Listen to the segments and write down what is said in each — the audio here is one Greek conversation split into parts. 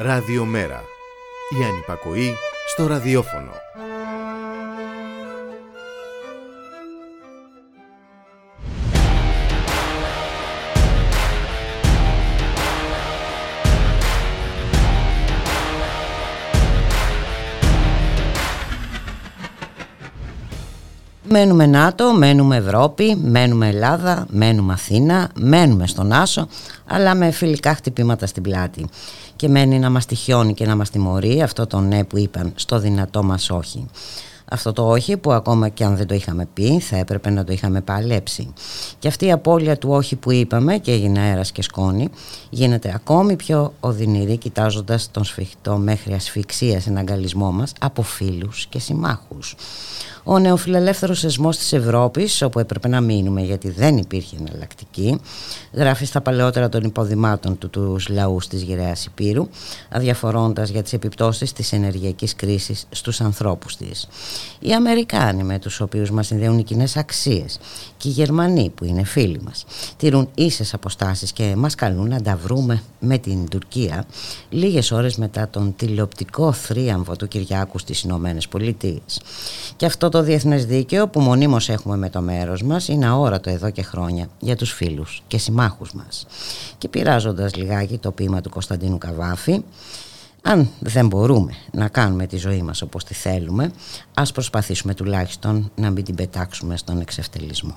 Ραδιομέρα. Η ανυπακοή στο ραδιόφωνο. Μένουμε ΝΑΤΟ, μένουμε Ευρώπη, μένουμε Ελλάδα, μένουμε Αθήνα, μένουμε στον Άσο, αλλά με φιλικά χτυπήματα στην πλάτη. Και μένει να μας τυχιώνει και να μας τιμωρεί αυτό το ναι που είπαν στο δυνατό μας όχι. Αυτό το όχι που ακόμα και αν δεν το είχαμε πει θα έπρεπε να το είχαμε παλέψει. Και αυτή η απώλεια του όχι που είπαμε και έγινε αέρας και σκόνη γίνεται ακόμη πιο οδυνηρή κοιτάζοντας τον σφιχτό μέχρι ασφυξία συναγκαλισμό μας από φίλους και συμμάχους. Ο νεοφιλελεύθερος εσμός της Ευρώπης, όπου έπρεπε να μείνουμε γιατί δεν υπήρχε εναλλακτική, γράφει στα παλαιότερα των υποδημάτων του τους λαούς της Γυραιάς Υπήρου, αδιαφορώντας για τις επιπτώσεις της ενεργειακής κρίσης στους ανθρώπους της. Οι Αμερικάνοι με τους οποίους μας συνδέουν οι κοινές αξίες και οι Γερμανοί που είναι φίλοι μας τηρούν ίσες αποστάσεις και μας καλούν να τα βρούμε με την Τουρκία λίγες ώρες μετά τον τηλεοπτικό θρίαμβο του Κυριάκου στις Ηνωμένες Πολιτείες. Και αυτό το διεθνές δίκαιο που μονίμως έχουμε με το μέρος μας είναι αόρατο εδώ και χρόνια για τους φίλους και συμμάχους μας. Και πειράζοντας λιγάκι το ποίημα του Κωνσταντίνου Καβάφη αν δεν μπορούμε να κάνουμε τη ζωή μας όπως τη θέλουμε, ας προσπαθήσουμε τουλάχιστον να μην την πετάξουμε στον εξευτελισμό.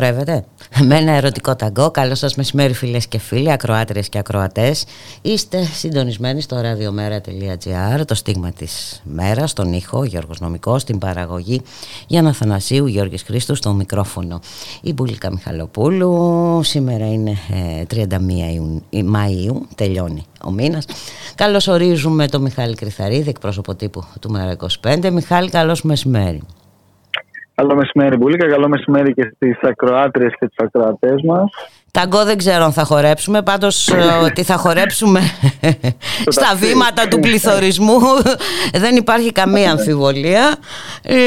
Χορεύετε με ένα ερωτικό ταγκό. Καλό σας μεσημέρι, φίλες και φίλοι, ακροάτριες και ακροατές. Είστε συντονισμένοι στο radiomera.gr, το στίγμα της μέρας, στον ήχο Γιώργος Νομικός, στην παραγωγή Γιάννα Θανασίου, Γιώργης Χρήστου, στο μικρόφωνο η Μπουλίκα Μιχαλοπούλου. Σήμερα είναι 31 ε, Μαΐου, τελειώνει ο μήνας. Καλώ ορίζουμε τον Μιχάλη Κρυθαρίδη, εκπρόσωπο τύπου του Μέρα 25. Μιχάλη, καλό μεσημέρι. Καλό μεσημέρι, Μπουλίκα. Καλό μεσημέρι και στις ακροάτριες και του ακροατές μας. Ταγκό δεν ξέρω αν θα χορέψουμε, πάντως ε, ότι θα χορέψουμε στα βήματα του πληθωρισμού δεν υπάρχει καμία αμφιβολία.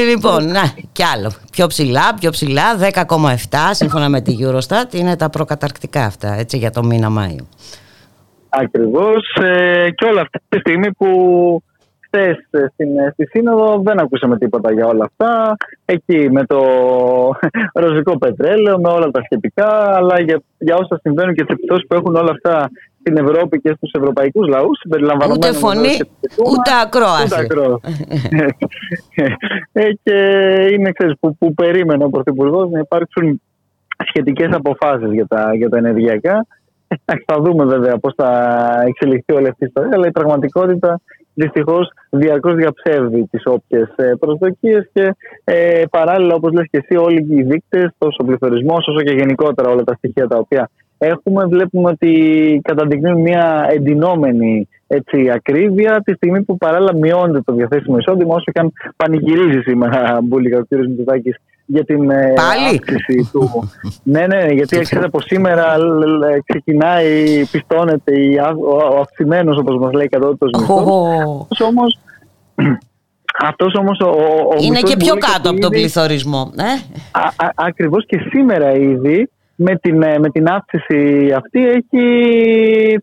Λοιπόν, να, κι άλλο. Πιο ψηλά, πιο ψηλά, 10,7 σύμφωνα με τη Eurostat είναι τα προκαταρκτικά αυτά, έτσι, για το μήνα Μάιο. Ακριβώς ε, και όλα αυτά τη στιγμή που χθε στην, στη Σύνοδο δεν ακούσαμε τίποτα για όλα αυτά. Εκεί με το ροζικό πετρέλαιο, με όλα τα σχετικά, αλλά για, για όσα συμβαίνουν και τις επιπτώσεις που έχουν όλα αυτά στην Ευρώπη και στους ευρωπαϊκούς λαούς. Ούτε φωνή, ούτε ακρόαση. Ούτε ε, και είναι, ξέρεις, που, που περίμενε ο Πρωθυπουργός να υπάρξουν σχετικές αποφάσεις για τα, για τα ενεργειακά. Θα δούμε βέβαια πώς θα εξελιχθεί όλη αυτή η ιστορία, αλλά η πραγματικότητα δυστυχώς διαρκώς διαψεύδει τις όποιες προσδοκίες και ε, παράλληλα, όπως λες και εσύ, όλοι οι δείκτες, τόσο ο πληθωρισμός όσο και γενικότερα όλα τα στοιχεία τα οποία έχουμε, βλέπουμε ότι καταδεικνύουν μια εντυνόμενη έτσι, ακρίβεια τη στιγμή που παράλληλα μειώνεται το διαθέσιμο εισόδημα, όσο και αν πανηγυρίζει σήμερα, Μπούλικα, ο κ. Μητσοτάκης, για την ε, Πάλι; αύξηση του. ναι, ναι, γιατί ξέρετε από σήμερα ξεκινάει, πιστώνεται ο αυξημένος, όπως μας λέει, κατώτατος μισθός. Αυτός όμως. Αυτός όμως ο, ο Είναι και πιο κάτω από τον πληθωρισμό. Ε; Ακριβώς και σήμερα ήδη με την, ε, με την αύξηση αυτή έχει,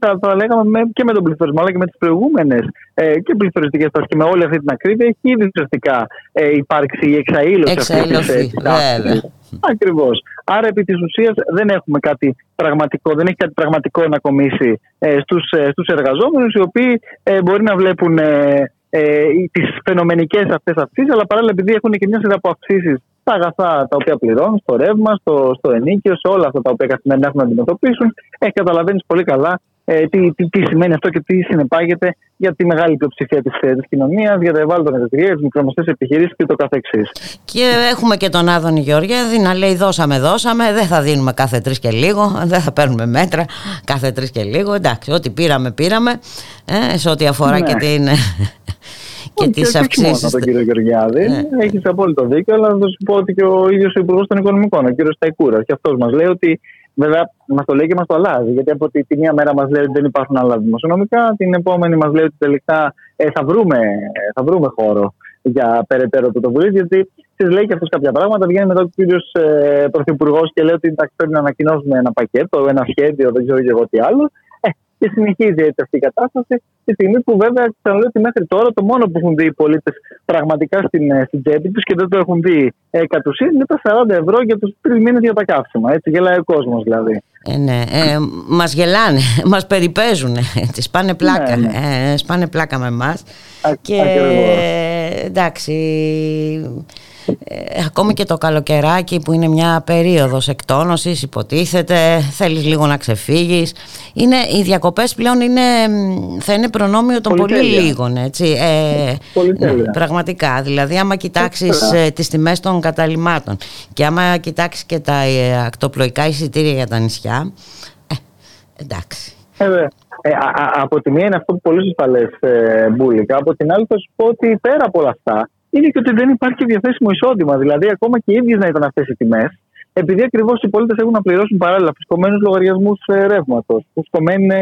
θα, θα λέγαμε και με τον πληθωρισμό αλλά και με τις προηγούμενες ε, και πληθωριστικές τάσεις και με όλη αυτή την ακρίβεια έχει ήδη ουσιαστικά ε, υπάρξει η εξαήλωση Εξαήλωση, βέβαια. Ακριβώς. Άρα, επί της ουσίας, δεν έχουμε κάτι πραγματικό, δεν έχει κάτι πραγματικό να κομίσει ε, στους στους ε, εργαζόμενους, οι οποίοι ε, μπορεί να βλέπουν ε, ε, τις φαινομενικές αυτές αυξήσεις, αλλά παράλληλα, επειδή έχουν και μια σειρά από αυξήσεις στα αγαθά τα οποία πληρώνουν, στο ρεύμα, στο, στο ενίκιο, σε όλα αυτά τα οποία καθημερινά έχουν να αντιμετωπίσουν. Έχει καταλαβαίνεις πολύ καλά ε, τι, τι, τι, σημαίνει αυτό και τι συνεπάγεται για τη μεγάλη πλειοψηφία της της κοινωνίας, για τα ευάλωτα εταιρείε, τις μικρομεσαίες επιχειρήσεις και το καθεξής. Και έχουμε και τον Άδωνη Γεωργιάδη να λέει: Δώσαμε, δώσαμε, δεν θα δίνουμε κάθε τρεις και λίγο, δεν θα παίρνουμε μέτρα κάθε τρεις και λίγο. Εντάξει, ό,τι πήραμε, πήραμε. Ε, σε ό,τι αφορά ναι. και την και τις αυξήσει. Όχι τον κύριο Γεωργιάδη, ναι. έχεις απόλυτο δίκιο, αλλά θα σου πω ότι και ο ίδιος ο Υπουργός των Οικονομικών, ο κύριος Σταϊκούρας, και αυτός μας λέει ότι Βέβαια, μας το λέει και μας το αλλάζει. Γιατί από τη, τη μία μέρα μας λέει ότι δεν υπάρχουν άλλα δημοσιονομικά, την επόμενη μας λέει ότι τελικά ε, θα, βρούμε, θα βρούμε χώρο για περαιτέρω πρωτοβουλίες. Γιατί της λέει και αυτός κάποια πράγματα. Βγαίνει μετά ο κύριος ε, Πρωθυπουργός και λέει ότι πρέπει να ανακοινώσουμε ένα πακέτο, ένα σχέδιο, δεν ξέρω και εγώ τι άλλο και συνεχίζει έτσι αυτή η κατάσταση. Τη στιγμή που βέβαια ξαναλέω ότι μέχρι τώρα το μόνο που έχουν δει οι πολίτες πραγματικά στην, ε, στην τσέπη τους και δεν το έχουν δει ε, κατ' ουσίαν είναι τα 40 ευρώ για τους τρεις μήνες για τα καύσιμα. Έτσι γελάει ο κόσμος δηλαδή. Ε, ναι, ε, μας γελάνε, μας περιπέζουν. Έτσι, σπάνε πλάκα. Ναι, ναι. Ε, σπάνε πλάκα με εμάς. Και εντάξει ε, ακόμη και το καλοκαιράκι που είναι μια περίοδος εκτόνωσης υποτίθεται, θέλεις λίγο να ξεφύγεις. Είναι, οι διακοπές πλέον είναι, θα είναι προνόμιο των πολύ λίγων έτσι. Ε, πραγματικά. Δηλαδή άμα κοιτάξεις ε, τις τιμές των καταλημάτων και άμα κοιτάξεις και τα ε, ακτοπλοϊκά εισιτήρια για τα νησιά ε, εντάξει. Ε, ε, από τη μία είναι αυτό που πολύ σωστά λες ε, Μπούλικα. Από την άλλη θα σου πω ότι πέρα από όλα αυτά είναι και ότι δεν υπάρχει διαθέσιμο εισόδημα. Δηλαδή, ακόμα και οι ίδιες να ήταν αυτές οι τιμές, επειδή ακριβώς οι πολίτες έχουν να πληρώσουν παράλληλα φουσκωμένου λογαριασμούς ε, ρεύματος, φουσκωμένα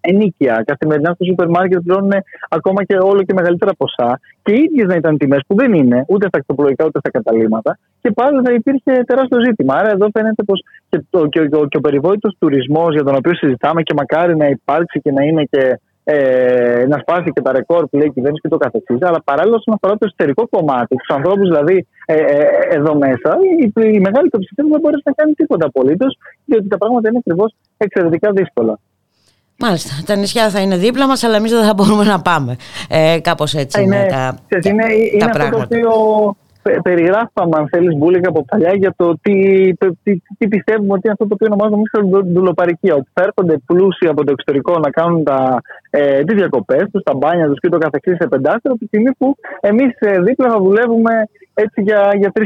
ενίκεια, καθημερινά στο σούπερ μάρκετ πληρώνουν ακόμα και όλο και μεγαλύτερα ποσά και οι ίδιες να ήταν τιμές που δεν είναι ούτε στα ακτοπλοϊκά ούτε στα καταλήμματα και πάλι θα υπήρχε τεράστιο ζήτημα. Άρα εδώ φαίνεται πως και, και, και, και ο περιβόητος τουρισμός για τον οποίο συζητάμε και μακάρι να υπάρξει και να είναι και ε, να σπάσει και τα ρεκόρ που λέει η κυβέρνηση και το καθεξής. Αλλά παράλληλα, όσον αφορά το εσωτερικό κομμάτι, τους ανθρώπους δηλαδή ε, ε, εδώ μέσα, η, η μεγάλη πλειοψηφία δεν μπορεί να κάνει τίποτα απολύτως, διότι τα πράγματα είναι ακριβώς εξαιρετικά δύσκολα. Μάλιστα. Τα νησιά θα είναι δίπλα μας, αλλά εμείς δεν θα μπορούμε να πάμε. Ε, Κάπως έτσι είναι, είναι, τα, είναι, τα, είναι πράγματα. Αυτό το οποίο περιγράφαμε, αν θέλεις, μπουλικα από παλιά για το τι, τι, τι πιστεύουμε ότι είναι αυτό το οποίο ονομάζουμε εμείς δουλοπαρικία. Ότι θα έρχονται πλούσιοι από το εξωτερικό να κάνουν ε, τις διακοπές τους, τα μπάνια τους και το καθεξής σε πεντάστερο, τη στιγμή που εμείς ε, δίπλα θα δουλεύουμε έτσι για, για 3,60.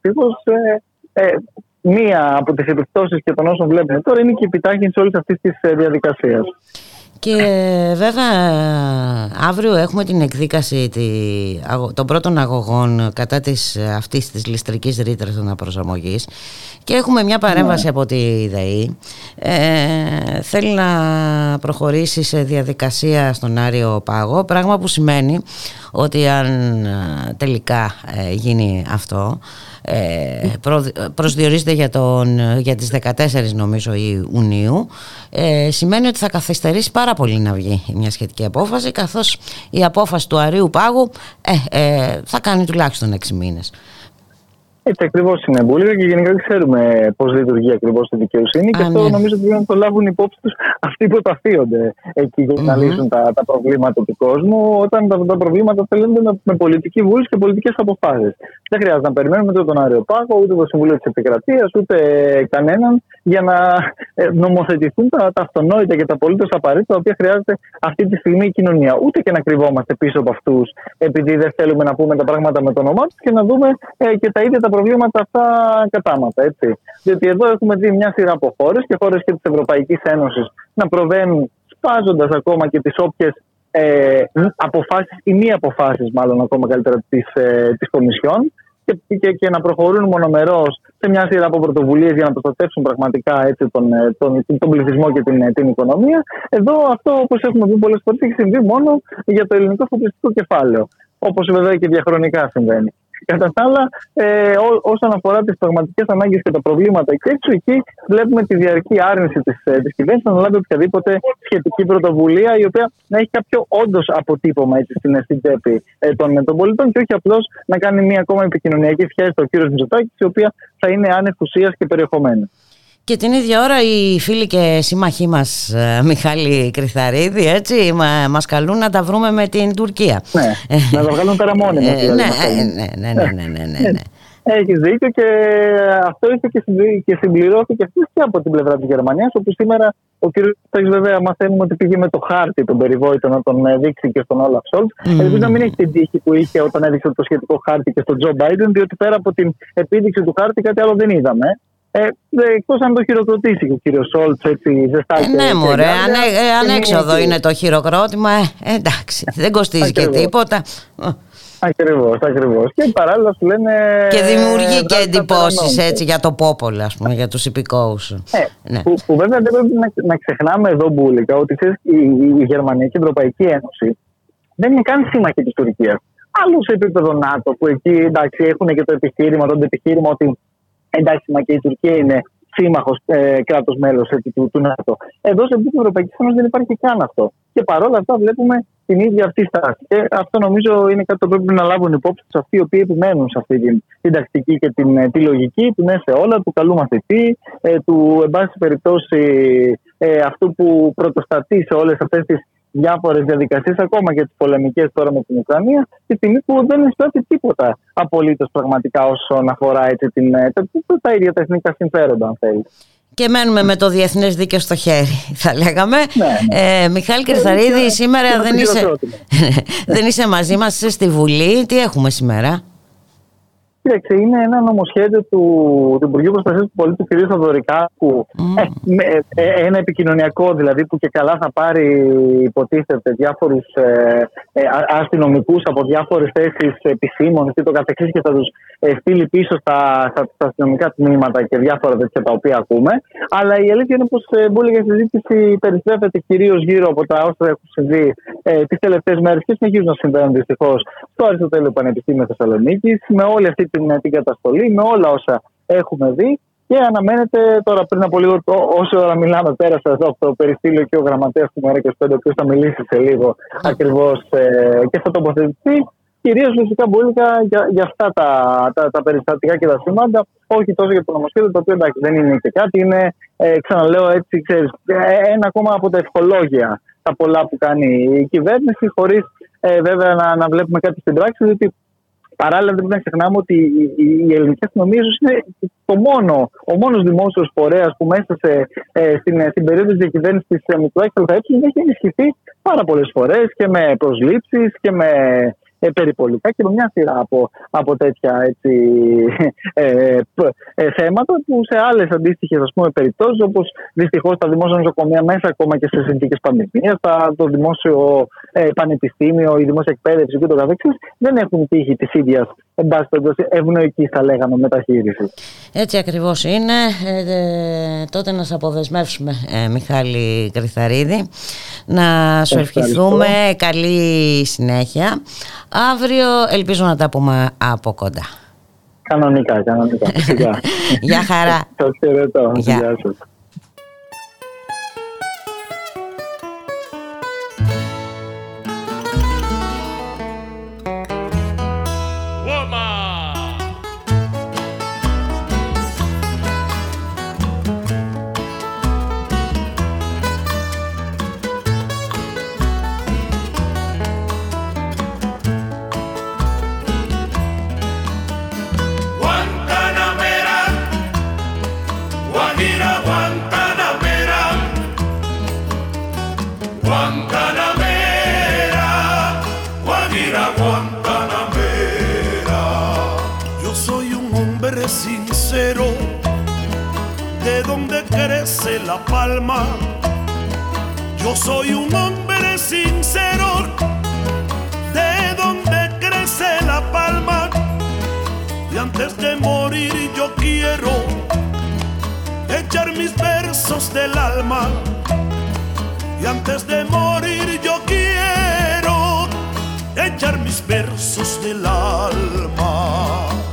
Ευτυχώ ε, ε, μία από τις επιπτώσεις και των όσων βλέπουμε τώρα είναι και η επιτάχυνση όλης αυτής της ε, διαδικασίας. Και βέβαια αύριο έχουμε την εκδίκαση των πρώτων αγωγών κατά της, αυτής της ληστρικής ρήτρας αναπροσαρμογής και έχουμε μια παρέμβαση ναι. από τη ΔΕΗ ε, θέλει να προχωρήσει σε διαδικασία στον Άριο Πάγο πράγμα που σημαίνει ότι αν ε, τελικά ε, γίνει αυτό ε, προσδιορίζεται για, τον, για τις 14 νομίζω Ιουνίου ε, σημαίνει ότι θα καθυστερήσει πάρα πολύ να βγει μια σχετική απόφαση καθώς η απόφαση του Αρίου Πάγου ε, ε θα κάνει τουλάχιστον 6 μήνες. Έτσι ακριβώς είναι Μπούλικα και γενικά ξέρουμε πώς λειτουργεί ακριβώς η δικαιοσύνη. και αυτό ναι. νομίζω ότι πρέπει να το λάβουν υπόψη τους αυτοί που επαφίονται εκεί για να λύσουν τα, τα προβλήματα του κόσμου, όταν τα, τα προβλήματα θέλουν με, με πολιτική βούληση και πολιτικές αποφάσεις. Δεν χρειάζεται να περιμένουμε ούτε τον Άριο Πάγο, ούτε το Συμβούλιο της Επικρατείας, ούτε κανέναν για να ε, νομοθετηθούν τα, τα αυτονόητα και τα απολύτως απαραίτητα τα οποία χρειάζεται αυτή τη στιγμή η κοινωνία. Ούτε και να κρυβόμαστε πίσω από αυτούς επειδή δεν θέλουμε να πούμε τα πράγματα με το όνομά τους και να δούμε ε, και τα ίδια τα προβλήματα αυτά κατάματα. Έτσι. Διότι εδώ έχουμε δει μια σειρά από χώρες και χώρες και της Ευρωπαϊκής Ένωσης να προβαίνουν σπάζοντας ακόμα και τις όποιες ε, αποφάσεις ή μη αποφάσεις, μάλλον ακόμα καλύτερα, της ε, Κομισιόν και, και, και, να προχωρούν μονομερός σε μια σειρά από πρωτοβουλίες για να προστατεύσουν πραγματικά έτσι, τον, ε, τον, τον, πληθυσμό και την, ε, την οικονομία. Εδώ αυτό, όπως έχουμε πει πολλές φορές, έχει συμβεί μόνο για το ελληνικό φοπλιστικό κεφάλαιο. Όπως βέβαια και διαχρονικά συμβαίνει. Κατά τα άλλα, ε, ό, όσον αφορά τις πραγματικές ανάγκες και τα προβλήματα εκεί έξω, εκεί βλέπουμε τη διαρκή άρνηση της της ε, κυβέρνησης να λάβει οποιαδήποτε σχετική πρωτοβουλία η οποία να έχει κάποιο όντως αποτύπωμα έτσι, στην, στην τσέπη ε, των, των πολιτών και όχι απλώς να κάνει μια ακόμα επικοινωνιακή σχέση στο κύριος Μητσοτάκης, η οποία θα είναι άνευ και περιεχομένου. Και την ίδια ώρα οι φίλοι και σύμμαχοί μας ε, Μιχάλη Κρυθαρίδη έτσι, μα, μας καλούν να τα βρούμε με την Τουρκία. Ναι, να τα βγάλουν πέρα μόνοι μας. Ε, δηλαδή, ναι, ε, ναι, ναι, ναι, ναι, ναι, ναι. Έχει δίκιο και αυτό ήρθε και συμπληρώθηκε αυτή και από την πλευρά της Γερμανίας. Όπου σήμερα ο κ. Τάξη, βέβαια, μαθαίνουμε ότι πήγε με το χάρτη τον περιβόητο να τον δείξει και στον Όλαφ Σόλτς. Mm. Ελπίζω να μην έχει την τύχη που είχε όταν έδειξε το σχετικό χάρτη και στον Τζο Μπάιντεν, διότι πέρα από την επίδειξη του χάρτη κάτι άλλο δεν είδαμε. Ε, Εκτός αν το χειροκροτήσει ο κύριος Σόλτς έτσι ζεστά. Ε, ναι, μωρέ, ανε, ε, ανέξοδο είναι το χειροκρότημα. Ε, εντάξει, δεν κοστίζει και τίποτα. Ακριβώς, ακριβώς. Και παράλληλα σου λένε. Και δημιουργεί και εντυπώσεις έτσι για το πόπολο, ας πούμε, για τους υπηκόους. Ε, ναι. που, που, βέβαια δεν πρέπει να, να ξεχνάμε εδώ, Μπούλικα, ότι ξέρεις, η, η Γερμανία και η Ευρωπαϊκή Ένωση δεν είναι καν σύμμαχοι της Τουρκίας. Άλλο σε επίπεδο ΝΑΤΟ, που εκεί εντάξει, έχουν και το επιχείρημα, το επιχείρημα ότι εντάξει, μα και η Τουρκία είναι σύμμαχος ε, κράτος μέλος του, του ΝΑΤΟ. Εδώ σε επίπεδο Ευρωπαϊκής Ένωσης δεν υπάρχει καν αυτό. Και παρόλα αυτά βλέπουμε την ίδια αυτή στάση. Και αυτό νομίζω είναι κάτι που πρέπει να λάβουν υπόψη τους αυτοί οι οποίοι επιμένουν σε αυτή την, την τακτική και την, ε, τη λογική του ναι σε όλα, του καλού μαθητή, ε, του εν πάση περιπτώσει ε, αυτού που πρωτοστατεί σε όλες αυτές τις διάφορες διαδικασίες, ακόμα και τις πολεμικές τώρα με την Ουκρανία, τη στιγμή που δεν εισπράττει τίποτα απολύτως πραγματικά όσον αφορά έτσι, την, ε, τα, τα ίδια τα εθνικά συμφέροντα, αν θέλεις. Και μένουμε με το διεθνές δίκαιο στο χέρι, θα λέγαμε. Ναι, ναι. Ε, Μιχάλη Κρυθαρίδη, σήμερα δεν είσαι, δεν είσαι μαζί μας, είσαι στη Βουλή. Τι έχουμε σήμερα; Κοίταξε, είναι ένα νομοσχέδιο του, του Υπουργείου Προστασίας του Πολίτη, του κ. Θοδωρικάκου. Mm. Ε, ε, ένα επικοινωνιακό δηλαδή που και καλά θα πάρει, υποτίθεται, διάφορους ε, ε, αστυνομικούς από διάφορες θέσεις επισήμων και το καθεξής και θα τους ε, στείλει πίσω στα, στα, στα, αστυνομικά τμήματα και διάφορα τέτοια τα οποία ακούμε. Αλλά η αλήθεια είναι πως ε, η συζήτηση περιστρέφεται κυρίως γύρω από τα όσα έχουν συμβεί ε, τις τελευταίες μέρες και συνεχίζουν να συμβαίνουν δυστυχώς στο Αριστοτέλειο Πανεπιστήμιο Θεσσαλονίκης με όλη αυτή την, την καταστολή, με όλα όσα έχουμε δει. Και αναμένεται τώρα πριν από λίγο, όση ώρα μιλάμε, πέρασα εδώ από το περιστήλιο και ο γραμματέας του ΜΕΡΑ 25, ο οποίος θα μιλήσει σε λίγο ακριβώς ε, και θα τοποθετηθεί. Κυρίως φυσικά μπουλικα για, για αυτά τα, τα, τα περιστατικά και τα σήματα, όχι τόσο για το νομοσχέδιο, το οποίο εντάξει δεν είναι και κάτι, είναι, ε, ξαναλέω έτσι, ξέρεις, ε, ένα ακόμα από τα ευχολόγια τα πολλά που κάνει η κυβέρνηση, χωρίς ε, βέβαια να, να βλέπουμε κάτι στην πράξη, διότι Παράλληλα, δεν πρέπει να ξεχνάμε ότι η, ελληνική αστυνομία ίσω είναι το μόνο, ο μόνος δημόσιος φορέας που μέσα σε, ε, στην, στην περίοδο της διακυβέρνησης της ε, Μητράκη έχει ενισχυθεί πάρα πολλές φορές και με προσλήψεις και με ε, περιπολικά και με μια σειρά από, από τέτοια έτσι, ε, ε, θέματα που σε άλλες αντίστοιχες περιπτώσεις, όπως δυστυχώς τα δημόσια νοσοκομεία μέσα ακόμα και σε συνθήκες πανδημίας, το δημόσιο ε, πανεπιστήμιο, η δημόσια εκπαίδευση κ.ο.κ. δεν έχουν τύχει της ίδιας εν πάση ευνοϊκή θα λέγαμε μεταχείριση. Έτσι ακριβώς είναι. Ε, ε, τότε να σε αποδεσμεύσουμε ε, Μιχάλη Κρυθαρίδη. Να σου ευχηθούμε καλή συνέχεια. Αύριο ελπίζω να τα πούμε από κοντά. Κανονικά, κανονικά. Γεια χαρά. Σας χαιρετώ. Γεια σας. La palma. Yo soy un hombre sincero, de donde crece la palma. Y antes de morir yo quiero echar mis versos del alma. Y antes de morir yo quiero echar mis versos del alma.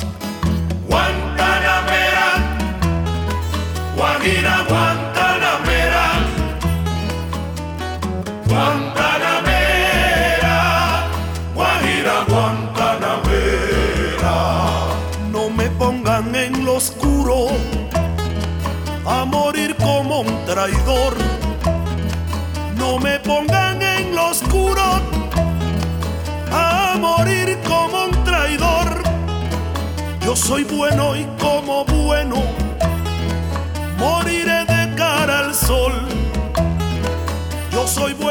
No me pongan en lo oscuro a morir como un traidor. Yo soy bueno y como bueno moriré de cara al sol yo soy bueno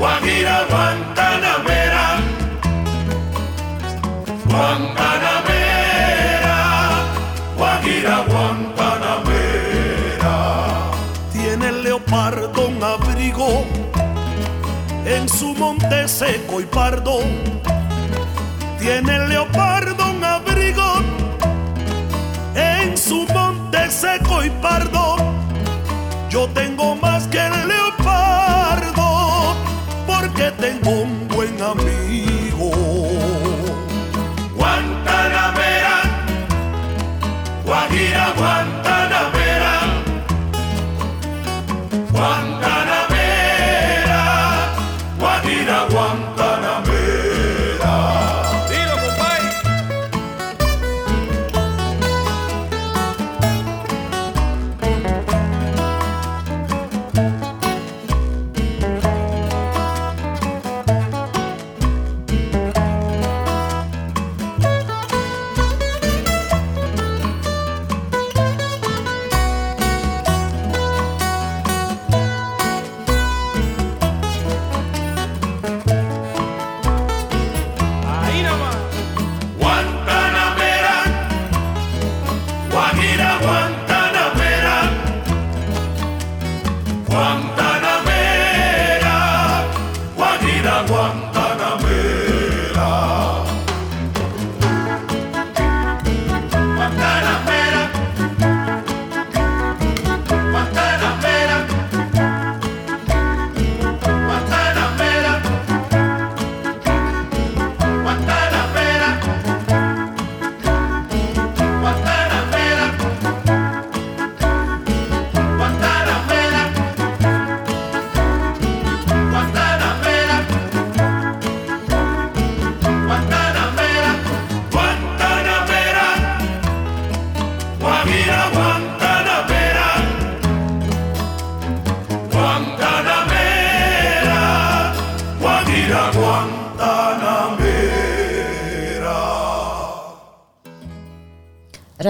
Guajira, Guantanamera. Guantanamera, Guajira Guantanamera. Tiene el leopardo un abrigo en su monte seco y pardo. Tiene el leopardo un abrigo en su monte seco y pardo. Yo tengo más que el leopardo porque tengo un buen amigo. Guajira, Guantanamera,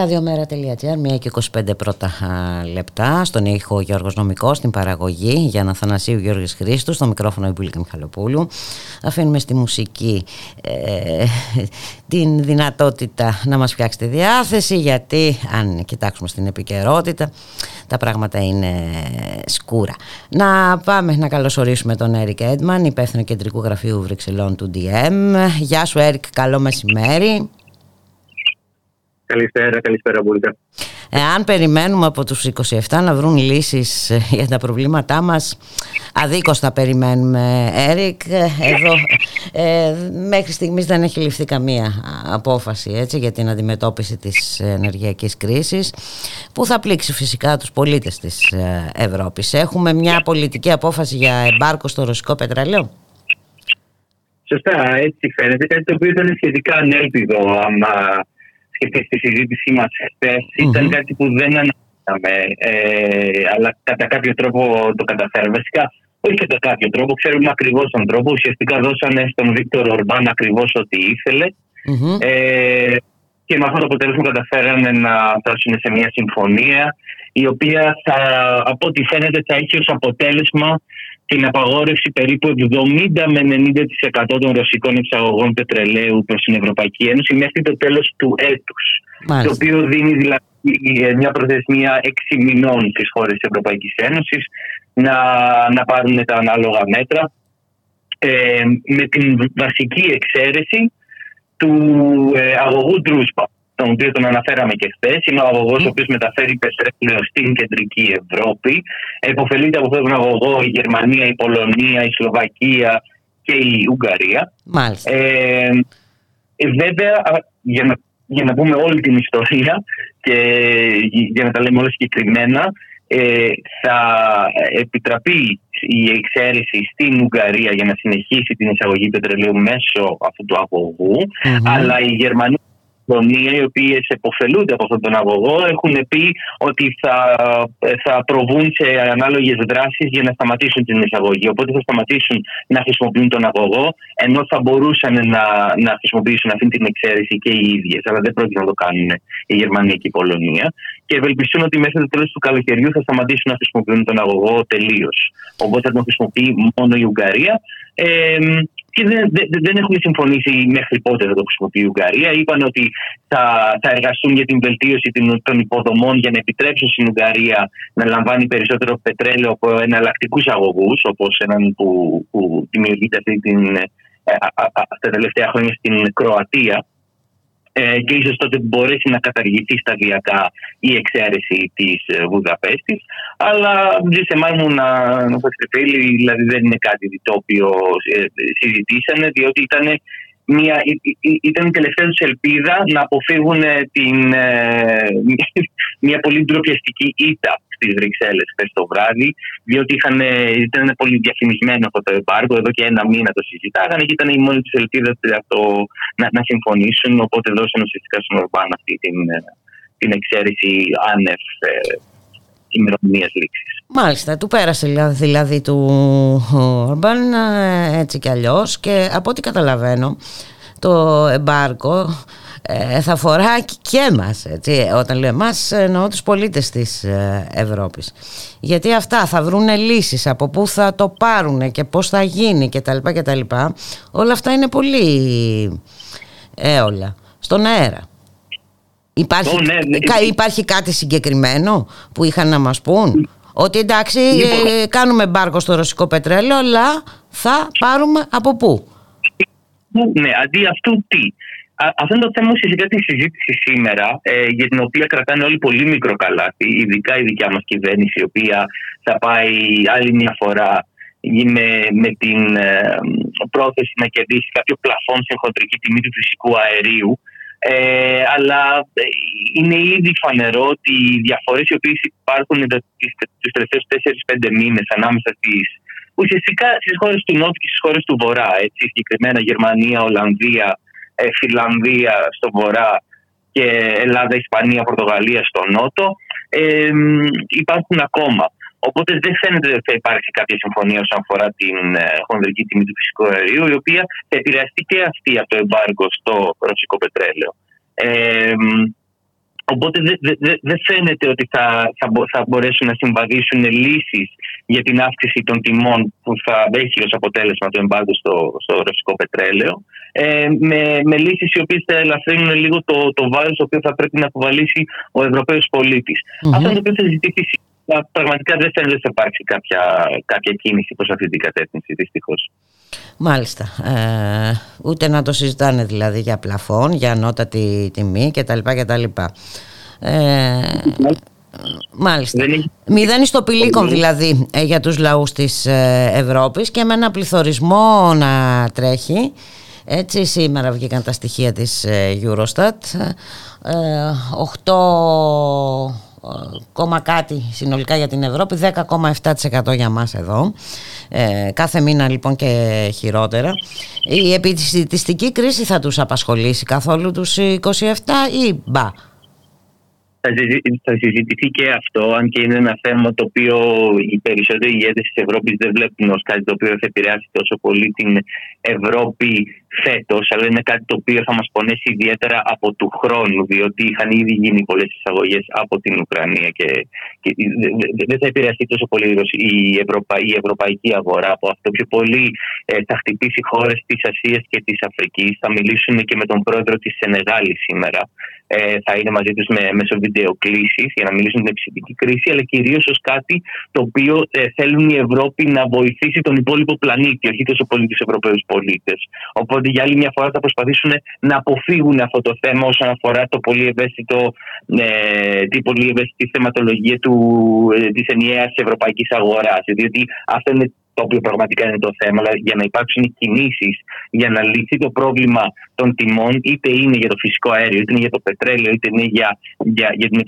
Ραδιομέρα.gr, 1 και 25 πρώτα λεπτά. Στον ήχο Γιώργος Νομικός, στην παραγωγή για να Θανασίου Γιώργης Χρήστου, στο μικρόφωνο η Μπουλίκα Μιχαλοπούλου. Αφήνουμε στη μουσική ε, την δυνατότητα να μας φτιάξει τη διάθεση, γιατί αν κοιτάξουμε στην επικαιρότητα, τα πράγματα είναι σκούρα. Να πάμε να καλωσορίσουμε τον Έρικ Έντμαν, υπεύθυνο κεντρικού γραφείου Βρυξελών του DM. Γεια σου Έρικ, καλό μεσημέρι. Καλησπέρα, καλησπέρα Μπούλικα. Εάν περιμένουμε από τους 27 να βρουν λύσεις ε, για τα προβλήματά μας, αδίκως θα περιμένουμε, Έρικ. Εδώ ε, μέχρι στιγμής δεν έχει ληφθεί καμία απόφαση έτσι, για την αντιμετώπιση της ενεργειακής κρίσης, που θα πλήξει φυσικά τους πολίτες της ε, Ευρώπης. Έχουμε μια πολιτική απόφαση για εμπάρκο στο ρωσικό πετρέλαιο. Σωστά, έτσι φαίνεται. Κάτι το οποίο ήταν σχετικά ανέλπιδο άμα και στη συζήτησή μας χθες ήταν κάτι που δεν αναφέραμε, ε, αλλά κατά κάποιο τρόπο το καταφέραμε. Βασικά, όχι κατά κάποιο τρόπο, ξέρουμε ακριβώς τον τρόπο. Ουσιαστικά δώσανε στον Βίκτορ Ορμπάν ακριβώς ό,τι ηθελε Ε, και με αυτό το αποτέλεσμα καταφέρανε να φτάσουν σε μια συμφωνία η οποία θα, από ό,τι φαίνεται θα έχει ως αποτέλεσμα την απαγόρευση περίπου 70 με 90% των ρωσικών εξαγωγών πετρελαίου προς την Ευρωπαϊκή Ένωση μέχρι το τέλος του έτους. Το οποίο δίνει δηλαδή μια προθεσμία 6 μηνών στις χώρες της Ευρωπαϊκής Ένωσης να, να πάρουν τα ανάλογα μέτρα ε, με την βασική εξαίρεση του ε, αγωγού Ντρούσπα τον οποίο τον αναφέραμε και χθες. Είναι ο αγωγός ο οποίος μεταφέρει πετρέλαιο στην κεντρική Ευρώπη. Εποφελείται από αυτόν τον αγωγό η Γερμανία, η Πολωνία, η Σλοβακία και η Ουγγαρία. Μάλιστα. Ε, ε βέβαια, για να, για να πούμε όλη την ιστορία και για να τα λέμε όλα συγκεκριμένα, ε, θα επιτραπεί η εξαίρεση στην Ουγγαρία για να συνεχίσει την εισαγωγή πετρελαίου μέσω αυτού του αγωγου αλλά η Γερμανία Πολωνία, οι οποίες επωφελούνται από αυτόν τον αγωγό, έχουν πει ότι θα, θα προβούν σε ανάλογες δράσεις για να σταματήσουν την εισαγωγή. Οπότε θα σταματήσουν να χρησιμοποιούν τον αγωγό, ενώ θα μπορούσαν να, να χρησιμοποιήσουν αυτή την εξαίρεση και οι ίδιες. Αλλά δεν πρόκειται να το κάνουν η Γερμανία και η Πολωνία. Και ευελπιστούν ότι μέχρι το τέλος του καλοκαιριού θα σταματήσουν να χρησιμοποιούν τον αγωγό τελείως. Οπότε θα τον χρησιμοποιεί μόνο η Ουγγαρία. Ε, και δεν, δεν, δεν έχουν συμφωνήσει μέχρι πότε θα το χρησιμοποιεί η Ουγγαρία. Είπαν ότι θα, θα εργαστούν για την βελτίωση των υποδομών για να επιτρέψουν στην Ουγγαρία να λαμβάνει περισσότερο πετρέλαιο από εναλλακτικούς αγωγούς, όπως έναν που, που δημιουργείται αυτή την, ε, τα τελευταία χρόνια στην Κροατία ε, και ίσως τότε μπορέσει να καταργηθεί σταδιακά η εξαίρεση της ε, Βουδαπέστης. Αλλά σε μου να, να πω δηλαδή δεν είναι κάτι το οποίο ε, συζητήσανε διότι ήταν μια, ήταν η τελευταία τους ελπίδα να αποφύγουν την, ε, μια πολύ ντροπιαστική ήττα στις Βρυξέλλες χθες το βράδυ, διότι είχαν, ήταν πολύ διαφημισμένο αυτό το εμπάργκο. Εδώ και ένα μήνα το συζητάγανε και ήταν η μόνη τους ελπίδα να, να συμφωνήσουν. Οπότε δώσαν ουσιαστικά στον Ορμπάν αυτή την, την εξαίρεση άνευ ε, ημερομηνίας λήξης. Μάλιστα, του πέρασε δηλαδή του Ορμπάν ε, έτσι κι αλλιώς και από ό,τι καταλαβαίνω το εμπάργκο ε, θα αφορά και εμάς έτσι, όταν λέω εμάς εννοώ τους πολίτες της ε, Ευρώπης γιατί αυτά θα βρουν λύσεις από πού θα το πάρουν και πώς θα γίνει και τα λοιπά και τα λοιπά όλα αυτά είναι πολύ έολα στον αέρα υπάρχει, ναι, ναι. υπάρχει κάτι συγκεκριμένο που είχαν να μας πούν; Ότι εντάξει λοιπόν. ε, κάνουμε μπάρκο στο ρωσικό πετρέλαιο αλλά θα πάρουμε από πού; Ναι, αντί αυτού τι; Αυτό είναι το θέμα ουσιαστικά της συζήτησης σήμερα, ε, για την οποία κρατάνε όλοι πολύ μικρό καλάθι, ειδικά η δικιά μας κυβέρνηση, η οποία θα πάει άλλη μια φορά με, με την ε, πρόθεση να κερδίσει κάποιο πλαφόν σε χοντρική τιμή του φυσικού αερίου. Ε, αλλά ε, είναι ήδη φανερό ότι οι διαφορές οι οποίες υπάρχουν τους τελευταίους 4-5 μήνες ανάμεσα στις ουσιαστικά στις χώρες του Νότου και στις χώρες του Βορρά, έτσι, συγκεκριμένα Γερμανία, Ολλανδία, ε, Φιλανδία στο βορρά και Ελλάδα, Ισπανία, Πορτογαλία στο νότο ε, υπάρχουν ακόμα. Οπότε δεν φαίνεται ότι θα υπάρξει κάποια συμφωνία όσον αφορά την ε, χονδρική τιμή του φυσικού αερίου, η οποία θα επηρεαστεί και αυτή από το εμπάργκο στο ρωσικό πετρέλαιο. Ε, Οπότε δεν δε, δε φαίνεται ότι θα, θα, θα μπορέσουν να συμβαδίσουν λύσεις για την αύξηση των τιμών που θα έχει ως αποτέλεσμα το εμπάγκο στο, στο ρωσικό πετρέλαιο. Ε, με, με λύσεις οι οποίες θα ελαφρύνουν λίγο το, το βάρος το οποίο θα πρέπει να αποβαλήσει ο Ευρωπαίος πολίτης. Mm-hmm. Αυτό το οποίο θα ζητήσει πραγματικά δεν φαίνεται ότι θα υπάρξει κάποια, κάποια κίνηση προς αυτή την κατεύθυνση, δυστυχώς. Μάλιστα. Ε, ούτε να το συζητάνε δηλαδή για πλαφόν, για ανώτατη τιμή κτλ. κτλ. Ε, μάλιστα. Μηδένει στο πηλίκον δηλαδή ε, για τους λαούς της ε, Ευρώπης και με ένα πληθωρισμό να τρέχει. Έτσι σήμερα βγήκαν τα στοιχεία της ε, Eurostat. 8 κόμμα κάτι συνολικά για την Ευρώπη, 10,7% για μας εδώ. Ε, κάθε μήνα λοιπόν και χειρότερα. Η επιστημιστική κρίση θα τους απασχολήσει καθόλου τους 27 ή μπα; Θα συζητηθεί και αυτό, αν και είναι ένα θέμα το οποίο οι περισσότεροι ηγέτες της Ευρώπης δεν βλέπουν ως κάτι το οποίο θα επηρεάσει τόσο πολύ την Ευρώπη φέτος, αλλά είναι κάτι το οποίο θα μας πονέσει ιδιαίτερα από του χρόνου, διότι είχαν ήδη γίνει πολλές εισαγωγές από την Ουκρανία και, και δεν θα επηρεαστεί τόσο πολύ η, Ευρωπα, η ευρωπαϊκή αγορά. Από αυτό πιο πολύ ε, θα χτυπήσει χώρες της Ασίας και της Αφρικής. Θα μιλήσουν και με τον πρόεδρο της Σενεγάλη σήμερα ε, θα είναι μαζί τους με, μέσω βιντεοκλήση για να μιλήσουν την ψηφική κρίση, αλλά κυρίως ως κάτι το οποίο ε, θέλουν η Ευρώπη να βοηθήσει τον υπόλοιπο πλανήτη, όχι τόσο πολύ του Ευρωπαίους πολίτες. Οπότε για άλλη μια φορά θα προσπαθήσουν να αποφύγουν αυτό το θέμα όσον αφορά το πολύ ευαίσθητο, ε, την πολύ ευαίσθητη θεματολογία του, ε, της ενιαίας ευρωπαϊκής αγοράς. Διότι αυτό είναι το οποίο πραγματικά είναι το θέμα, αλλά για να υπάρξουν κινήσεις για να λυθεί το πρόβλημα των τιμών, είτε είναι για το φυσικό αέριο, είτε είναι για το πετρέλαιο, είτε είναι για, για, για την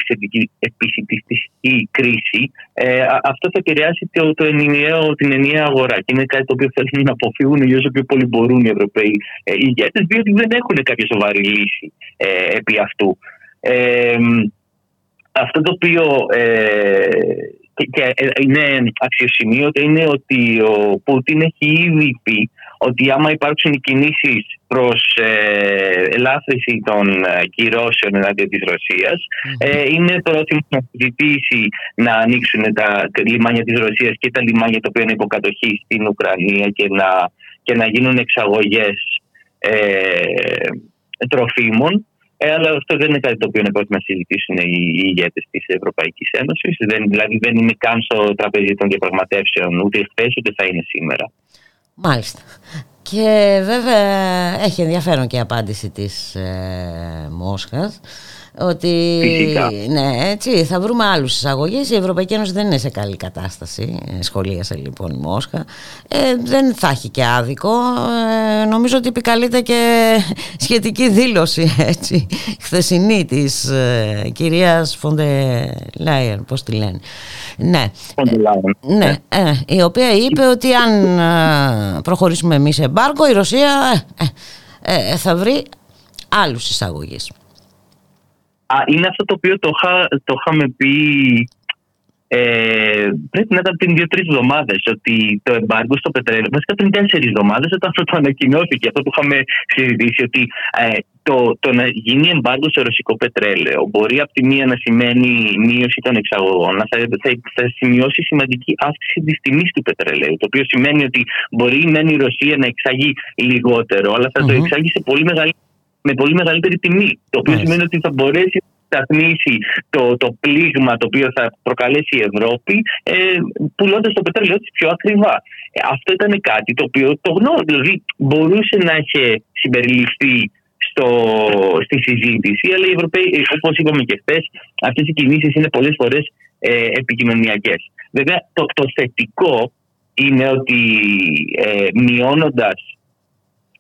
επισητιστική κρίση, ε, αυτό θα επηρεάσει το, το ενιαίο, την ενιαία αγορά. Και είναι κάτι το οποίο θέλουν να αποφύγουν όσο πιο πολύ μπορούν οι Ευρωπαίοι ε, ηγέτες, διότι δεν έχουν κάποια σοβαρή λύση ε, επί αυτού. Ε, αυτό το οποίο ε, και ε, είναι αξιοσημείωτο είναι ότι ο Πούτιν έχει ήδη πει ότι άμα υπάρξουν κινήσεις προς ε, ελάφρυνση των ε, κυρώσεων εναντίον της ρωσιας ε, είναι πρόθυμος να ζητήσει να ανοίξουν τα λιμάνια της Ρωσίας και τα λιμάνια τα οποία είναι υποκατοχή στην Ουκρανία και να, και να γίνουν εξαγωγές ε, τροφίμων ε, αλλά αυτό δεν είναι κάτι το οποίο είναι πρόκειται να συζητήσουν οι, οι ηγέτες της Ευρωπαϊκής Ένωσης. Δηλαδή δεν είναι καν στο τραπέζι των διαπραγματεύσεων ούτε χθες ούτε θα είναι σήμερα. Μάλιστα. Και βέβαια έχει ενδιαφέρον και η απάντηση της ε, Μόσχας ότι ναι, έτσι, θα βρούμε άλλους εισαγωγέ. Η Ευρωπαϊκή Ένωση δεν είναι σε καλή κατάσταση. Ε, σχολίασε λοιπόν η Μόσχα. Ε, δεν θα έχει και άδικο. Ε, νομίζω ότι επικαλείται και σχετική δήλωση έτσι, χθεσινή της ε, κυρίας Φοντε Λάιερ, πώς τη λένε. Ναι, ναι, ναι ε, η οποία είπε ότι αν προχωρήσουμε εμείς σε εμπάργκο η Ρωσία θα βρει άλλους εισαγωγείς είναι αυτό το οποίο το, το είχαμε πει ε, πρέπει να ήταν πριν δύο-τρεις εβδομάδες ότι το εμπάργκο στο πετρέλαιο, βασικά πριν τέσσερις εβδομάδες, όταν αυτό το ανακοινώθηκε, αυτό που είχαμε συζητήσει, ότι ε, το, το να γίνει εμπάργκο στο ρωσικό πετρέλαιο μπορεί από τη μία να σημαίνει μείωση των εξαγωγών, θα, θα, θα σημειώσει σημαντική αύξηση της τιμής του πετρελαίου. Το οποίο σημαίνει ότι μπορεί η Ρωσία να εξάγει λιγότερο, αλλά θα το εξάγει σε πολύ μεγάλη με πολύ μεγαλύτερη τιμή. Το οποίο σημαίνει ότι θα μπορέσει να σταθμίσει το, το πλήγμα το οποίο θα προκαλέσει η Ευρώπη ε, πουλώντας το πετρέλαιο τη πιο ακριβά. Ε, αυτό ήταν κάτι το οποίο το γνώριζε. Δηλαδή μπορούσε να έχει συμπεριληφθεί στο, στη συζήτηση, αλλά οι Ευρωπαίοι, όπως είπαμε και χθες, αυτές οι κινήσεις είναι πολλές φορές ε, επικοινωνιακές. Βέβαια, το, το θετικό είναι ότι ε, μειώνοντας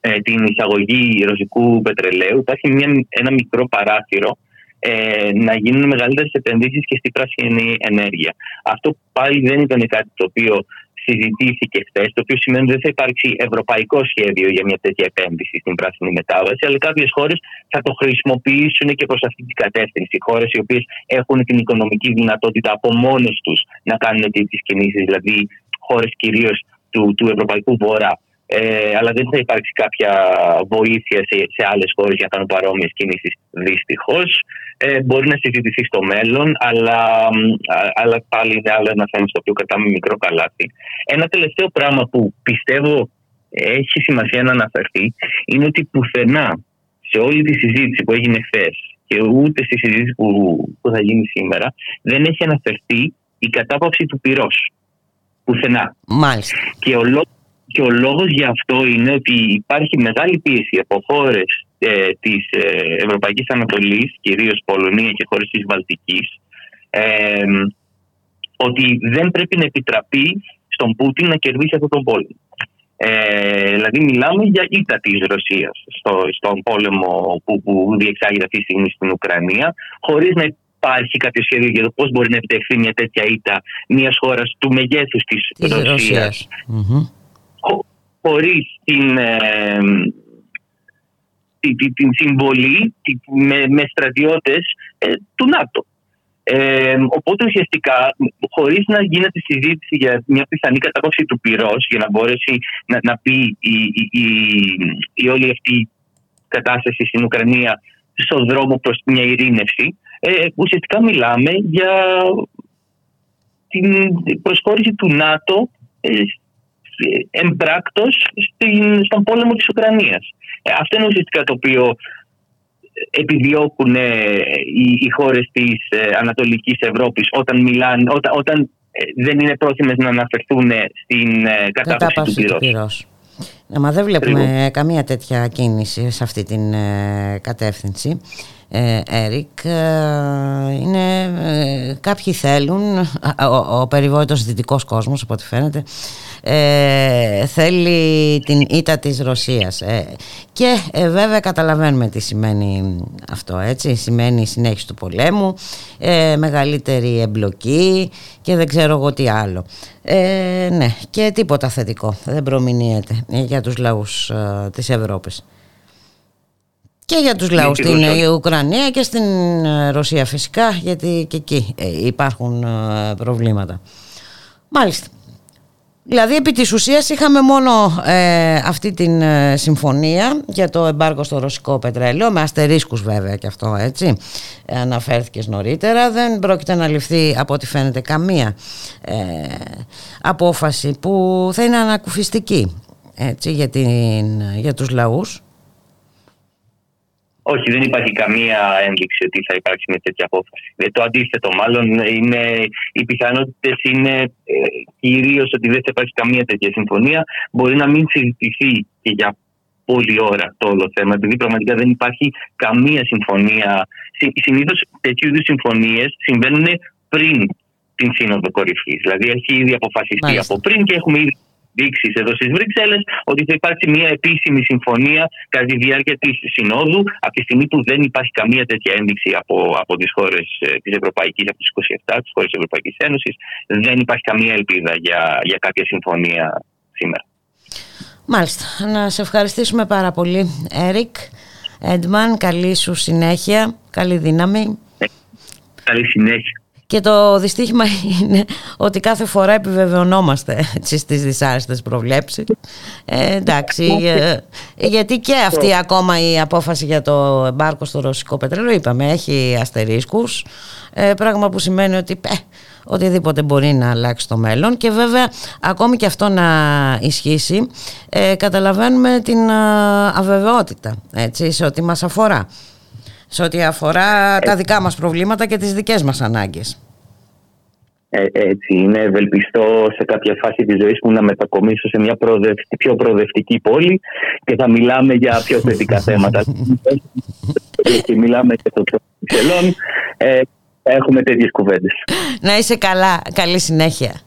ε, την εισαγωγή ρωσικού πετρελαίου υπάρχει μια, ένα μικρό παράθυρο ε, να γίνουν μεγαλύτερες επενδύσεις και στη πράσινη ενέργεια. Αυτό πάλι δεν ήταν κάτι το οποίο συζητήθηκε χθες, το οποίο σημαίνει ότι δεν θα υπάρξει ευρωπαϊκό σχέδιο για μια τέτοια επένδυση στην πράσινη μετάβαση, αλλά κάποιες χώρες θα το χρησιμοποιήσουν και προς αυτή την κατεύθυνση. Χώρες οι οποίες έχουν την οικονομική δυνατότητα από μόνες τους να κάνουν τέτοιες κινήσεις, δηλαδή χώρες κυρίως του, του Ευρωπαϊκού Βορρά. Ε, αλλά δεν θα υπάρξει κάποια βοήθεια σε, σε άλλες χώρες για να κάνουν παρόμοιες κινήσεις. Δυστυχώς. Ε, μπορεί να συζητηθεί στο μέλλον, αλλά, αλλά πάλι είναι άλλο ένα θέμα στο οποίο κρατάμε μικρό καλάθι. Ένα τελευταίο πράγμα που πιστεύω έχει σημασία να αναφερθεί είναι ότι πουθενά σε όλη τη συζήτηση που έγινε χθες και ούτε στη συζήτηση που, που θα γίνει σήμερα δεν έχει αναφερθεί η κατάπαυση του πυρός. Πουθενά. Μάλιστα. Και ο λόγος και ο λόγος για αυτό είναι ότι υπάρχει μεγάλη πίεση από χώρες ε, της ε, Ευρωπαϊκής Ανατολής, κυρίως Πολωνία και χώρες της Βαλτικής, ε, ότι δεν πρέπει να επιτραπεί στον Πούτιν να κερδίσει αυτόν τον πόλεμο. Ε, δηλαδή μιλάμε για ήττα της Ρωσίας στο, στον πόλεμο που, που διεξάγεται αυτή τη στιγμή στην Ουκρανία χωρίς να υπάρχει κάποιο σχέδιο για το πώς μπορεί να επιτευχθεί μια τέτοια ήττα μιας χώρας του μεγέθους της Ρωσίας χωρίς την, ε, την, την, συμβολή με, με στρατιώτες ε, του ΝΑΤΟ. Ε, οπότε ουσιαστικά, χωρίς να γίνεται συζήτηση για μια πιθανή κατάπαυση του πυρός, για να μπορέσει να, να πει η, η, η, όλη αυτή κατάσταση στην Ουκρανία στον δρόμο προς μια ειρήνευση, ε, ουσιαστικά μιλάμε για την προσχώρηση του ΝΑΤΟ εμπράκτος στον πόλεμο της Ουκρανίας. Ε, αυτό είναι ουσιαστικά το οποίο επιδιώκουν ε, οι, οι χώρες της ε, Ανατολικής Ευρώπης όταν, μιλάνε, όταν, όταν δεν είναι πρόθυμες να αναφερθούν στην κατάπαυση του πυρός. Μα δεν βλέπουμε καμία τέτοια κίνηση σε αυτή την κατεύθυνση. Έρικ είναι κάποιοι θέλουν ο, ο περιβόητος δυτικός κόσμος από ό,τι φαίνεται ε, θέλει την ήττα της Ρωσίας. Ε, και ε, βέβαια καταλαβαίνουμε τι σημαίνει αυτό έτσι. Σημαίνει συνέχιση του πολέμου ε, μεγαλύτερη εμπλοκή και δεν ξέρω εγώ τι άλλο. Ναι και τίποτα θετικό. Δεν προμηνύεται για τους λαούς της Ευρώπης. Και για τους λαούς στην Ουκρανία και στην Ρωσία φυσικά γιατί και εκεί υπάρχουν προβλήματα. Μάλιστα Δηλαδή επί της ουσίας είχαμε μόνο ε, αυτή την ε, συμφωνία για το εμπάργκο στο ρωσικό πετρέλαιο με αστερίσκους βέβαια και αυτό έτσι. Ε, αναφέρθηκες νωρίτερα. Δεν πρόκειται να ληφθεί από ό,τι φαίνεται καμία απόφαση που θα είναι ανακουφιστική έτσι, για, την, για τους λαούς όχι, δεν υπάρχει καμία ένδειξη ότι θα υπάρξει μια τέτοια απόφαση. Ε, το αντίθετο, μάλλον είναι, οι πιθανότητες είναι ε, κυρίως ότι δεν θα υπάρξει καμία τέτοια συμφωνία. Μπορεί να μην συζητηθεί και για πολλή ώρα το όλο θέμα, επειδή πραγματικά δεν υπάρχει καμία συμφωνία. Συνήθως τέτοιου είδους συμφωνίες συμβαίνουν πριν την Σύνοδο Κορυφής. Δηλαδή έχει ήδη αποφασιστεί από πριν και έχουμε ήδη δείξει εδώ στις Βρυξέλλες ότι θα υπάρξει μια επίσημη συμφωνία κατά τη διάρκεια της Συνόδου, από τη στιγμή που δεν υπάρχει καμία τέτοια ένδειξη από, από τις χώρες της Ευρωπαϊκής, από τις 27, τις χώρες της Ευρωπαϊκής Ένωσης, δεν υπάρχει καμία ελπίδα για, για κάποια συμφωνία σήμερα. Μάλιστα. Να σε ευχαριστήσουμε πάρα πολύ, Έρικ. Έντμαν, καλή σου συνέχεια, καλή δύναμη. Ε, καλή συνέχεια. Και το δυστύχημα είναι ότι κάθε φορά επιβεβαιωνόμαστε έτσι, στις δυσάρεστες προβλέψεις. Ε, εντάξει, ε, γιατί και αυτή ακόμα η απόφαση για το εμπάρκο στο ρωσικό πετρέλαιο, είπαμε, έχει αστερίσκους, ε, πράγμα που σημαίνει ότι ε, οτιδήποτε μπορεί να αλλάξει το μέλλον. Και βέβαια ακόμη και αυτό να ισχύσει ε, καταλαβαίνουμε την αβεβαιότητα έτσι, σε ό,τι μας αφορά σε ό,τι αφορά τα δικά μας προβλήματα και τις δικές μας ανάγκες. Ε, έτσι είναι, ευελπιστώ σε κάποια φάση της ζωής μου να μετακομίσω σε μια πιο προοδευτική πόλη και θα μιλάμε για πιο θετικά θέματα. και μιλάμε και το ψελών. Ε, έχουμε τέτοιες κουβέντες. Να είσαι καλά. Καλή συνέχεια.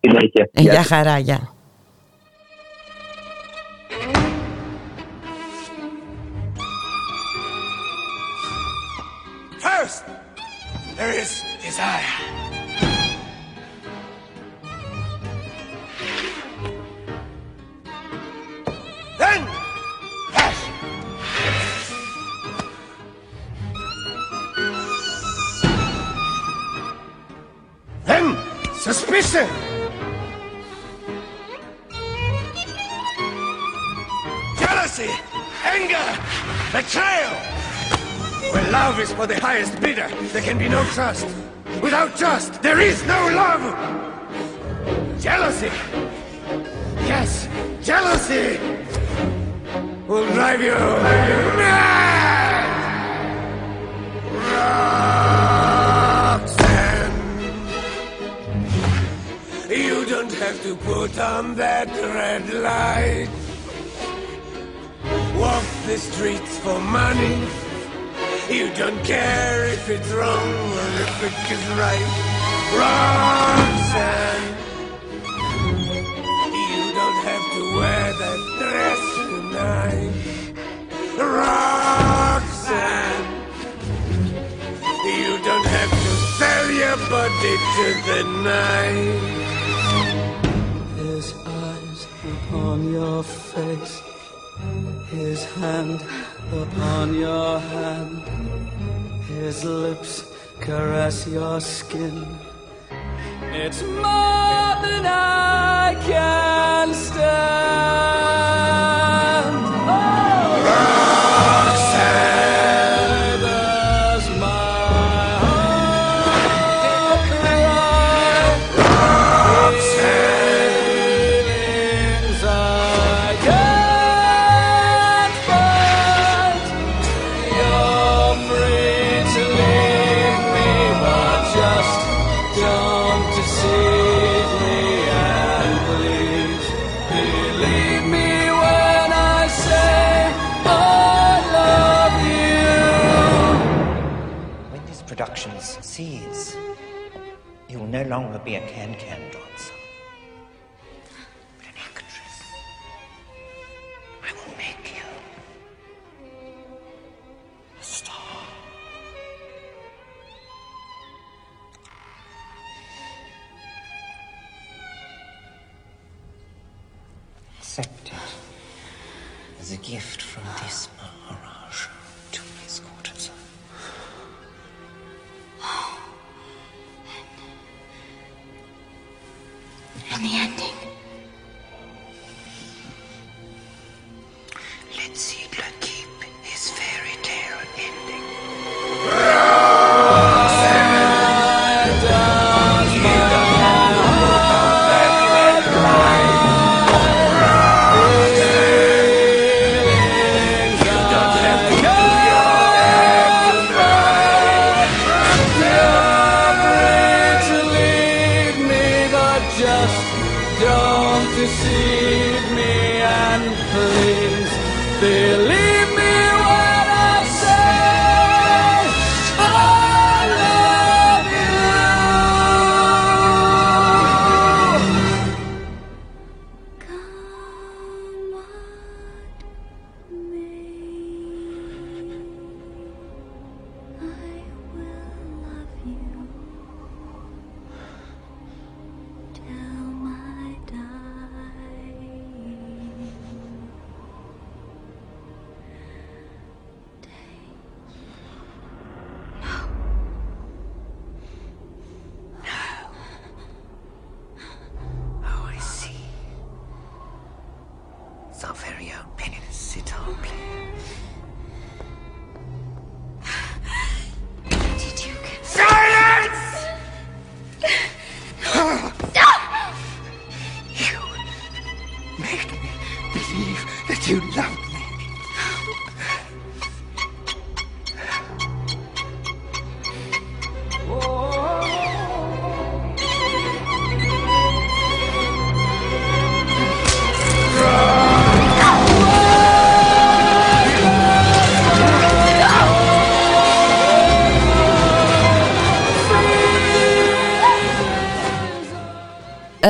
Συνέχεια. Για χαρά, γεια. First, there is desire. Then, passion. Then, suspicion. jealousy, anger, betrayal. Where love is for the highest bidder, there can be no trust. Without trust, there is no love. Jealousy. Yes, jealousy will drive you mad. Roxanne, you don't have to put on that red light. Walk the streets for money. You don't care if it's wrong or if it is right. Roxanne, you don't have to wear that dress tonight. Roxanne, you don't have to sell your body to the night. His eyes upon your face, his hand upon your hand, his lips caress your skin. It's more than I can stand. be a kid.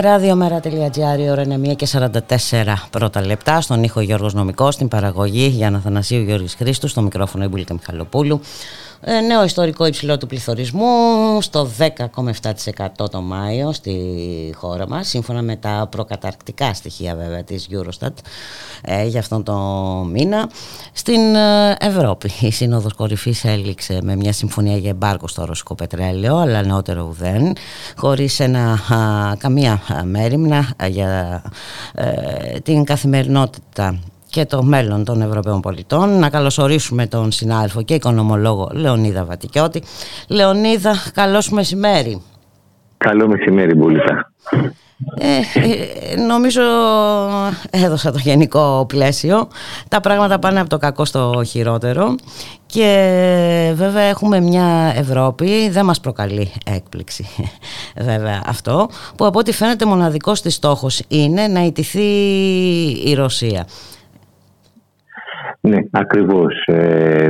Ραδιομέρα.gr, η ώρα είναι 1 και 44 πρώτα λεπτά. Στον ήχο Γιώργος Νομικός, στην παραγωγή Γιάννα Θανασίου Γιώργης Χρήστου, στο μικρόφωνο Ιμπουλίκα Μιχαλοπούλου. Ε, νέο ιστορικό υψηλό του πληθωρισμού στο 10,7% το Μάιο στη χώρα μας, σύμφωνα με τα προκαταρκτικά στοιχεία βέβαια της Eurostat ε, για αυτόν το μήνα. Στην ε, Ευρώπη η Σύνοδος Κορυφής έληξε με μια συμφωνία για εμπάρκο στο ρωσικό πετρέλαιο, αλλά νεότερο ουδέν, χωρίς ένα, α, καμία μέρημνα για ε, την καθημερινότητα και το μέλλον των Ευρωπαίων πολιτών. Να καλωσορίσουμε τον συνάδελφο και οικονομολόγο Λεωνίδα Βατικιώτη. Λεωνίδα, καλώς μεσημέρι. Καλό μεσημέρι, Μπούλικα. Ε, ε, νομίζω έδωσα το γενικό πλαίσιο τα πράγματα πάνε από το κακό στο χειρότερο και βέβαια έχουμε μια Ευρώπη δεν μας προκαλεί έκπληξη βέβαια αυτό που από ό,τι φαίνεται μοναδικός της στόχος είναι να ιτηθεί η Ρωσία Ναι ακριβώς ε,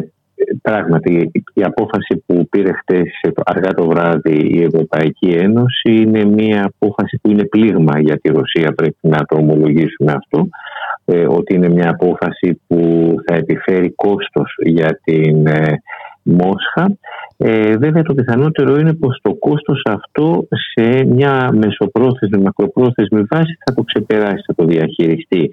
Πράγματι, η απόφαση που πήρε χτες αργά το βράδυ η Ευρωπαϊκή Ένωση είναι μια απόφαση που είναι πλήγμα για τη Ρωσία, πρέπει να το ομολογήσουμε αυτό, ε, ότι είναι μια απόφαση που θα επιφέρει κόστος για την ε, Μόσχα. Ε, βέβαια το πιθανότερο είναι πως το κόστος αυτό σε μια μεσοπρόθεσμη, μακροπρόθεσμη βάση θα το ξεπεράσει, θα το διαχειριστεί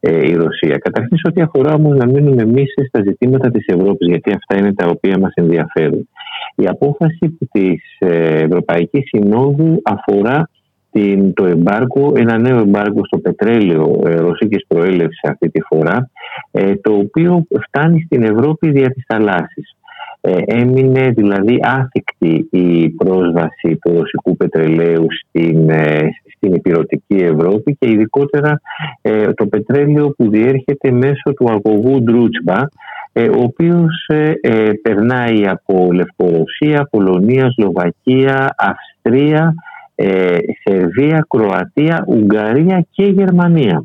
ε, η Ρωσία. Καταρχήν σε ό,τι αφορά όμως να μείνουμε εμείς στα ζητήματα της Ευρώπης, γιατί αυτά είναι τα οποία μας ενδιαφέρουν. Η απόφαση της ε, Ευρωπαϊκής Συνόδου αφορά την, το εμπάργκο, ένα νέο εμπάργκο στο πετρέλαιο ε, ρωσικής προέλευσης αυτή τη φορά, ε, το οποίο φτάνει στην Ευρώπη δια της θαλάσσης. Ε, έμεινε δηλαδή άθικτη η πρόσβαση του ρωσικού πετρελαίου στην, ε, στην υπηρετική Ευρώπη και ειδικότερα ε, το πετρέλαιο που διέρχεται μέσω του αγωγού Ντρούτσμπα ο οποίος περνάει από Λευκορωσία, Πολωνία, Σλοβακία, Αυστρία, Σερβία, Κροατία, Ουγγαρία και Γερμανία.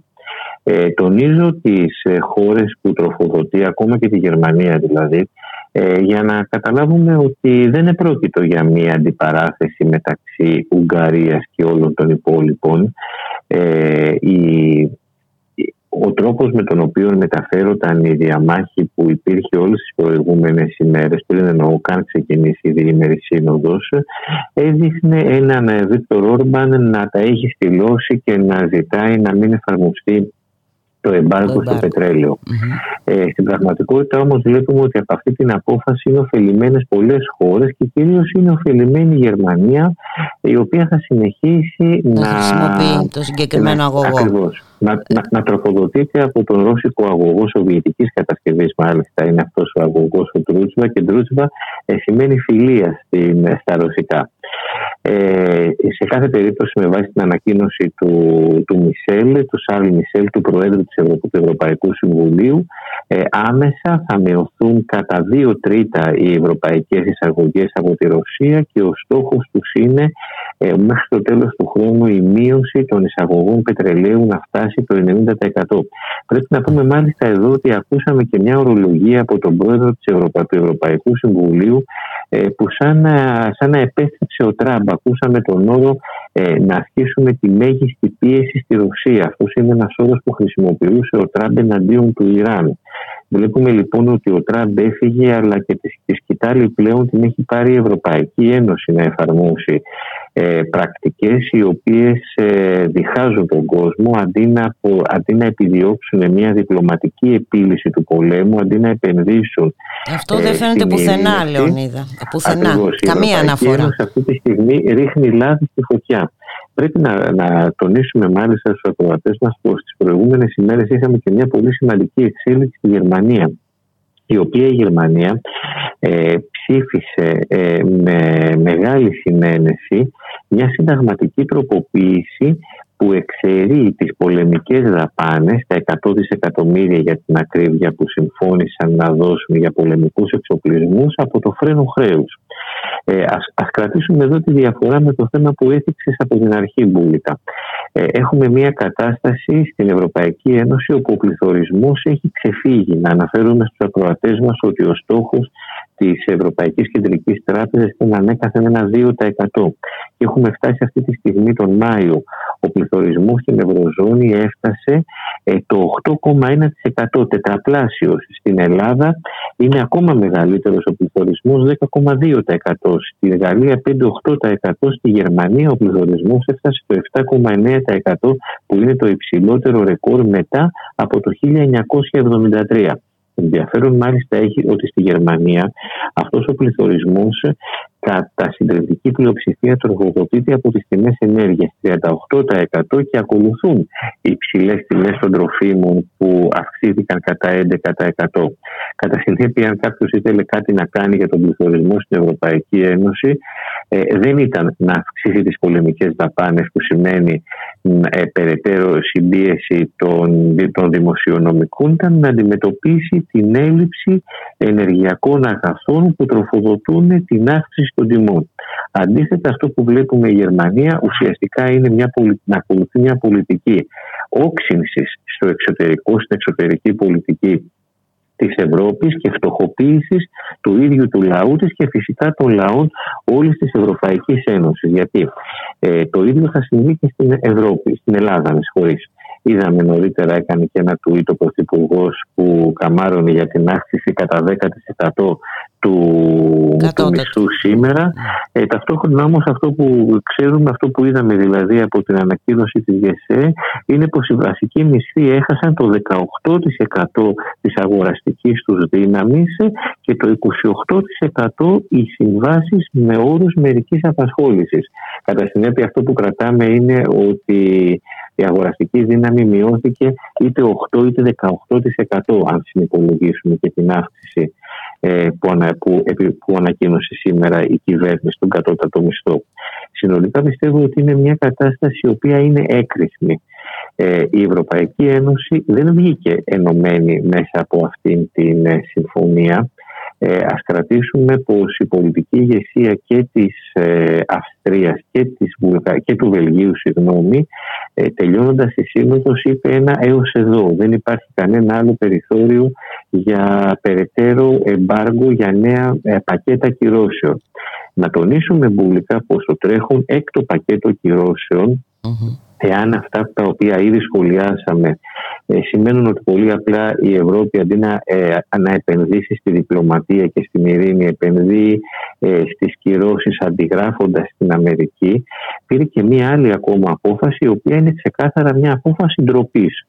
Ε, τονίζω τις χώρες που τροφοδοτεί, ακόμα και τη Γερμανία δηλαδή, ε, για να καταλάβουμε ότι δεν επρόκειτο για μια αντιπαράθεση μεταξύ Ουγγαρίας και όλων των υπόλοιπων. Ε, ο τρόπος με τον οποίο μεταφέρονταν η διαμάχη που υπήρχε όλες τις προηγούμενες ημέρες πριν εννοώ καν ξεκινήσει η διήμερη σύνοδος έδειχνε έναν Βίκτορ Όρμπαν να τα έχει στυλώσει και να ζητάει να μην εφαρμοστεί το εμπάργκο στο πετρελαιο Ε, στην πραγματικότητα όμως βλέπουμε ότι από αυτή την απόφαση είναι ωφελημένες πολλές χώρες και κυρίως είναι ωφελημένη η Γερμανία η οποία θα συνεχίσει να, να χρησιμοποιεί το συγκεκριμένο αγωγό. Ακριβώς να, να, να τροφοδοτείται από τον ρώσικο αγωγό σοβιετικής κατασκευής. Μάλιστα, είναι αυτός ο αγωγός ο Τρούτσβα και Τρούτσβα ε, σημαίνει φιλία στην, στα ρωσικά. Ε, σε κάθε περίπτωση, με βάση την ανακοίνωση του, του Μισελ, του Σάρλ Μισελ, του Προέδρου της Ευρω... του Ευρωπαϊκού Συμβουλίου, ε, άμεσα θα μειωθούν κατά δύο τρίτα οι ευρωπαϊκές εισαγωγές από τη Ρωσία και ο στόχος τους είναι ε, μέχρι το τέλος του χρόνου η μείωση των εισαγωγών πετρελαίου να φτάσει το 90%. Πρέπει να πούμε μάλιστα εδώ ότι ακούσαμε και μια ορολογία από τον πρόεδρο της Ευρωπα... του Ευρωπαϊκού Συμβουλίου ε, που σαν να, σαν να επέστρεψε ο Τραμπ. Ακούσαμε τον όρο ε, να ασκήσουμε τη μέγιστη πίεση στη Ρωσία. Αυτός είναι ένας όρος που χρησιμοποιούσε ο Τραμπ εναντίον του Ιράν. Βλέπουμε λοιπόν ότι ο Τραμπ έφυγε, αλλά και τη σκητάλη πλέον την έχει πάρει η Ευρωπαϊκή Ένωση να εφαρμόσει ε, πρακτικές οι οποίες ε, διχάζουν τον κόσμο αντί να, αντί να επιδιώξουν μια διπλωματική επίλυση του πολέμου, αντί να επενδύσουν. Αυτό δεν ε, φαίνεται πουθενά, Λεωνίδα. Πουθενά. Ακριβώς, Καμία αναφορά. αυτή τη στιγμή ρίχνει λάδι στη φωτιά. Πρέπει να, να τονίσουμε μάλιστα στους ακροατές μας πως στι προηγούμενες ημέρες είχαμε και μια πολύ σημαντική εξέλιξη στη Γερμανία. Η οποία η Γερμανία ε, ψήφισε ε, με μεγάλη συνένεση μια συνταγματική τροποποίηση που εξαιρεί τις πολεμικές δαπάνες, τα 100 δισεκατομμύρια για την ακρίβεια που συμφώνησαν να δώσουν για πολεμικούς εξοπλισμούς από το φρένο χρέους. Ε, ας, ας κρατήσουμε εδώ τη διαφορά με το θέμα που έθιξες από την αρχή Μπούλικα. Ε, έχουμε μια κατάσταση στην Ευρωπαϊκή Ένωση όπου ο πληθωρισμός έχει ξεφύγει. Να αναφέρουμε στους ακροατές μας ότι ο στόχος της Ευρωπαϊκής Κεντρικής Τράπεζας ήταν ανέκαθεν ένα 2%. Και έχουμε φτάσει αυτή τη στιγμή τον Μάιο. Ο πληθωρισμός στην Ευρωζώνη έφτασε ε, το 8,1% τετραπλάσιος. Στην Ελλάδα είναι ακόμα μεγαλύτερος ο πληθωρισμός 10,2%. Στη Γαλλία 5,8%. Στη Γερμανία ο πληθωρισμός έφτασε το 7,9% που είναι το υψηλότερο ρεκόρ μετά από το 1973. Ενδιαφέρον μάλιστα έχει ότι στη Γερμανία αυτός ο πληθωρισμός κατά συντριπτική πλειοψηφία τροφοδοτείται από τις τιμές ενέργειας 38% και ακολουθούν οι υψηλές τιμές των τροφίμων που αυξήθηκαν κατά 11%. Κατά συνθήκη, αν κάποιος ήθελε κάτι να κάνει για τον πληθωρισμό στην Ευρωπαϊκή Ένωση, ε, δεν ήταν να αυξήσει τις πολεμικές δαπάνες που σημαίνει ε, περαιτέρω συμπίεση των, των δημοσιονομικών, ήταν να αντιμετωπίσει την έλλειψη ενεργειακών αγαθών που τροφοδοτούν την αύξηση των τιμών. Αντίθετα, αυτό που βλέπουμε η Γερμανία ουσιαστικά είναι μια, να ακολουθεί μια πολιτική όξυνσης στο εξωτερικό, στην εξωτερική πολιτική της Ευρώπης και φτωχοποίησης του ίδιου του λαού της και φυσικά των λαών όλης της Ευρωπαϊκής Ένωσης. Γιατί ε, το ίδιο θα συμβεί και στην Ευρώπη, στην Ελλάδα, με συγχωρείς. Είδαμε νωρίτερα έκανε και ένα tweet ο Πρωθυπουργός που καμάρωνε για την αύξηση κατά 10% του, του μισθού σήμερα. Ε, ταυτόχρονα όμως αυτό που ξέρουμε, αυτό που είδαμε δηλαδή από την ανακοίνωση της ΓΕΣΕ, είναι πως οι βασικοί μισθοί έχασαν το 18% της αγοραστικής τους δύναμης και το 28% οι συμβάσεις με όρους μερικής απασχόλησης. Κατά συνέπεια, αυτό που κρατάμε είναι ότι η αγοραστική δύναμη μειώθηκε είτε 8 είτε 18% αν συνυπολογίσουμε και την αύξηση ε, που, ανα, που, που ανακοίνωσε σήμερα η κυβέρνηση στον κατώτατο μισθό. Συνολικά πιστεύω ότι είναι μια κατάσταση η οποία είναι έκρηθμη. Ε, η Ευρωπαϊκή Ένωση δεν βγήκε ενωμένη μέσα από αυτήν την ε, συμφωνία ε, ας κρατήσουμε πως η πολιτική ηγεσία και της ε, Αυστρίας και, της και του Βελγίου συγγνώμη, ε, τελειώνοντας η Σύνοδος είπε ένα έως εδώ. Δεν υπάρχει κανένα άλλο περιθώριο για περαιτέρω εμπάργο για νέα ε, πακέτα κυρώσεων. Να τονίσουμε μπουλικά πως το τρέχον έκτο πακέτο εάν αυτά τα οποία ήδη σχολιάσαμε ε, σημαίνουν ότι πολύ απλά η Ευρώπη αντί να, ε, να επενδύσει στη διπλωματία και στην ειρήνη επενδύει ε, στις κυρώσεις αντιγράφοντας την Αμερική πήρε και μία άλλη ακόμα απόφαση η οποία είναι ξεκάθαρα μια απόφαση ντροπής.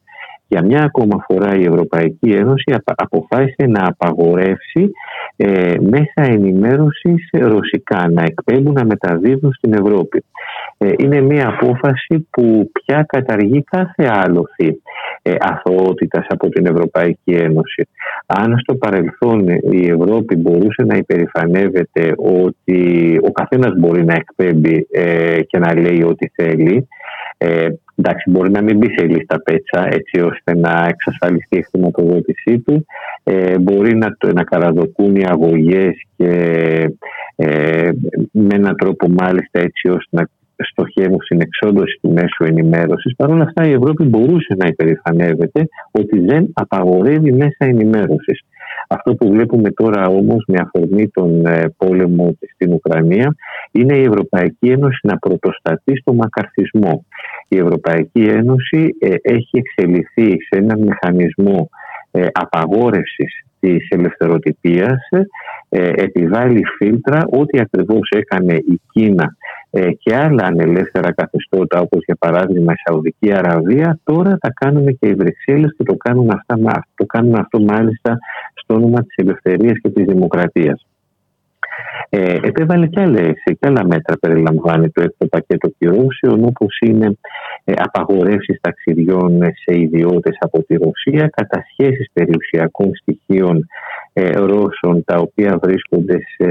Για μια ακόμα φορά η Ευρωπαϊκή Ένωση αποφάσισε να απαγορεύσει ε, μέσα ενημέρωσης ρωσικά, να εκπέμπουν, να μεταδίδουν στην Ευρώπη. Ε, είναι μια απόφαση που πια καταργεί κάθε άλοθη ε, αθωότητας από την Ευρωπαϊκή Ένωση. Αν στο παρελθόν η Ευρώπη μπορούσε να υπερηφανεύεται ότι ο καθένας μπορεί να εκπέμπει ε, και να λέει ό,τι θέλει, ε, εντάξει, μπορεί να μην μπει σε λίστα πέτσα έτσι ώστε να εξασφαλιστεί η χρηματοδότησή του. Ε, μπορεί να, να καραδοκούν οι αγωγές και ε, με έναν τρόπο μάλιστα έτσι ώστε να στοχεύουν στην εξόντωση του μέσου ενημέρωσης. Παρ' όλα αυτά, η Ευρώπη μπορούσε να υπερηφανεύεται ότι δεν απαγορεύει μέσα ενημέρωσης. Αυτό που βλέπουμε τώρα όμως με αφορμή τον ε, πόλεμο στην Ουκρανία είναι η Ευρωπαϊκή Ένωση να πρωτοστατεί στο μακαρθισμό. Η Ευρωπαϊκή Ένωση ε, έχει εξελιχθεί σε έναν μηχανισμό ε, απαγόρευσης της ελευθεροτυπίας επιβάλλει φίλτρα ό,τι ακριβώς έκανε η Κίνα και άλλα ανελεύθερα καθεστώτα όπως για παράδειγμα η Σαουδική Αραβία τώρα τα κάνουμε και οι Βρυξέλλες και το κάνουν, αυτά, το κάνουν αυτό μάλιστα στο όνομα της ελευθερίας και της δημοκρατίας. Ε, επέβαλε και, άλλες, και άλλα μέτρα περιλαμβάνει το έκτο πακέτο κυρώσεων όπως είναι ε, απαγορεύσεις ταξιδιών σε ιδιώτες από τη Ρωσία, κατασχέσεις περιουσιακών στοιχείων ε, Ρώσων τα οποία βρίσκονται σε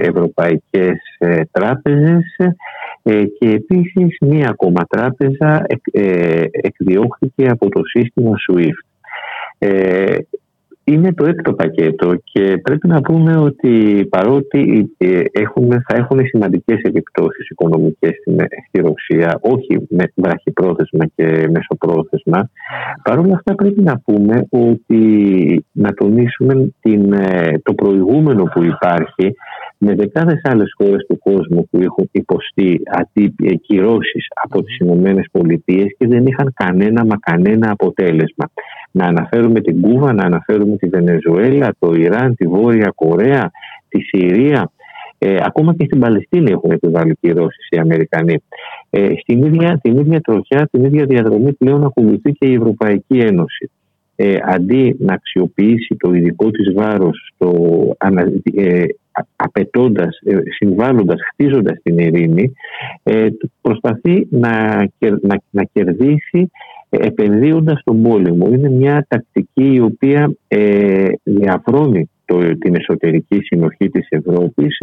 ευρωπαϊκές ε, τράπεζες ε, και επίσης μία ακόμα τράπεζα ε, εκδιώχθηκε από το σύστημα SWIFT είναι το έκτο πακέτο και πρέπει να πούμε ότι παρότι ε, έχουμε, θα έχουν σημαντικές επιπτώσεις οικονομικές στη, Ρωσία, όχι με βραχυπρόθεσμα και μεσοπρόθεσμα, παρόλα αυτά πρέπει να πούμε ότι να τονίσουμε την, ε, το προηγούμενο που υπάρχει με δεκάδες άλλες χώρες του κόσμου που έχουν υποστεί κυρώσεις από τις Ηνωμένες Πολιτείες και δεν είχαν κανένα μα κανένα αποτέλεσμα. Να αναφέρουμε την Κούβα, να αναφέρουμε τη Βενεζουέλα, το Ιράν, τη Βόρεια Κορέα, τη Συρία. Ε, ακόμα και στην Παλαιστίνη έχουν επιβάλει κυρώσεις οι Αμερικανοί. Ε, στην ίδια, την ίδια τροχιά, την ίδια διαδρομή πλέον ακολουθεί και η Ευρωπαϊκή Ένωση. Ε, αντί να αξιοποιήσει το ειδικό της βάρος στο, ε, απαιτώντας, ε, συμβάλλοντας, χτίζοντας την ειρήνη ε, προσπαθεί να, να, να κερδίσει επενδύοντας τον πόλεμο. Είναι μια τακτική η οποία ε, διαβρώνει το, την εσωτερική συνοχή της Ευρώπης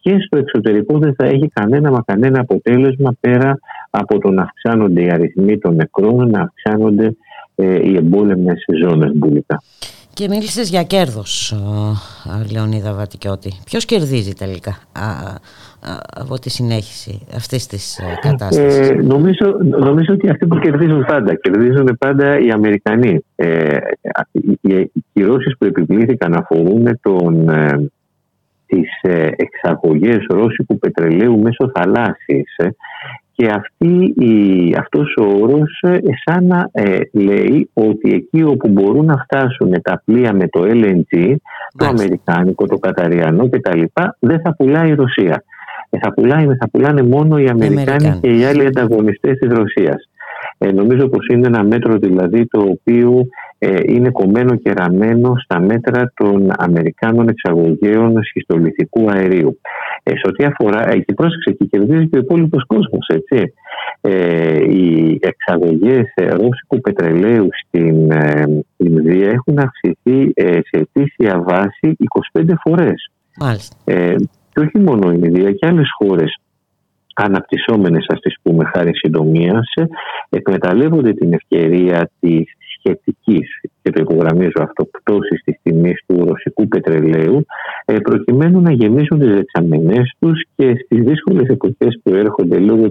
και στο εξωτερικό δεν θα έχει κανένα μα κανένα αποτέλεσμα πέρα από το να αυξάνονται οι αριθμοί των νεκρών, να αυξάνονται ε, οι εμπόλεμες ζώνες μπουλικά. Και μίλησες για κέρδος, Λεωνίδα Βατικιώτη. Ποιος κερδίζει τελικά από τη συνέχιση αυτής της ε, κατάστασης. Ε, νομίζω, νομίζω ότι αυτοί που κερδίζουν πάντα. Κερδίζουν πάντα οι Αμερικανοί. Ε, οι κυρώσεις που επιβλήθηκαν αφορούν τον, ε, τις ε, εξαγωγές ρώσικου πετρελαίου μέσω θαλάσσης και αυτή η, αυτός ο όρος ε, σαν να ε, λέει ότι εκεί όπου μπορούν να φτάσουν τα πλοία με το LNG, το αμερικάνικο, το καταριανό κτλ. δεν θα πουλάει η Ρωσία. Ε, θα, πουλάει, θα πουλάνε μόνο οι Αμερικάνοι και οι άλλοι ανταγωνιστές της Ρωσίας. Ε, νομίζω πως είναι ένα μέτρο δηλαδή το οποίο ε, είναι κομμένο και ραμμένο στα μέτρα των Αμερικάνων εξαγωγέων σχιστολιθικού αερίου. Ε, σε ό,τι αφορά, εκεί πρόσεξε και κερδίζει και ο υπόλοιπος κόσμος, έτσι. Ε, οι εξαγωγές ρώσικου πετρελαίου στην ε, Ινδία έχουν αυξηθεί ε, σε αιτήσια βάση 25 φορές. Ε, και όχι μόνο η Ινδία και άλλες χώρες αναπτυσσόμενες ας τις πούμε χάρη συντομίας εκμεταλλεύονται την ευκαιρία της σχετικής και το υπογραμμίζω αυτό πτώσης της τιμής του ρωσικού πετρελαίου ε, προκειμένου να γεμίσουν τις δεξαμενές τους και στις δύσκολες εποχές που έρχονται λόγω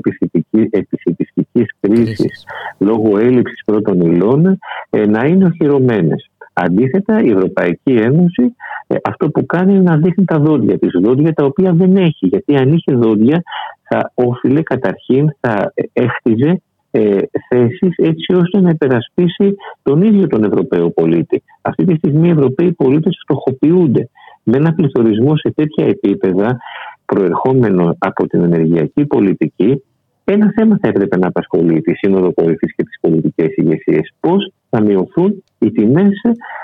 επισητιστικής κρίσης, λόγω έλλειψης πρώτων υλών ε, να είναι οχυρωμένες. Αντίθετα, η Ευρωπαϊκή Ένωση ε, αυτό που κάνει είναι να δείχνει τα δόντια της, δόντια τα οποία δεν έχει. Γιατί αν είχε δόντια θα όφιλε καταρχήν, θα έχτιζε ε, θέσεις έτσι ώστε να υπερασπίσει τον ίδιο τον Ευρωπαίο πολίτη. Αυτή τη στιγμή οι Ευρωπαίοι πολίτες φτωχοποιούνται με ένα πληθωρισμό σε τέτοια επίπεδα προερχόμενο από την ενεργειακή πολιτική ένα θέμα θα έπρεπε να απασχολεί τη Σύνοδο Κορυφής και τις πολιτικές ηγεσίες. Πώς θα μειωθούν οι τιμές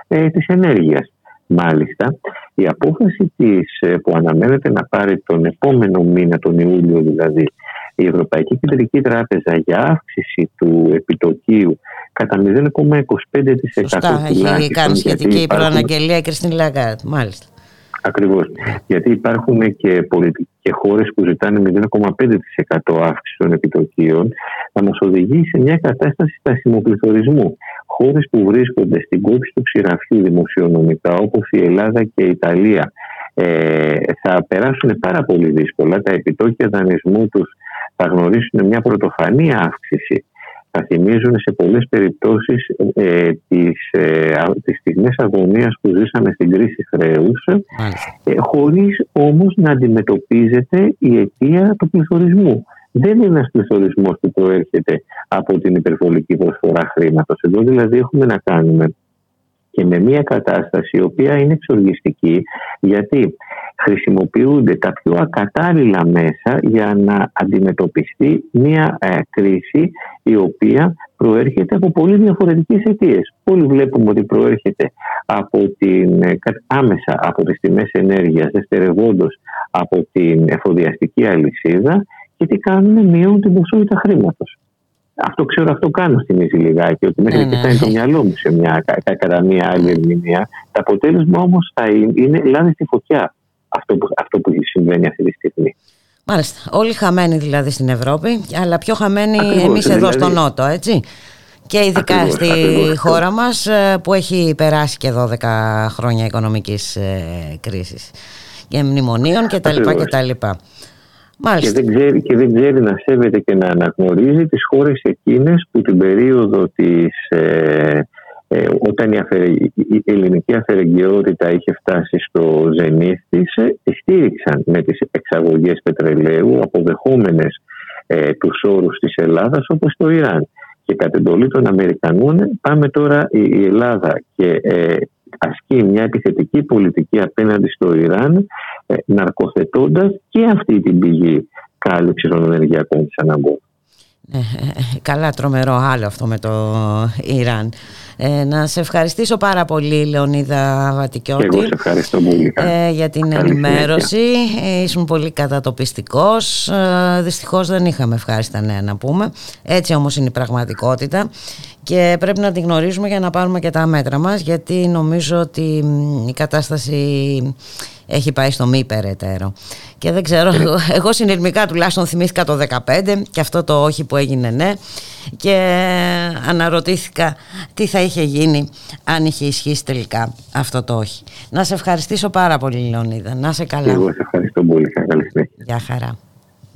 ε, της ενέργειας. Μάλιστα, η απόφαση της, ε, που αναμένεται να πάρει τον επόμενο μήνα, τον Ιούλιο δηλαδή, η Ευρωπαϊκή Κεντρική Τράπεζα για αύξηση του επιτοκίου κατά 0,25%. Σωστά, έχει κάνει σχετική προαναγγελία η Κριστίν Λαγκάρντ, μάλιστα. Ακριβώς. Γιατί υπάρχουν και, πολιτικοί και χώρες που ζητάνε 0,5% αύξηση των επιτοκίων θα μας οδηγεί σε μια κατάσταση στασιμοπληθωρισμού. Χώρες που βρίσκονται στην κόψη του ξυραφιού δημοσιονομικά όπως η Ελλάδα και η Ιταλία ε, θα περάσουν πάρα πολύ δύσκολα. Τα επιτόκια δανεισμού τους θα γνωρίσουν μια πρωτοφανή αύξηση θα θυμίζουν σε πολλές περιπτώσεις ε, τις, ε, τις στιγμές αγωνίας που ζήσαμε στην κρίση χρέους ε, χωρίς όμως να αντιμετωπίζεται η αιτία του πληθωρισμού. Δεν είναι ένας πληθωρισμός που προέρχεται από την υπερβολική προσφορά χρήματος. Εδώ δηλαδή έχουμε να κάνουμε και με μια κατάσταση η οποία είναι εξοργιστική γιατί χρησιμοποιούνται τα πιο ακατάλληλα μέσα για να αντιμετωπιστεί μια ε, κρίση η οποία προέρχεται από πολύ διαφορετικές αιτίες. Όλοι βλέπουμε ότι προέρχεται από την, ε, άμεσα από τις τιμές ενέργειας, δευτερευόντως από την εφοδιαστική αλυσίδα και τι κάνουν, μειώνουν την ποσότητα χρήματος. Αυτό ξέρω, αυτό κάνω στην Ίση λιγάκι, ότι μέχρι ναι, και ναι. το μυαλό μου σε μια, κατά μια άλλη ερμηνεία. Το αποτέλεσμα όμως θα είναι λάδι στη φωτιά αυτό που, αυτό που συμβαίνει αυτή τη στιγμή. Μάλιστα. Όλοι χαμένοι δηλαδή στην Ευρώπη, αλλά πιο χαμένοι εμεί εμείς εδώ δηλαδή... στο Νότο, έτσι. Και ειδικά ακριβώς, στη ακριβώς. χώρα μας ε, που έχει περάσει και 12 χρόνια οικονομικής ε, κρίσης και μνημονίων κτλ. Και δεν, ξέρει, και δεν ξέρει να σέβεται και να αναγνωρίζει τις χώρες εκείνες που την περίοδο της, ε, ε, όταν η, η ελληνική αφαιρεγγιότητα είχε φτάσει στο ζενήθ της, ε, στήριξαν με τις εξαγωγές πετρελαίου αποδεχόμενες ε, τους όρους της Ελλάδας όπως το Ιράν. Και κατ' εντολή των Αμερικανών πάμε τώρα η, Ελλάδα και ε, ασκεί μια επιθετική πολιτική απέναντι στο Ιράν ε, ναρκοθετώντας και αυτή την πηγή κάλυψης των ενεργειακών της αναγκών. Ε, καλά τρομερό άλλο αυτό με το Ιράν. Ε, να σε ευχαριστήσω πάρα πολύ Λεωνίδα Βατικιώτη εγώ σε ευχαριστώ πολύ. ε, για την ενημέρωση. Ε, ήσουν πολύ κατατοπιστικός. Ε, δυστυχώς δεν είχαμε ευχάριστα νέα να πούμε. Έτσι όμως είναι η πραγματικότητα. Και πρέπει να την γνωρίζουμε για να πάρουμε και τα μέτρα μας γιατί νομίζω ότι η κατάσταση έχει πάει στο μη περαιτέρω. Και δεν ξέρω, εγώ συνειρμικά τουλάχιστον θυμήθηκα το 2015 και αυτό το όχι που έγινε ναι και αναρωτήθηκα τι θα είχε γίνει αν είχε ισχύσει τελικά αυτό το όχι. Να σε ευχαριστήσω πάρα πολύ Λεωνίδα, να σε καλά. Εγώ σε ευχαριστώ πολύ, καλή Γεια χαρά.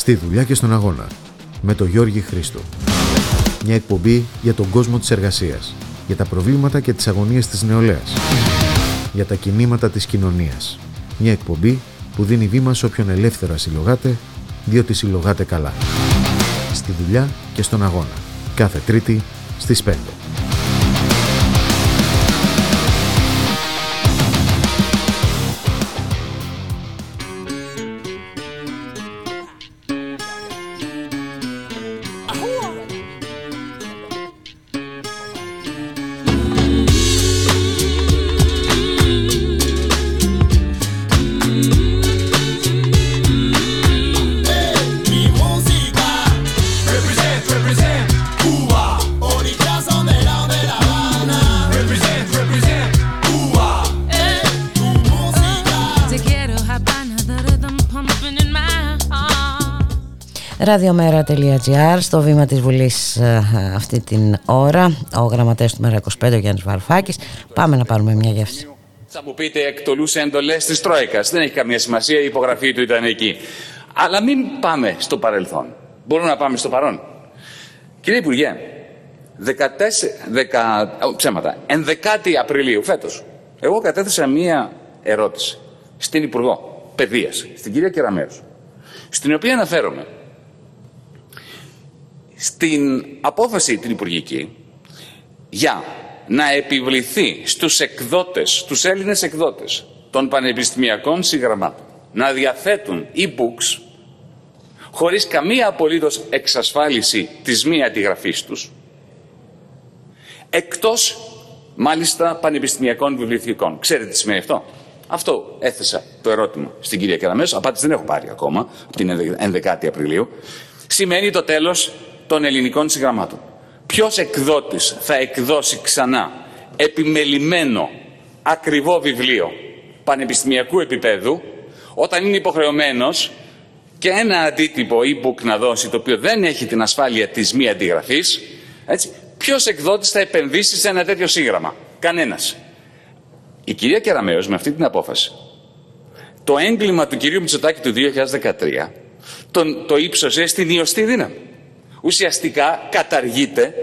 Στη δουλειά και στον αγώνα με τον Γιώργη Χρήστο. Μια εκπομπή για τον κόσμο της εργασίας, για τα προβλήματα και τις αγωνίες της νεολαίας, για τα κινήματα της κοινωνίας. Μια εκπομπή που δίνει βήμα σε όποιον ελεύθερα συλλογάται, διότι συλλογάται καλά. Στη δουλειά και στον αγώνα. Κάθε Τρίτη στις 5. radiomera.gr στο βήμα της Βουλής ε, αυτή την ώρα. Ο γραμματέας του Μέρα 25 ο Γιάννης Βαρφάκης πάμε να πάρουμε μια γεύση. Θα μου πείτε εκτολούσε εντολές της Τρόικας. Δεν έχει καμία σημασία η υπογραφή του ήταν εκεί. Αλλά μην πάμε στο παρελθόν. Μπορούμε να πάμε στο παρόν. Κύριε Υπουργέ 14, 10, ψέματα, 11 Απριλίου φέτος εγώ κατέθεσα μία ερώτηση στην Υπουργό Παιδείας, στην κυρία Κεραμέρους στην οποία αναφέρομαι στην απόφαση την Υπουργική για να επιβληθεί στους εκδότες, τους Έλληνες εκδότες των πανεπιστημιακών συγγραμμάτων να διαθέτουν e-books χωρίς καμία απολύτως εξασφάλιση της μη αντιγραφής τους εκτός μάλιστα πανεπιστημιακών βιβλιοθηκών. Ξέρετε τι σημαίνει αυτό; Αυτό έθεσα το ερώτημα στην κυρία Κεραμέσο, απάντηση δεν έχω πάρει ακόμα, την 11η Απριλίου. Σημαίνει το τέλος των ελληνικών συγγραμμάτων. Ποιος εκδότης θα εκδώσει ξανά επιμελημένο ακριβό βιβλίο πανεπιστημιακού επίπεδου όταν είναι υποχρεωμένος και ένα αντίτυπο e-book να δώσει το οποίο δεν έχει την ασφάλεια της μη αντιγραφής έτσι, ποιος εκδότης θα επενδύσει σε ένα τέτοιο σύγγραμμα; Κανένας. Η κυρία Κεραμέως με αυτή την απόφαση το έγκλημα του κυρίου Μητσοτάκη του 2013 τον, το ύψωσε στην ιωστή δύναμη ουσιαστικά καταργείται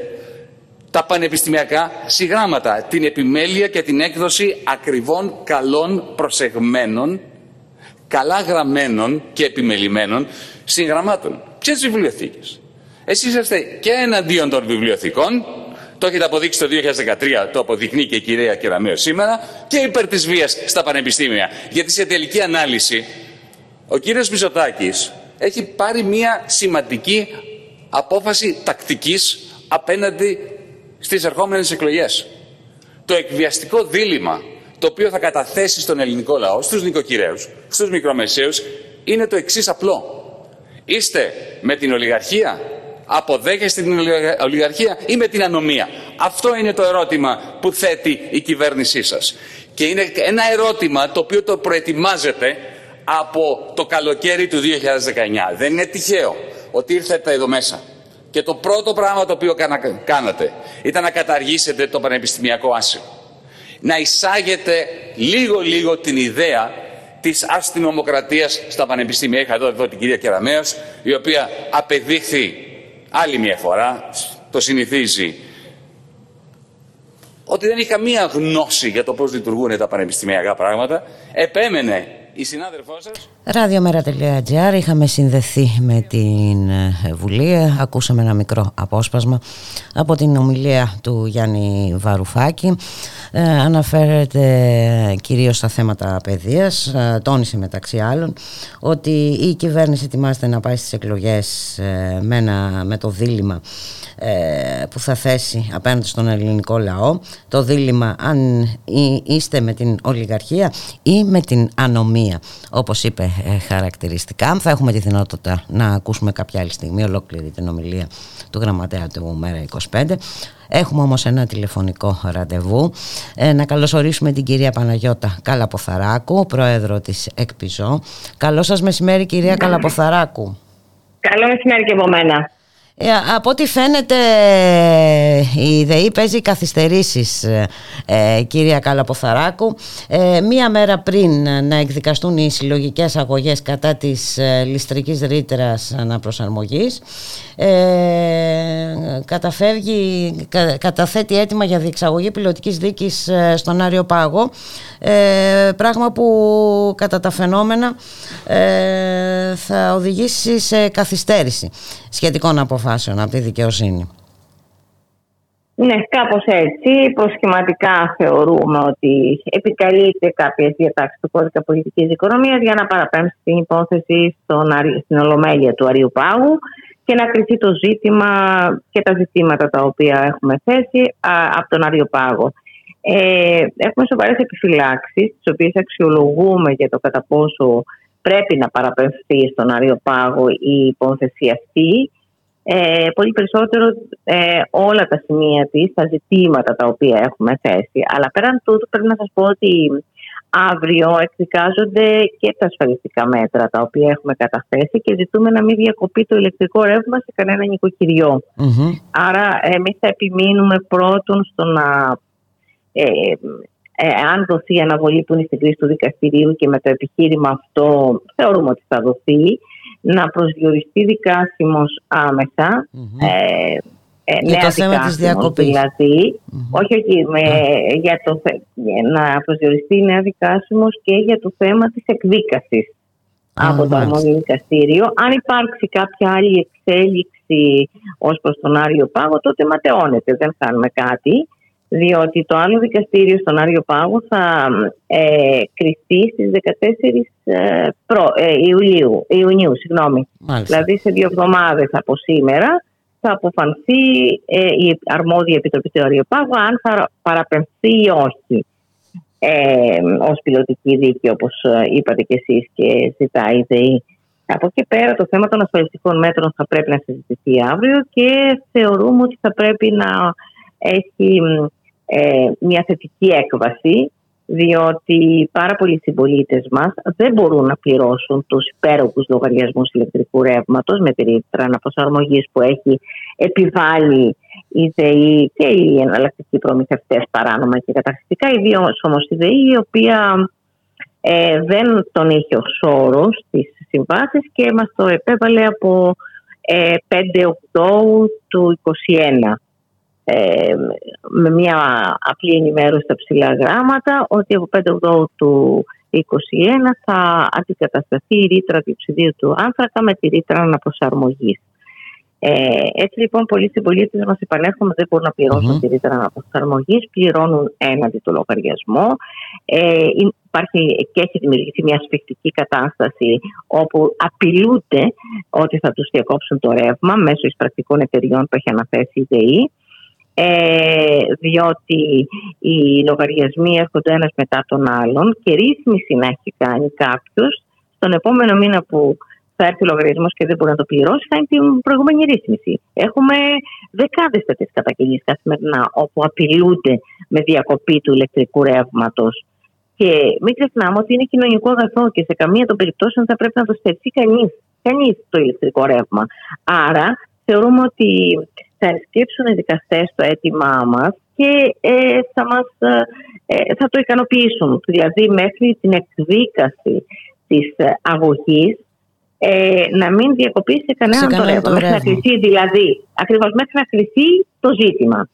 τα πανεπιστημιακά συγγράμματα, την επιμέλεια και την έκδοση ακριβών, καλών, προσεγμένων, καλά γραμμένων και επιμελημένων συγγραμμάτων. Ποιε βιβλιοθήκες; Εσείς είστε και εναντίον των βιβλιοθηκών, το έχετε αποδείξει το 2013, το αποδεικνύει και η κυρία Κεραμέο σήμερα, και υπέρ της βίας στα πανεπιστήμια. Γιατί σε τελική ανάλυση, ο κύριος Μητσοτάκης έχει πάρει μια σημαντική απόφαση τακτικής απέναντι στις ερχόμενες εκλογές. Το εκβιαστικό δίλημα το οποίο θα καταθέσει στον ελληνικό λαό, στους νοικοκυρέους, στους μικρομεσαίους, είναι το εξής απλό. Είστε με την ολιγαρχία, αποδέχεστε την ολιγαρχία ή με την ανομία. Αυτό είναι το ερώτημα που θέτει η κυβέρνησή σας. Και είναι ένα ερώτημα το οποίο το προετοιμάζετε από το καλοκαίρι του 2019. Δεν είναι τυχαίο ότι ήρθατε εδώ μέσα και το πρώτο πράγμα το οποίο κάνατε ήταν να καταργήσετε το πανεπιστημιακό άσυλο. Να εισάγετε λίγο-λίγο την ιδέα της αστυνομοκρατίας στα πανεπιστήμια. Είχα εδώ, εδώ την κυρία Κεραμέας, η οποία απεδείχθη άλλη μια φορά, το συνηθίζει, ότι δεν είχε καμία γνώση για το πώς λειτουργούν τα πανεπιστημιακά πράγματα, επέμενε η συνάδελφός σας. Ραδιομέρα.gr Είχαμε συνδεθεί με την ε, Βουλή. Ακούσαμε ένα μικρό απόσπασμα Από την ομιλία του Γιάννη Βαρουφάκη. Ε, Αναφέρεται κυρίως στα θέματα παιδείας. Ε, Τόνισε μεταξύ άλλων Ότι η κυβέρνηση ετοιμάζεται να πάει στις εκλογές ε, με, με το δίλημα ε, που θα θέσει απέναντι στον ελληνικό λαό. Το δίλημα αν είστε με την ολιγαρχία ή με την ανομία όπως είπε ε, χαρακτηριστικά θα έχουμε τη δυνατότητα να ακούσουμε κάποια άλλη στιγμή ολόκληρη την ομιλία του γραμματέα του Μέρα 25 Έχουμε όμως ένα τηλεφωνικό ραντεβού. Ε, να καλωσορίσουμε την κυρία Παναγιώτα Καλαποθαράκου, πρόεδρο της ΕΚΠΙΖΟ. Καλό σας μεσημέρι κυρία Καλαποθαράκου. Καλό μεσημέρι και από μένα. Ε, από ό,τι φαίνεται η ΔΕΗ παίζει καθυστερήσεις ε, κυρία Καλαποθαράκου. Ε, μία μέρα πριν να εκδικαστούν οι συλλογικές αγωγές κατά της ε, ληστρικής ρήτρας αναπροσαρμογής ε, καταφεύγει, καταθέτει έτοιμα για διεξαγωγή πιλωτικής δίκης στον Άριο Πάγο. Πράγμα που κατά τα φαινόμενα θα οδηγήσει σε καθυστέρηση σχετικών αποφάσεων αποφάσεων από τη δικαιοσύνη. Ναι, κάπως έτσι. Προσχηματικά θεωρούμε ότι επικαλείται κάποιες διατάξεις του κώδικα πολιτικής οικονομίας για να παραπέμψει την υπόθεση στον, στην Ολομέλεια του Αριού Πάγου και να κριθεί το ζήτημα και τα ζητήματα τα οποία έχουμε θέσει από τον Αριό Πάγο. Ε, έχουμε σοβαρές επιφυλάξεις, τις οποίες αξιολογούμε για το κατά πόσο πρέπει να παραπέμψει στον Αριό Πάγο η υπόθεση αυτή. Ε, πολύ περισσότερο ε, όλα τα σημεία της, τα ζητήματα τα οποία έχουμε θέσει. Αλλά πέραν τούτου πρέπει να σας πω ότι αύριο εκδικάζονται και τα ασφαλιστικά μέτρα τα οποία έχουμε καταθέσει και ζητούμε να μην διακοπεί το ηλεκτρικό ρεύμα σε κανένα Άρα εμείς θα επιμείνουμε πρώτον στο να ε, ε, αν δοθεί αναβολή που είναι στην κρίση του δικαστηρίου και με το επιχείρημα αυτό θεωρούμε ότι θα δοθεί να προσδιοριστεί δικάσιμος άμεσα. Ε, ε, για το θέμα της διακοπής. Δηλαδή, όχι, όχι με, για το, να προσδιοριστεί νέα δικάσιμος και για το θέμα της εκδίκασης από το αρμόδιο δικαστήριο. Αν υπάρξει κάποια άλλη εξέλιξη ως προς τον Άριο Πάγο, τότε ματαιώνεται, δεν κάνουμε κάτι διότι το άλλο δικαστήριο στον Άριο Πάγο θα ε, κριθεί στις 14 ε, προ, ε, Ιουλίου, Ιουνίου. Συγγνώμη. Δηλαδή σε δύο εβδομάδες από σήμερα θα αποφανθεί ε, η αρμόδια επιτροπή του Άριο Πάγου αν θα παραπεμφθεί ή όχι ε, ως πιλωτική δίκη όπως ε, είπατε και εσείς και ζητάει η ΔΕΗ. Από εκεί πέρα το θέμα των ασφαλιστικών μέτρων θα πρέπει να συζητηθεί αύριο και θεωρούμε ότι θα πρέπει να έχει ε, μια θετική έκβαση διότι πάρα πολλοί συμπολίτες μας δεν μπορούν να πληρώσουν τους υπέροχους λογαριασμούς ηλεκτρικού ρεύματος με τη ρήτρα αναπροσαρμογής που έχει επιβάλει η ΔΕΗ και οι εναλλακτικοί προμηθευτές παράνομα και καταρχιστικά. Ιδίως όμως η ΔΕΗ, η οποία ε, δεν τον είχε ως όρος στις συμβάσεις και μας το επέβαλε από ε, 5 Οκτώου του 2021 ε, με μια απλή ενημέρωση στα ψηλά γράμματα ότι από 5 του 2021 θα αντικατασταθεί η ρήτρα διοξιδίου του άνθρακα με τη ρήτρα αναπροσαρμογής. Ε, έτσι λοιπόν πολλοί συμπολίτες μας επανέρχονται δεν μπορούν να πληρώσουν mm-hmm. τη ρήτρα αναπροσαρμογής, πληρώνουν έναντι το λογαριασμό. Ε, υπάρχει και έχει δημιουργηθεί μια σφιχτική κατάσταση όπου απειλούνται ότι θα τους διακόψουν το ρεύμα μέσω εισπρακτικών εταιριών που έχει αναθέσει η ΔΕΗ ε, διότι οι λογαριασμοί έρχονται ένας μετά τον άλλον και ρύθμιση να έχει κάνει κάποιος στον επόμενο μήνα που θα έρθει ο λογαριασμός και δεν μπορεί να το πληρώσει, θα είναι την προηγούμενη ρύθμιση. Έχουμε δεκάδες τέτοιες καταγγελίες καθημερινά όπου απειλούνται με διακοπή του ηλεκτρικού ρεύματος. Και μην ξεχνάμε ότι είναι κοινωνικό αγαθό και σε καμία των περιπτώσεων θα πρέπει να το στερηθεί κανείς κανείς το ηλεκτρικό ρεύμα. Άρα θεωρούμε ότι θα ενσκύψουν οι δικαστές το αίτημά μας και ε, θα, μας, ε, θα το ικανοποιήσουν. Δηλαδή μέχρι την εκδίκαση της ε, αγωγής ε, να μην διακοπεί σε κανέναν το ρεύμα. Μέχρι να κληθεί δηλαδή, ακριβώς μέχρι να κληθεί το ζήτημα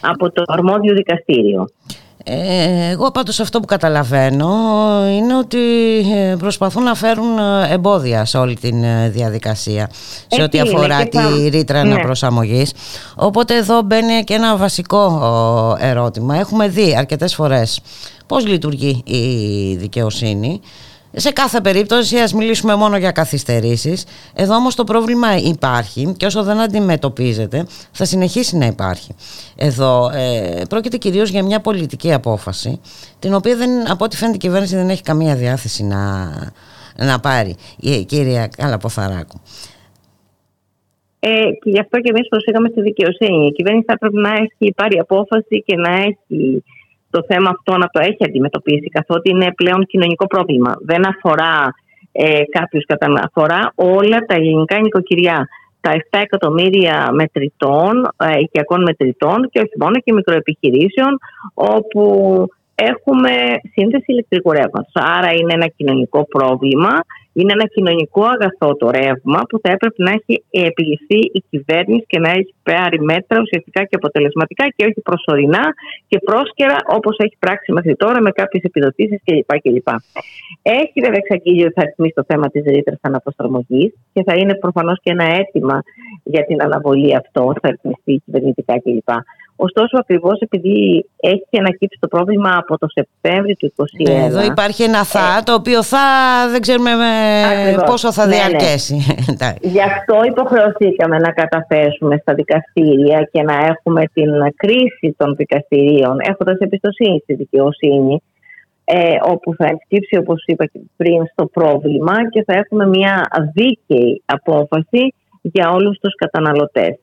από το αρμόδιο δικαστήριο. Ε, εγώ πάντως αυτό που καταλαβαίνω είναι ότι ε, προσπαθούν να φέρουν ε, εμπόδια σε όλη τη διαδικασία σε ό,τι αφορά τη ρήτρα ναι. αναπροσαρμογής. Οπότε εδώ μπαίνει και ένα βασικό ερώτημα. Έχουμε δει αρκετές φορές πώς λειτουργεί η δικαιοσύνη σε κάθε περίπτωση ας μιλήσουμε μόνο για καθυστερήσεις. Εδώ όμως το πρόβλημα υπάρχει και όσο δεν αντιμετωπίζεται θα συνεχίσει να υπάρχει. Εδώ ε, πρόκειται κυρίως για μια πολιτική απόφαση την οποία δεν, από ό,τι φαίνεται η κυβέρνηση δεν έχει καμία διάθεση να, να πάρει. Η κυρία Καλαποθαράκου. Ε, και γι' αυτό και εμείς προσήκαμε στη δικαιοσύνη. Η κυβέρνηση θα πρέπει να έχει πάρει απόφαση και να έχει το θέμα αυτό να το έχει αντιμετωπίσει, καθότι είναι πλέον κοινωνικό πρόβλημα. Δεν αφορά ε, κάποιους κατά αφορά όλα τα ελληνικά νοικοκυριά. Τα 7 εκατομμύρια μετρητών, ε, οικιακών μετρητών και όχι μόνο και μικροεπιχειρήσεων, όπου έχουμε σύνθεση ηλεκτρικού ρεύματος. Άρα είναι ένα κοινωνικό πρόβλημα είναι ένα κοινωνικό αγαθό το ρεύμα που θα έπρεπε να έχει επιληφθεί η κυβέρνηση και να έχει πάρει μέτρα ουσιαστικά και αποτελεσματικά και όχι προσωρινά και πρόσκαιρα όπως έχει πράξει μέχρι τώρα με κάποιες επιδοτήσεις κλπ. κλπ. Έχει βέβαια εξαγγείλει ότι θα ρυθμίσει το θέμα της ρήτρας αναπροσαρμογής και θα είναι προφανώς και ένα αίτημα για την αναβολή αυτό, θα ρυθμιστεί κυβερνητικά κλπ. Ωστόσο, ακριβώς επειδή έχει ανακύψει το πρόβλημα από το Σεπτέμβριο του 2021. Ναι, εδώ υπάρχει ένα θα, το οποίο θα δεν ξέρουμε πόσο θα ναι, ναι. διαρκέσει. Ναι. Γι' αυτό υποχρεωθήκαμε να καταθέσουμε στα δικαστήρια και να έχουμε την κρίση των δικαστηρίων, έχοντας εμπιστοσύνη στη δικαιοσύνη, ε, όπου θα ενσκύψει, όπως είπα και πριν, στο πρόβλημα και θα έχουμε μια δίκαιη απόφαση για όλους τους καταναλωτές.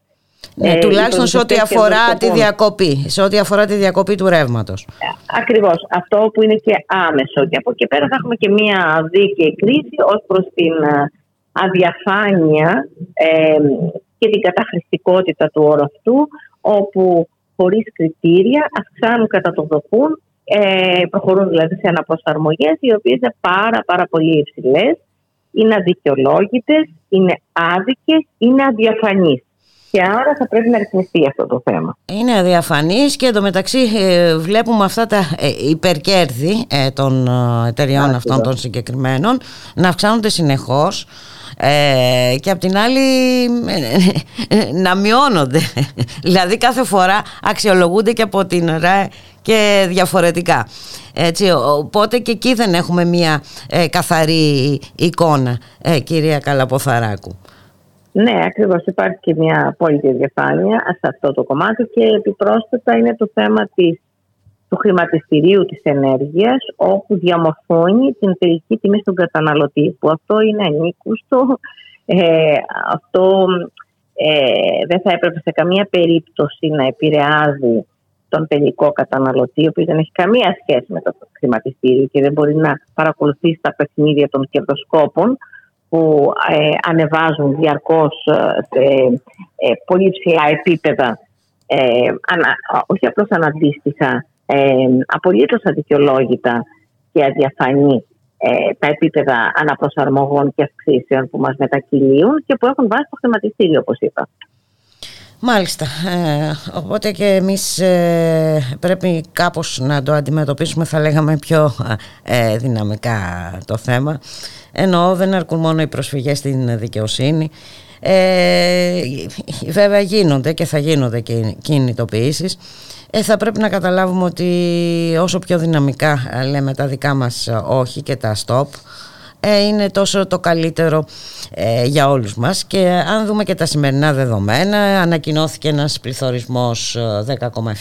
Ναι, ε, τουλάχιστον σε ό,τι αφορά τη διακοπή, σε ό,τι αφορά τη διακοπή του ρεύματος. Ακριβώς. Αυτό που είναι και άμεσο. Και από εκεί πέρα θα έχουμε και μία δίκαιη κρίση ως προς την ε, αδιαφάνεια ε, και την καταχρηστικότητα του όρου αυτού, όπου χωρίς κριτήρια αυξάνουν κατά το δοκούν, ε, προχωρούν δηλαδή σε αναπροσαρμογές οι οποίες είναι πάρα πάρα πολύ υψηλές, είναι αδικαιολόγητες, είναι άδικες, είναι αδιαφανείς και άρα θα πρέπει να ρυθμιστεί αυτό το θέμα. Είναι αδιαφανής και εντωμεταξύ ε, βλέπουμε αυτά τα ε, υπερκέρδη ε, των εταιριών αυτών των συγκεκριμένων να αυξάνονται συνεχώς και απ' την άλλη να μειώνονται. δηλαδή κάθε φορά αξιολογούνται και από την ΡΑΕ και διαφορετικά. Έτσι, οπότε και εκεί δεν έχουμε μια καθαρή εικόνα, κυρία Καλαποθαράκου. Ναι, ακριβώς. Υπάρχει και μια απόλυτη διαφάνεια σε αυτό το κομμάτι και επιπρόσθετα είναι το θέμα της, του χρηματιστηρίου της ενέργειας όπου διαμορφώνει την τελική τιμή στον καταναλωτή που αυτό είναι ανήκουστο, ε, αυτό ε, δεν θα έπρεπε σε καμία περίπτωση να επηρεάζει τον τελικό καταναλωτή, ο οποίος δεν έχει καμία σχέση με το χρηματιστήριο και δεν μπορεί να παρακολουθήσει τα παιχνίδια των κερδοσκόπων που ε, ανεβάζουν διαρκώς ε, σε ε, πολύ ψηλά επίπεδα, ανα, όχι απλώς αναντίστοιχα, ε, απολύτως αδικαιολόγητα και αδιαφανή τα επίπεδα αναπροσαρμογών και αυξήσεων που μας μετακυλίουν και που έχουν βάσει το χρηματιστήριο, όπως είπα. Μάλιστα, οπότε και εμείς πρέπει κάπως να το αντιμετωπίσουμε θα λέγαμε πιο δυναμικά το θέμα. Ενώ δεν αρκούν μόνο οι προσφυγές στην δικαιοσύνη. Ε, βέβαια γίνονται και θα γίνονται και κινητοποιήσεις. Ε, θα πρέπει να καταλάβουμε ότι όσο πιο δυναμικά λέμε τα δικά μας όχι και τα stop ε, είναι τόσο το καλύτερο ε, για όλους μας. Και αν δούμε και τα σημερινά δεδομένα ανακοινώθηκε ένας πληθωρισμός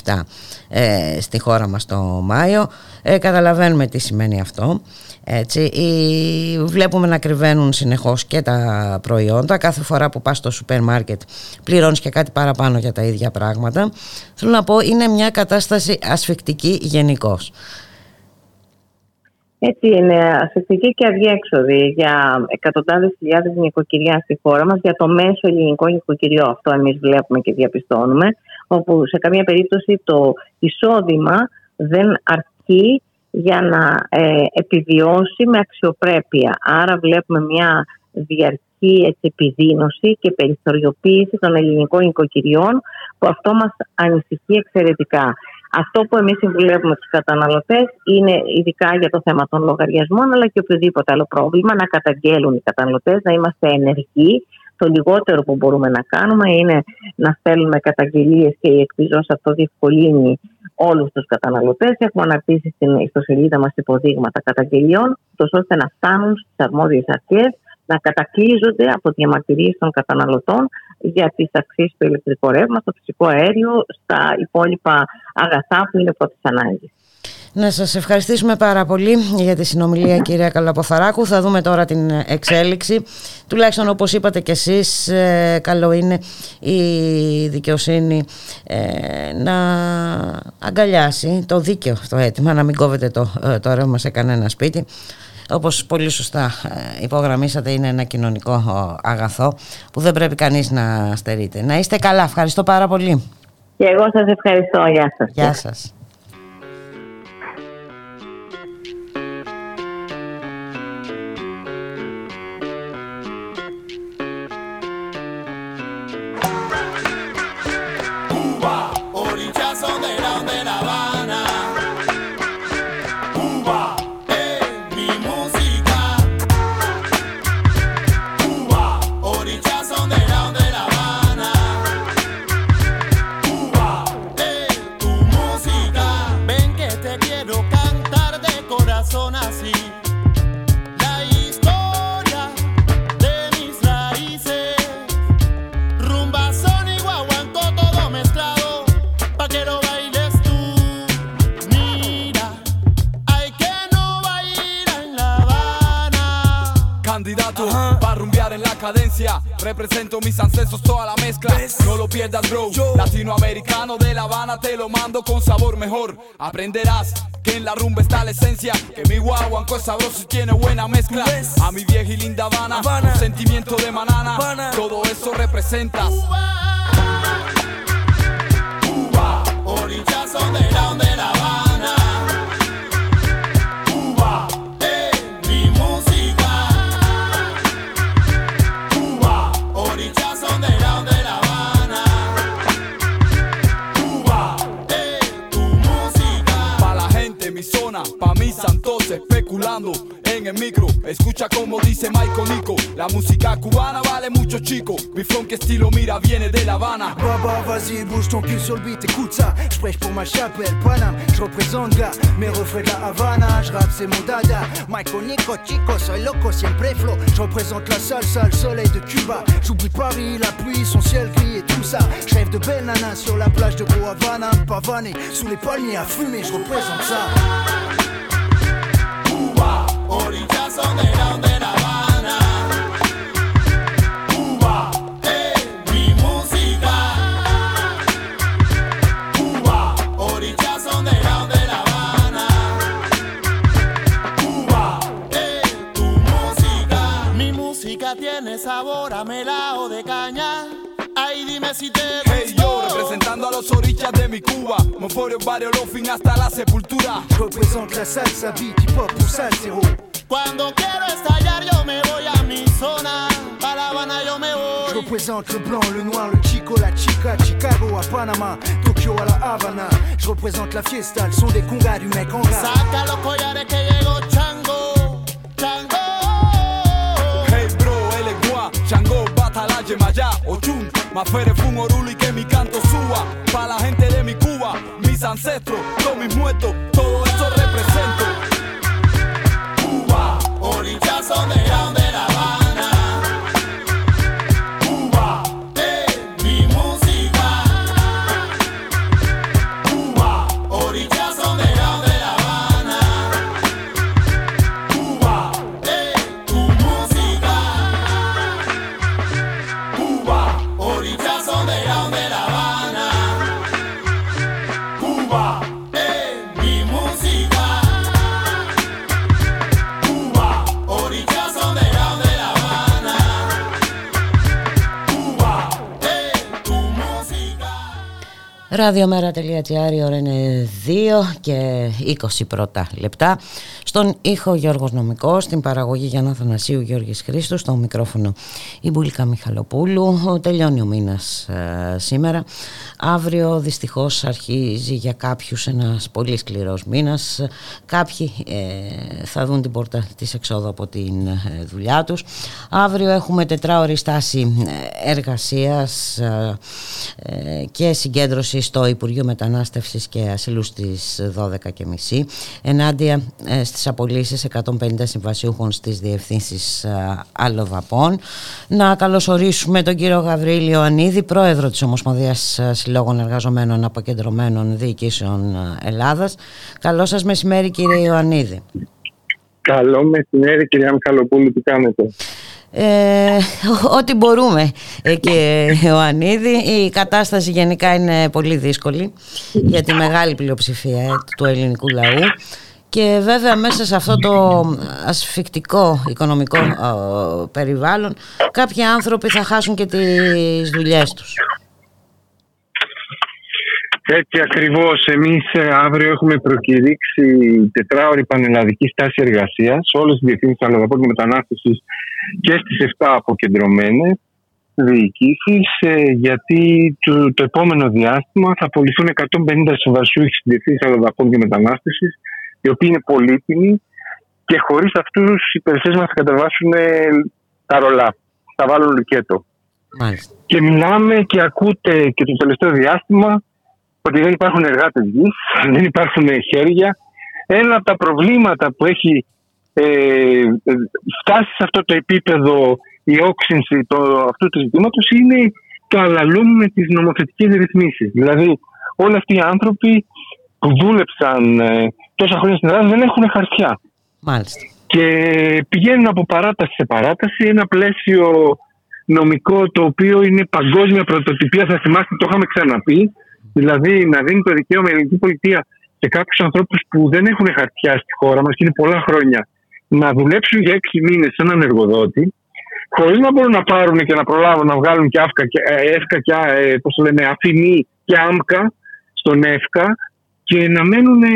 10,7 ε, στη χώρα μας το Μάιο. Καταλαβαίνουμε τι σημαίνει αυτό έτσι, βλέπουμε να κρυβαίνουν συνεχώς και τα προϊόντα. Κάθε φορά που πας στο σούπερ μάρκετ πληρώνεις και κάτι παραπάνω για τα ίδια πράγματα. Θέλω να πω είναι μια κατάσταση ασφικτική γενικώς. Έτσι είναι ασφυκτική και αδιέξοδη για εκατοντάδες χιλιάδες νοικοκυριά στη χώρα μας, για το μέσο ελληνικό νοικοκυριό. Αυτό εμείς βλέπουμε και διαπιστώνουμε, όπου σε καμία περίπτωση το εισόδημα δεν αρκεί για να ε, επιβιώσει με αξιοπρέπεια. Άρα βλέπουμε μια διαρκή έτσι, επιδείνωση και περιθωριοποίηση των ελληνικών οικοκυριών που αυτό μας ανησυχεί εξαιρετικά. Αυτό που εμείς συμβουλεύουμε τους καταναλωτές είναι ειδικά για το θέμα των λογαριασμών αλλά και οποιοδήποτε άλλο πρόβλημα να καταγγέλουν οι καταναλωτές, να είμαστε ενεργοί. Το λιγότερο που μπορούμε να κάνουμε είναι να στέλνουμε καταγγελίες και η εκπληρώση αυτό διευκολύνει όλους τους καταναλωτές. Έχουμε αναρτήσει στην ιστοσελίδα μας υποδείγματα καταγγελιών, ώστε να φτάνουν στις αρμόδιες αρχές να κατακλείζονται από διαμαρτυρίες των καταναλωτών για τις αξίες του ηλεκτρικού ρεύμα, στο φυσικό αέριο, στα υπόλοιπα αγαθά που είναι πρώτης ανάγκης. Να σας ευχαριστήσουμε πάρα πολύ για τη συνομιλία κυρία Καλαποθαράκου. Θα δούμε τώρα την εξέλιξη. Τουλάχιστον όπως είπατε και εσείς, ε, καλό είναι η δικαιοσύνη ε, να αγκαλιάσει το δίκαιο το αίτημα, να μην κόβεται το, ε, το ρεύμα σε κανένα σπίτι όπως πολύ σωστά ε, υπογραμμίσατε είναι ένα κοινωνικό αγαθό που δεν πρέπει κανείς να στερείται. Να είστε καλά, ευχαριστώ πάρα πολύ. Και εγώ σας ευχαριστώ, γεια σας. Γεια σας. Represento mis ancestros, toda la mezcla. No lo pierdas, bro. Latinoamericano de La Habana, te lo mando con sabor mejor. Aprenderás que en la rumba está la esencia. Que mi guaguanco es sabroso y tiene buena mezcla. A mi vieja y linda Habana, Un sentimiento de manana. Todo eso representa. Cuba, orillazo de la, en el micro. Escucha como dice Michael Nico. La música cubana vale mucho chico. Mi funk estilo mira viene de La Habana. Baba, vas-y, bouge ton cul sur le beat, écoute ça. Je prêche pour ma chapelle, Paname. Je représente gars, mes refrains de la Havana. Je rappe, c'est mon dada. Michael Nico, chico, soy loco, siempre flow. Je représente la salsa, le soleil de Cuba. J'oublie Paris, la pluie, son ciel gris et tout ça. Je rêve de belles nanas sur la plage de Havana. Pavané, sous les palmiers à fumer, je représente ça. Cuba, orillazo de la, Habana. Cuba, eh, mi música. Cuba, orillazo de la, de la Habana. Cuba, eh, tu música. Mi música tiene sabor a melao de caña. Ay, dime si te los orillas de mi Cuba. Moforio, barrio, fin hasta la sepultura. Je représente la salsa, beat, hip hop ou salsero. Cuando quiero estallar yo me voy a mi zona. Pa' La Habana yo me Je voy. représente le blanc, le noir, le chico, la chica, Chicago à Panama, Tokyo à la Havana. Je représente la fiesta, le son des congas du mec en gras. Saca los collares que llegó Chango. Chango. Hey bro, él es guá, Chango, Batala, Yemayá, Ochun, Mafere, Fun, Orulu y que mi canto suba. Pa' la gente de mi Cuba, mis ancestros, todos mis muertos, todo eso represento. Cuba, orillazo de la, Ραδιομέρα.gr, η ώρα είναι 2 και 20 πρώτα λεπτά. Στον ήχο Γιώργος Νομικός, στην παραγωγή Γιάννα Θανασίου Γιώργης Χρήστος, στο μικρόφωνο η Μπουλίκα Μιχαλοπούλου. Τελειώνει ο μήνας ε, σήμερα. Αύριο δυστυχώς αρχίζει για κάποιους ένας πολύ σκληρός μήνας. Κάποιοι ε, θα δουν την πόρτα της εξόδου από την ε, δουλειά τους. Αύριο έχουμε τετράωρη στάση εργασίας και συγκέντρωσης στο Υπουργείο Μετανάστευσης και Ασύλου στις 12.30 ενάντια ε, στις απολύσεις 150 συμβασιούχων στις διευθύνσεις ε, αλλοδαπών. Να καλωσορίσουμε τον κύριο Γαβρίλιο Ανίδη, πρόεδρο της Ομοσπονδίας ε, Συλλόγων Εργαζομένων Αποκεντρωμένων Διοικήσεων Ελλάδας. Καλό σας μεσημέρι κύριε Ιωαννίδη. Καλό μεσημέρι κυρία Μιχαλοπούλου, τι κάνετε; Ε, ό,τι μπορούμε ε, και ο Ανίδη η κατάσταση γενικά είναι πολύ δύσκολη για τη μεγάλη πλειοψηφία ε, του ελληνικού λαού και βέβαια μέσα σε αυτό το ασφικτικό οικονομικό περιβάλλον κάποιοι άνθρωποι θα χάσουν και τις δουλειές τους. Έτσι ακριβώς. Εμείς ε, αύριο έχουμε προκηρύξει τετράωρη πανελλαδική στάση εργασίας σε όλες τις διευθύνσει αλλοδαπών και μετανάστευσης και στις 7 αποκεντρωμένες διοικήσεις, ε, γιατί το, το επόμενο διάστημα θα απολυθούν 150 συμβασιούχοι στις διευθύνσει αλλοδαπών και μετανάστευσης, οι οποίοι είναι πολύτιμοι και χωρίς αυτούς οι υπηρεσίε μα θα κατεβάσουν τα ρολά. Θα βάλουν λουκέτο. Μάλιστα. Και μιλάμε και ακούτε και το τελευταίο διάστημα ότι δεν υπάρχουν εργάτες γης, δεν υπάρχουν χέρια. Ένα από τα προβλήματα που έχει ε, φτάσει σε αυτό το επίπεδο η όξυνση το, αυτού του ζητήματος είναι το αλαλούμ με τις νομοθετικές ρυθμίσεις. Δηλαδή όλοι αυτοί οι άνθρωποι που δούλεψαν ε, τόσα χρόνια στην Ελλάδα δεν έχουν χαρτιά. Μάλιστα. Και πηγαίνουν από παράταση σε παράταση ένα πλαίσιο νομικό το οποίο είναι παγκόσμια πρωτοτυπία. Θα θυμάστε, το είχαμε ξαναπεί. Δηλαδή να δίνει το δικαίωμα η ελληνική πολιτεία σε κάποιους ανθρώπους που δεν έχουν χαρτιά στη χώρα μας και είναι πολλά χρόνια να δουλέψουν για έξι μήνες σε έναν εργοδότη, χωρίς να μπορούν να πάρουν και να προλάβουν να βγάλουν και αύκα και, ε, εύκα και ε, πώς το λένε, αφημί και άμκα στον εύκα και να μένουν ε,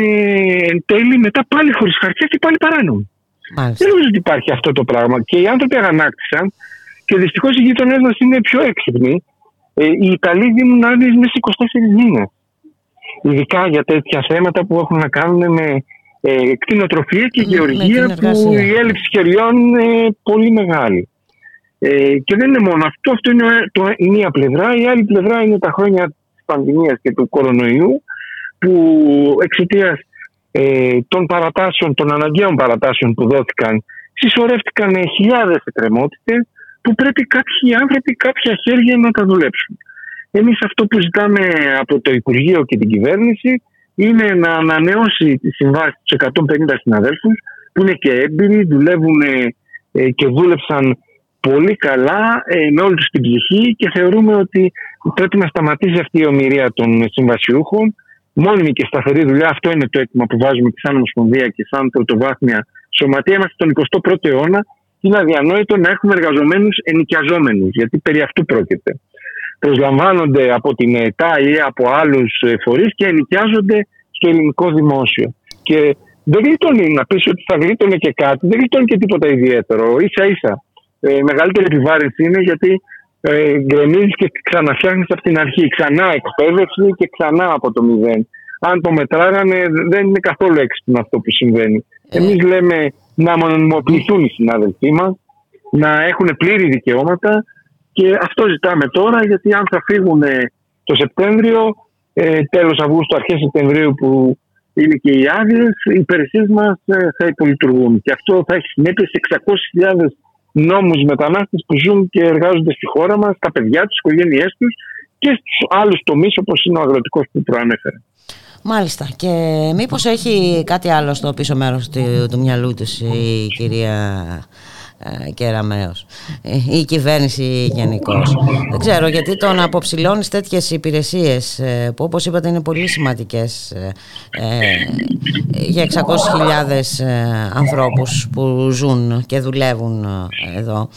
εν τέλει μετά πάλι χωρίς χαρτιά και πάλι παράνομοι. Δεν νομίζω ότι υπάρχει αυτό το πράγμα. Και οι άνθρωποι αγανάκτησαν και δυστυχώς οι γείτονέ μας είναι πιο έξυπνοι ε, οι Ιταλοί δίνουν άδειε μέσα σε 24 μήνες. Ειδικά για τέτοια θέματα που έχουν να κάνουν με ε, κτηνοτροφία και γεωργία που η έλλειψη χεριών είναι πολύ μεγάλη. Ε, και δεν είναι μόνο αυτό, αυτό είναι το, η μία πλευρά. Η άλλη πλευρά είναι τα χρόνια της πανδημίας και του κορονοϊού που εξαιτίας ε, των παρατάσεων, των αναγκαίων παρατάσεων που δόθηκαν συσσωρεύτηκαν χιλιάδες εκκρεμότητες που πρέπει κάποιοι άνθρωποι, κάποια χέρια να τα δουλέψουν. Εμείς αυτό που ζητάμε από το Υπουργείο και την κυβέρνηση είναι να ανανεώσει τη συμβάση τους 150 συναδέλφους που είναι και έμπειροι, δουλεύουν ε, και δούλεψαν πολύ καλά ε, με όλη τους την ψυχή και θεωρούμε ότι πρέπει να σταματήσει αυτή η ομοιρία των συμβασιούχων. Μόνιμη και σταθερή δουλειά, αυτό είναι το αίτημα που βάζουμε και σαν Ομοσπονδία και σαν πρωτοβάθμια σωματεία. Είμαστε στον 21ο αιώνα είναι αδιανόητο να έχουμε εργαζομένους ενοικιαζόμενους, γιατί περί αυτού πρόκειται. Προσλαμβάνονται από την ΕΤΑ ή από άλλους ε, φορείς και ενοικιάζονται στο ελληνικό δημόσιο. Και δεν γλίτωνε να πεις ότι θα γλίτωνε και κάτι, δεν γλίτωνε και τίποτα ιδιαίτερο. σα ίσα. Ε, μεγαλύτερη επιβάρυνση είναι γιατί ε, γκρεμίζεις και ξαναφτιάχνεις από την αρχή. Ξανά εκπαίδευση και ξανά από το μηδέν. Αν το μετράγανε, δεν είναι καθόλου έξυπνο αυτό που συμβαίνει. Ε. Εμείς λέμε να μονιμοποιηθούν οι συνάδελφοί μας, να έχουν πλήρη δικαιώματα και αυτό ζητάμε τώρα γιατί αν θα φύγουν το Σεπτέμβριο, ε, τέλος Αυγούστου, αρχές Σεπτεμβρίου που είναι και οι άδειες, οι υπηρεσίες μας ε, θα υπολειτουργούν. Και αυτό θα έχει συνέπειες σε 600.000 νόμους μετανάστες που ζουν και εργάζονται στη χώρα μας, τα παιδιά τους, τι οικογένειές τους και στους άλλους τομείς όπως είναι ο αγροτικός που προανέφερε. Μάλιστα. Και μήπως έχει κάτι άλλο στο πίσω μέρος του, του μυαλού της η κυρία ε, Κεραμέως η κυβέρνηση γενικώς. Δεν ξέρω γιατί το να αποψηλώνεις τέτοιες υπηρεσίες ε, που όπως είπατε είναι πολύ σημαντικές ε, για 600.000 ανθρώπους που ζουν και δουλεύουν εδώ.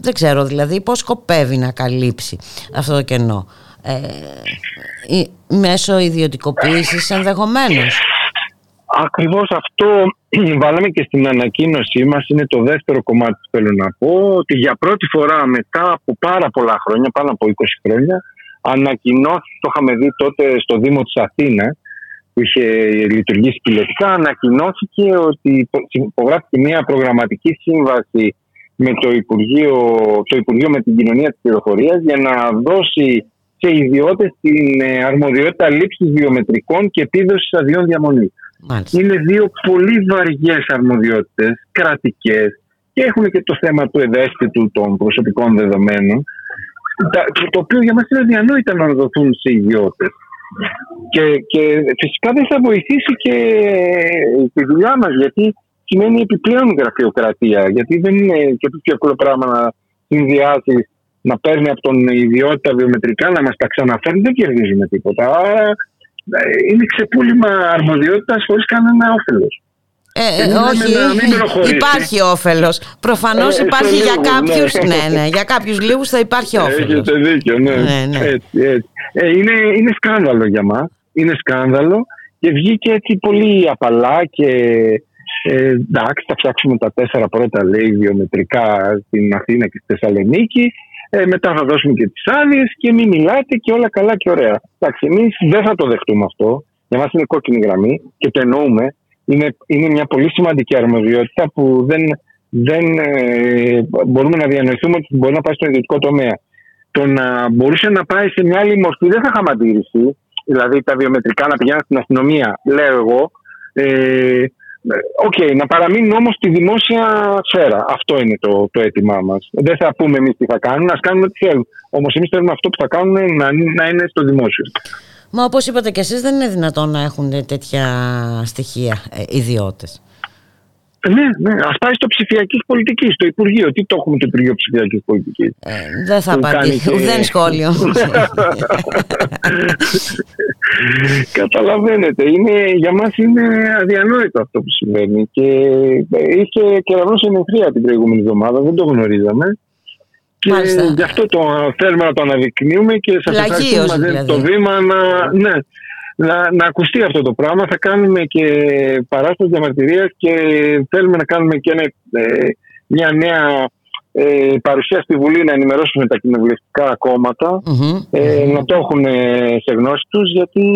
δεν ξέρω δηλαδή πώς σκοπεύει να καλύψει αυτό το κενό. Ε, μέσω ιδιωτικοποίησης ενδεχομένως. Ακριβώς αυτό βάλαμε και στην ανακοίνωσή μας, είναι το δεύτερο κομμάτι που θέλω να πω, ότι για πρώτη φορά μετά από πάρα πολλά χρόνια, πάνω από 20 χρόνια, ανακοινώθηκε, το είχαμε δει τότε στο Δήμο της Αθήνας, που είχε λειτουργήσει πιλωτικά, ανακοινώθηκε ότι υπογράφηκε μια προγραμματική σύμβαση με το Υπουργείο, το Υπουργείο με την Κοινωνία της Πληροφορίας για να δώσει σε ιδιώτες την ε, αρμοδιότητα λήψης βιομετρικών και επίδοσης αδειών διαμονής. Είναι δύο πολύ βαριές αρμοδιότητες, κρατικές και έχουν και το θέμα του ευαίσθητου των προσωπικών δεδομένων το οποίο για μας είναι αδιανόητα να δοθούν σε ιδιώτες. Και, και φυσικά δεν θα βοηθήσει και τη δουλειά μας γιατί σημαίνει επιπλέον γραφειοκρατία. Γιατί δεν είναι και το πιο εύκολο πράγμα να συνδυάσεις να παίρνει από τον ιδιότητα βιομετρικά να μας τα ξαναφέρει. Δεν κερδίζουμε τίποτα. Άρα ε, είναι ξεπούλημα αρμοδιότητας χωρίς κανένα όφελος. Ε, ε, όχι, υπάρχει όφελος. Προφανώς ε, υπάρχει για κάποιου. Ναι. ναι, ναι, για κάποιους λίγους θα υπάρχει όφελος. Έχετε δίκιο, ναι. ναι, ναι. Έτσι, έτσι. Ε, είναι, είναι σκάνδαλο για μας. Είναι σκάνδαλο και βγήκε έτσι πολύ απαλά και ε, εντάξει, θα φτιάξουμε τα τέσσερα πρώτα λέει βιομετρικά στην Αθήνα και στη Θεσσαλονίκη. Ε, μετά θα δώσουμε και τις άδειες και μην μιλάτε και όλα καλά και ωραία. Εντάξει, εμείς δεν θα το δεχτούμε αυτό. Για μας είναι κόκκινη γραμμή και το εννοούμε είναι, είναι μια πολύ σημαντική αρμοδιότητα που δεν, δεν ε, μπορούμε να διανοηθούμε ότι μπορεί να πάει στον ιδιωτικό τομέα. Το να μπορούσε να πάει σε μια άλλη μορφή δεν θα είχαμε αντίρρηση. Δηλαδή τα βιομετρικά να πηγαίνουν στην αστυνομία, λέω εγώ. Ε, OK, okay, να παραμείνουν όμως στη δημόσια σφαίρα. Αυτό είναι το, το αίτημά μας. Δεν θα πούμε εμείς τι θα κάνουν, ας κάνουν ό,τι θέλουν. Όμως εμείς θέλουμε αυτό που θα κάνουν να, να είναι στο δημόσιο. Μα όπως είπατε και εσείς δεν είναι δυνατόν να έχουν τέτοια στοιχεία ε, ιδιώτες. Ναι, ναι. Ας πάει στο ψηφιακής πολιτικής, στο Υπουργείο. Τι το έχουμε το Υπουργείο Ψηφιακής Πολιτικής; Ε, δεν θα απαντήσω. Και... Δεν σχόλιο. Καταλαβαίνετε. Είναι, για μας είναι αδιανόητο αυτό που συμβαίνει. Και είχε κεραυνό ενεθρία την προηγούμενη εβδομάδα. Δεν το γνωρίζαμε. Και Μάλιστα. γι' αυτό το θέλουμε να το αναδεικνύουμε και σας ευχαριστούμε δηλαδή. το βήμα να, ναι, να, να ακουστεί αυτό το πράγμα. Θα κάνουμε και παράσταση διαμαρτυρίας και θέλουμε να κάνουμε και ένα, ε, μια νέα ε, παρουσία στη Βουλή να ενημερώσουμε τα κοινοβουλευτικά ε, να το έχουν σε γνώση τους γιατί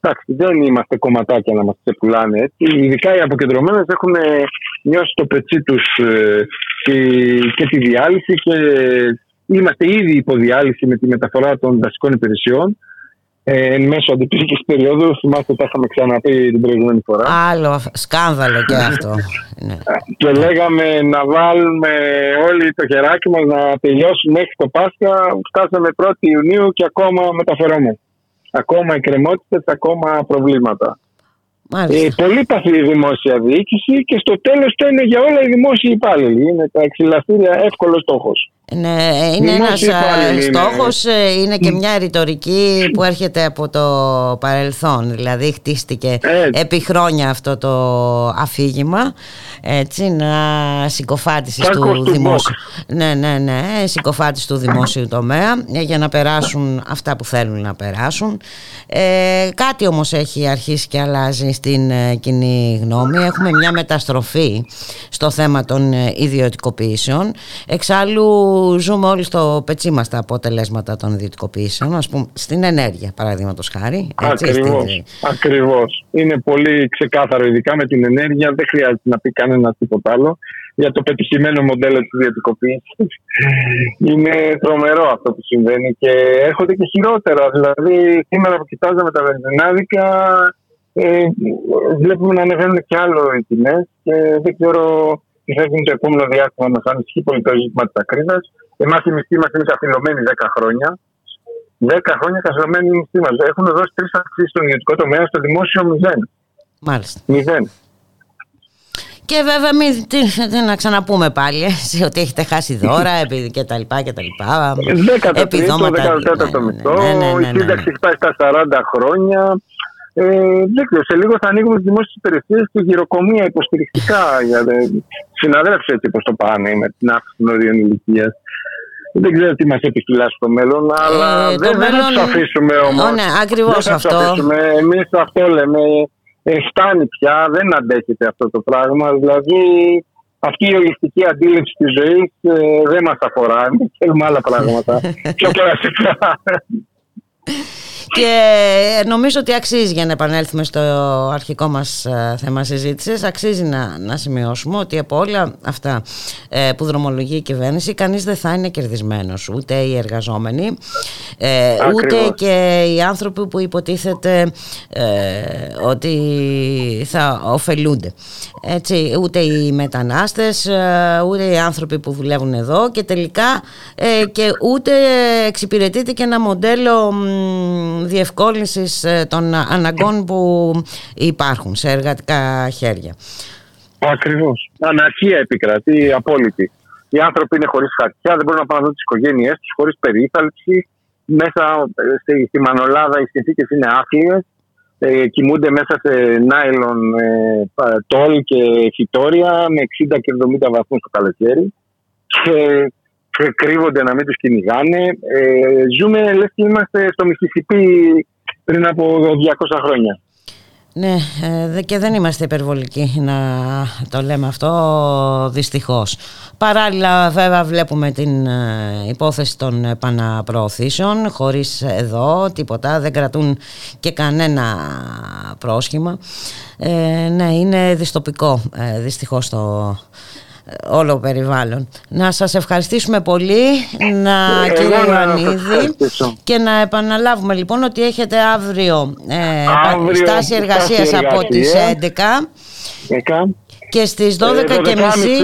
εντάξει, δεν είμαστε κομματάκια να μας πουλάνε έτσι. Ειδικά οι αποκεντρωμένες έχουν νιώσει το πετσί τους ε, και, τη διάλυση και είμαστε ήδη υποδιάλυση με τη μεταφορά των δασικών υπηρεσιών ε, εν μέσω αντιπληκτική περίοδου. Θυμάστε, τα είχαμε ξαναπεί την προηγούμενη φορά. Άλλο σκάνδαλο και αυτό. ναι. Και λέγαμε να βάλουμε όλοι το χεράκι μας να τελειώσουμε μέχρι το Πάσχα. Φτάσαμε 1η Ιουνίου και ακόμα μεταφερόμαστε. Ακόμα εκκρεμότητες, ακόμα προβλήματα. Ε, πολύ παθή η δημόσια διοίκηση και στο τέλος το είναι για όλα οι δημόσιοι υπάλληλοι. Είναι τα εξηλαστήρια εύκολος στόχος. Ναι, είναι ένας στόχος, είναι. είναι και μια ρητορική που έρχεται από το παρελθόν. Δηλαδή, χτίστηκε επί χρόνια αυτό το αφήγημα. Έτσι, να συγκοφάτηση του δημόσιου. Ναι, ναι, ναι, συγκοφάτηση του δημόσιου τομέα ε, για να περάσουν αυτά που θέλουν να περάσουν. Ε, κάτι όμως έχει αρχίσει και αλλάζει στην ε, κοινή γνώμη. Έχουμε μια μεταστροφή στο θέμα των ε, ιδιωτικοποιήσεων. Εξάλλου ζούμε όλοι στο πετσί μας τα αποτελέσματα των ιδιωτικοποιήσεων, ας πούμε στην ενέργεια παραδείγματος χάρη. Ακριβώς, ακριβώς. Είναι πολύ ξεκάθαρο, ειδικά με την ενέργεια, δεν χρειάζεται να πει κανένας τίποτα άλλο για το πετυχημένο μοντέλο της ιδιωτικοποίησης. Είναι τρομερό αυτό που συμβαίνει και έρχονται και χειρότερα. Δηλαδή, σήμερα που κοιτάζαμε τα βενζινάδικα, ε, βλέπουμε να ανεβαίνουν και άλλο οι τιμές και δεν ξέρω τι θα γίνει το επόμενο διάστημα μα ανησυχεί πολύ το ζήτημα της ακρίβειας. Εμάς οι μισθοί μας είναι καθυλωμένοι 10 χρόνια. 10 χρόνια καθυλωμένοι οι μισθοί μας. Έχουν δώσει τρεις αυξήσεις στον ιδιωτικό τομέα, στο δημόσιο μηδέν. Μάλιστα. Μηδέν. Και βέβαια μην τι, τι, να ξαναπούμε πάλι έτσι, ότι έχετε χάσει δώρα και τα λοιπά και τα λοιπά. Επιδόματα. 14ο μισθό, η σύνταξη φτάσει στα 40 χρόνια. Ε, δεν ξέρω, σε λίγο θα ανοίγουμε τις δημόσιες υπηρεσίες και γυροκομεία υποστηρικτικά. Για, συναδέλφους έτσι όπως το πάνε με την αύξηση των ορίων ηλικίας. δεν ξέρω τι μας επιφυλάσσει το μέλλον, αλλά Ε, το δεν, δεν θα μέλλον- τους αφήσουμε όμως. Ω, ναι, ακριβώς αυτό. Εμείς αυτό λέμε. Ε, φτάνει πια, δεν αντέχεται αυτό το πράγμα. Δηλαδή, αυτή η ολιστική αντίληψη της ζωής δεν μας αφορά. Εμείς Θέλουμε άλλα πράγματα. Πιο κλασικά. Και νομίζω ότι αξίζει για να επανέλθουμε στο αρχικό μας ε, θέμα συζήτησης αξίζει να, να σημειώσουμε ότι από όλα αυτά ε, που δρομολογεί η κυβέρνηση κανείς δεν θα είναι κερδισμένος ούτε οι εργαζόμενοι ε, ούτε Ακριβώς. και οι άνθρωποι που υποτίθεται ε, ότι θα ωφελούνται έτσι, ούτε οι μετανάστες ε, ούτε οι άνθρωποι που δουλεύουν εδώ και τελικά ε, και ούτε εξυπηρετείται και ένα μοντέλο μ, διευκόλυνσης ε, των αναγκών που υπάρχουν σε εργατικά χέρια. Ακριβώς. Αναρχία επικρατεί απόλυτη. Οι άνθρωποι είναι χωρίς χαρτιά, δεν μπορούν να πάνε να δουν τις οικογένειές τους, χωρίς περίθαλψη. Μέσα ε, στη, στη Μανολάδα οι συνθήκες είναι άθλιες. Ε, κοιμούνται μέσα σε νάιλον ε, πα- τόλ και φυτόρια με 60 και 70 βαθμούς το καλοκαίρι και, και κρύβονται να μην τους κυνηγάνε. Ε, ζούμε λες και είμαστε στο Μississippi πριν από 200 χρόνια. Ναι, ε, δε- και δεν είμαστε υπερβολικοί να το λέμε αυτό, δυστυχώς. Παράλληλα βέβαια βλέπουμε την ε, υπόθεση των επαναπροωθήσεων, χωρίς εδώ τίποτα, δεν κρατούν και κανένα πρόσχημα. Ε, ναι, είναι δυστοπικό ε, δυστυχώς το ε, όλο περιβάλλον. Να σας ευχαριστήσουμε πολύ, να, Εγώ κύριε να σας Ιωαννίδη, ευχαριστήσω. και να επαναλάβουμε λοιπόν ότι έχετε αύριο, ε, Αύριο στάση εργασίας στάση από τις εργασίας. 11 και στις 12 Ε, και 12.30 μισή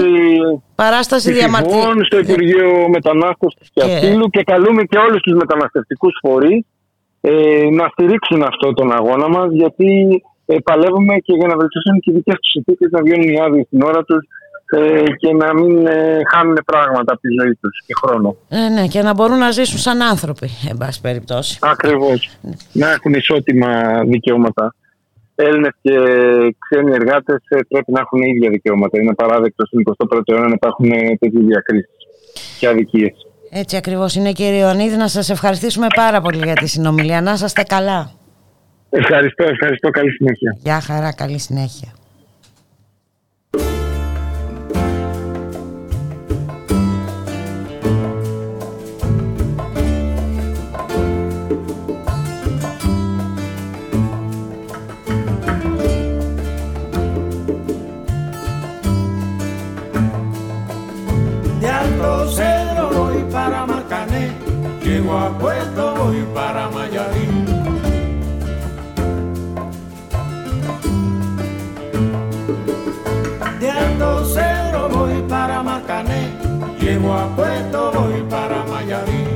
παράσταση ψηφιβών διαμαρτυρίας. στο Υπουργείο Μετανάστευσης και Και- Ασύλου και καλούμε και όλους τους μεταναστευτικούς φορείς ε, να στηρίξουν αυτό τον αγώνα μας γιατί ε, παλεύουμε και για να βελτιώσουν και οι δικές τους συνθήκες να βγαίνουν οι άδειες στην ώρα τους ε, και να μην ε, χάνουν πράγματα από τη ζωή τους και χρόνο. Ε, ναι, και να μπορούν να ζήσουν σαν άνθρωποι, εν πάση περιπτώσει. Ακριβώς. Να έχουν ισότιμα δικαιώματα. Έλληνες και ξένοι εργάτες πρέπει να έχουν ίδια δικαιώματα. Είναι παράδεκτο στον 21ο αιώνα να υπάρχουν τέτοιες διακρίσεις και αδικίες. Έτσι ακριβώς είναι κύριε Ιωαννίδη, να σας ευχαριστήσουμε πάρα πολύ για τη συνομιλία. Να είστε καλά. Ευχαριστώ, ευχαριστώ. Καλή συνέχεια. Γεια χαρά, καλή συνέχεια. Llego a Puerto voy para Mayarín. De Alto Cedro voy para Marcané, llego a Puerto voy para Mayarín.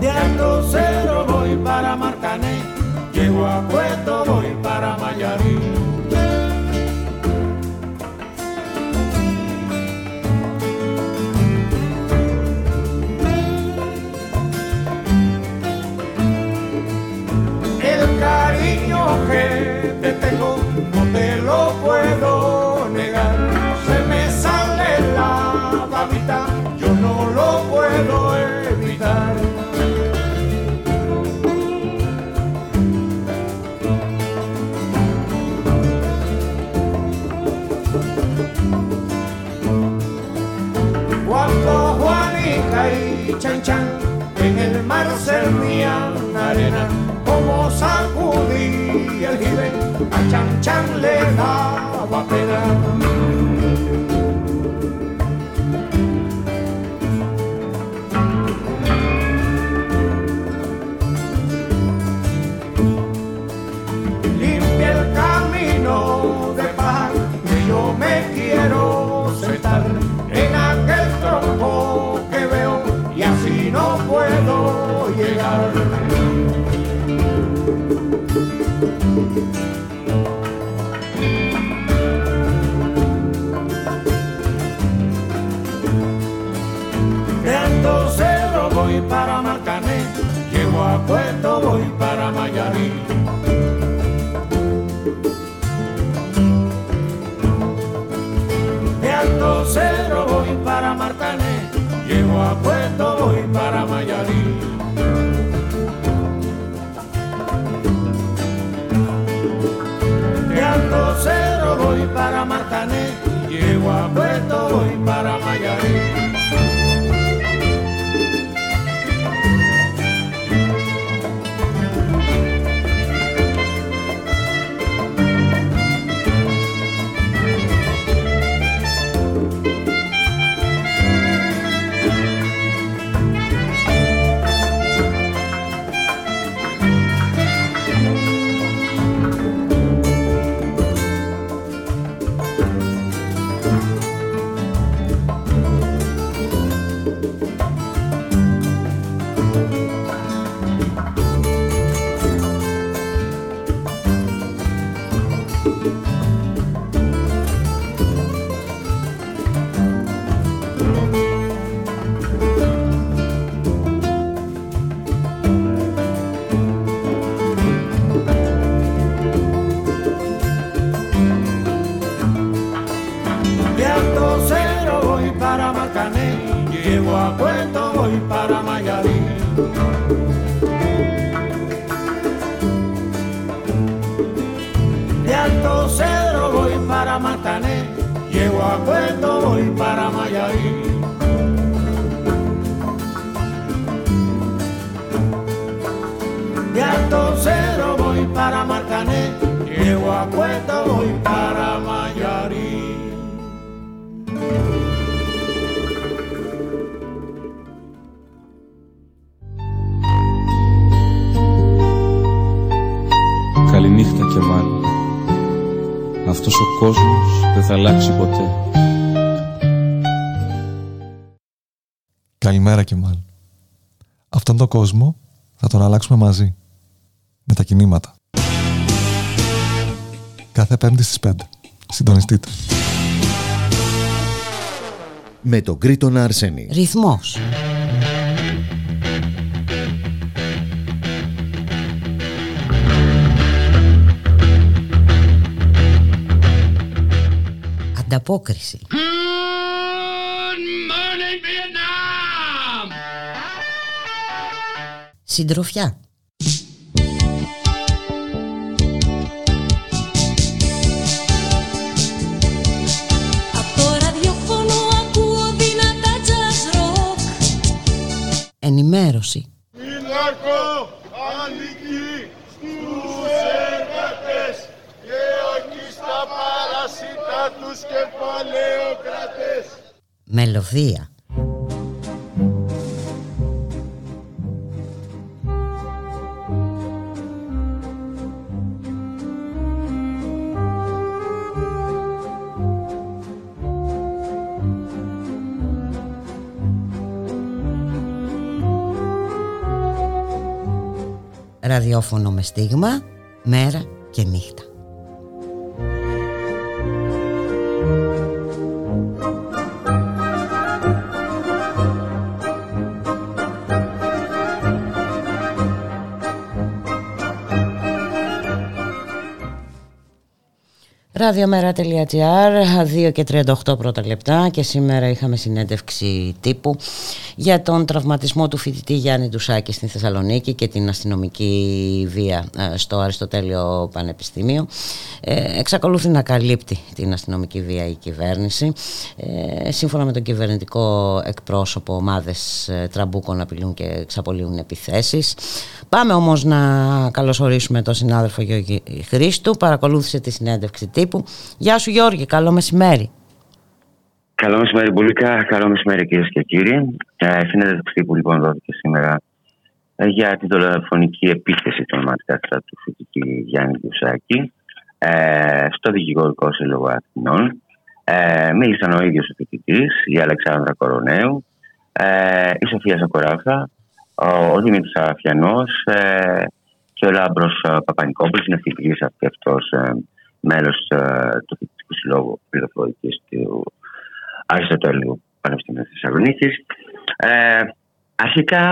De Alto Cedro voy para Marcané, llego a Puerto voy para Mayarín. Que te tengo no te lo puedo negar. Se me sale la babita, yo no lo puedo evitar. Cuando Juanica y Chan Chan en el mar servían arena, como sacudí el jibe, a Chan Chan le daba pena. Καλημέρα και μάλλον. Αυτόν τον κόσμο θα τον αλλάξουμε μαζί. Με τα κινήματα. Κάθε πέμπτη στις 5. Συντονιστείτε. Με τον Κρήτονα Αρσένη. Ρυθμός. ανταπόκριση. Συντροφιά. Ενημέρωση. Φυλακό ανήκει στους εργατές και όχι στα παρασίτα τους κεφαλαιοκρατές. Μελωδία. Ραδιόφωνο με στίγμα, μέρα και νύχτα. Ραδιομέρα.gr, 2 και 38 πρώτα λεπτά και σήμερα είχαμε συνέντευξη τύπου για τον τραυματισμό του φοιτητή Γιάννη Ντουσάκη στην Θεσσαλονίκη και την αστυνομική βία ε, στο Αριστοτέλειο Πανεπιστήμιο. Ε, εξακολουθεί να καλύπτει την αστυνομική βία η κυβέρνηση. Ε, σύμφωνα με τον κυβερνητικό εκπρόσωπο, ομάδες ε, τραμπούκων απειλούν και εξαπολύουν επιθέσεις. Πάμε όμως να καλωσορίσουμε τον συνάδελφο Γιώργη Χρήστου. Παρακολούθησε τη συνέντευξη τύπου. Γεια σου Γιώργη, καλό μεσημέρι. Καλό μεσημέρι, Μπουλίκα. Καλό μεσημέρι, κυρίες και κύριοι. Ε, συνέντευξη τύπου λοιπόν δόθηκε σήμερα ε, για την τηλεφωνική επίθεση των κατά του φοιτητή Γιάννη Γιουσάκη ε, στο Δικηγορικό Σύλλογο Αθηνών. Ε, μίλησαν ο ίδιος ο φοιτητής, η Αλεξάνδρα Κορονέου, ε, η Σοφία Σακοράφα, ο, ο Δημήτρης Αφιανός ε, και ο Λάμπρος ε, Παπανικόπουλος. Είναι φοιτητής αυτός ε, μέλος ε, του Φοιτητικού Συλλόγου Πληροφορικής του Αριστοτέλειου Πανεπιστημίου Θεσσαλονίκης. Ε, αρχικά,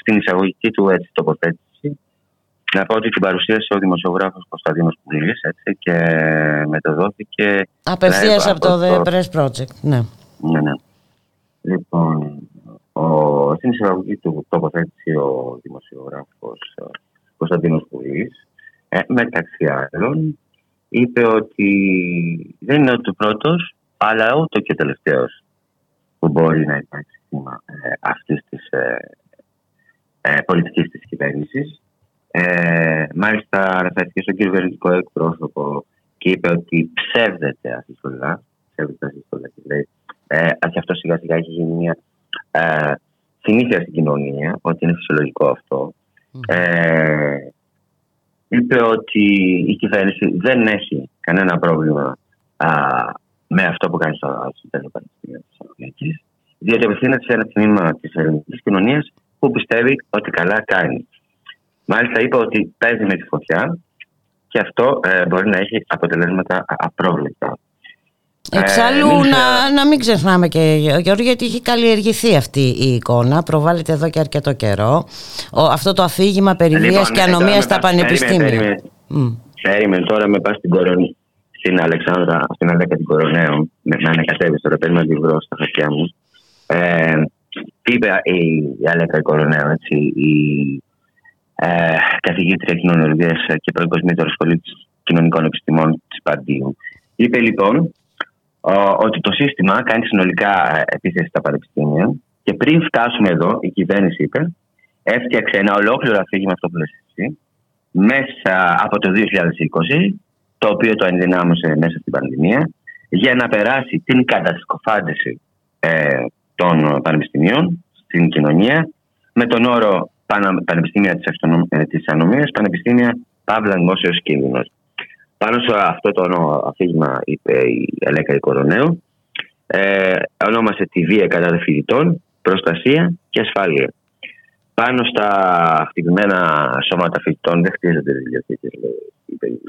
στην εισαγωγική του έτσι, τοποθέτηση, να πω ότι την παρουσίασε ο δημοσιογράφος Κωνσταντίνος Πουλή και μεταδόθηκε. Απευθείας από το The Press Project. Ναι. ναι, ναι. Λοιπόν, ο, στην εισαγωγική του τοποθέτηση ο δημοσιογράφος Κωνσταντίνος Πουλής ε, μεταξύ άλλων είπε ότι δεν είναι ούτε ο πρώτος, αλλά ούτε και ο τελευταίος που μπορεί να υπάρξει θύμα ε, αυτής της ε, ε, πολιτικής της κυβέρνησης. Ε, μάλιστα αναφέρθηκε στον κυβερνητικό εκπρόσωπο και είπε ότι ψεύδεται ασύστολα. Ψεύδεται ασύστολα και λέει. Ε, και αυτό σιγά σιγά έχει γίνει μια ε, συνήθεια στην κοινωνία, ότι είναι φυσιολογικό αυτό. Ε, είπε ότι η κυβέρνηση δεν έχει κανένα πρόβλημα α, με αυτό που κάνει στο Συντέλο Πανεπιστήμιο της Θεσσαλονίκη, διότι απευθύνεται σε ένα τμήμα της ελληνικής κοινωνίας που πιστεύει ότι καλά κάνει. Μάλιστα είπε ότι παίζει με τη φωτιά και αυτό ε, μπορεί να έχει αποτελέσματα απρόβλεπτα. Εξάλλου ε, να, να μην ξεχνάμε και Γιώργο γιατί έχει καλλιεργηθεί αυτή η εικόνα προβάλλεται εδώ και αρκετό καιρό. Ο, αυτό το αφήγημα περί λοιπόν, και ναι, ανομίας στα πανεπιστήμια. Περίμενε τώρα με πας στην κορονή στην Αλεξάνδρα, στην Αλέκα την Κορονέο με να ανακατεύει τώρα παίρνει να τη βρω στα χαρτιά μου. Ε, είπε η, η Αλέκα η Κορονέο έτσι, η ε, καθηγήτρια κοινωνιολογίας και παγκοσμίτερο σχολή κοινωνικών επιστημών της Παντίου. Είπε λοιπόν ότι το σύστημα κάνει συνολικά ε, επίθεση στα πανεπιστήμια και πριν φτάσουμε εδώ, η κυβέρνηση είπε, έφτιαξε ένα ολόκληρο αφήγημα αυτό που εσύ, μέσα από το 2020, το οποίο το ενδυνάμωσε μέσα στην πανδημία, για να περάσει την κατασκοφάντηση ε, των πανεπιστημίων στην κοινωνία με τον όρο Πανεπιστήμια της, Αυτονομ... Ε, της Ανομίας, Πανεπιστήμια Παύλα Δημόσιος Κίνδυνος. Πάνω σε αυτό το αφήγημα είπε η Ελέκα Κορονέου ε, ονόμασε τη βία κατά των φοιτητών, προστασία και ασφάλεια. Πάνω στα χτυπημένα σώματα φοιτητών δεν χτίζονται βιβλιοθήκε, είπε η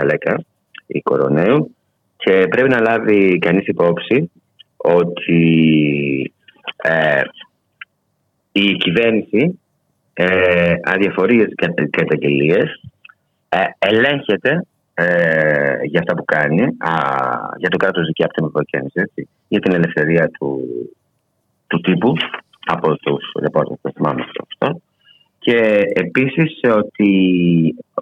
Αλέκα, η Κορονέου. Και πρέπει να λάβει κανείς υπόψη ότι ε, η κυβέρνηση ε, αδιαφορίες καταγγελίες ε, ελέγχεται ε, για αυτά που κάνει, α, για το κράτος δικαίου από την Ευρωπαϊκή Ένωση, για την ελευθερία του, του τύπου από τους ρεπόρτερ που θυμάμαι αυτό. Και επίσης ότι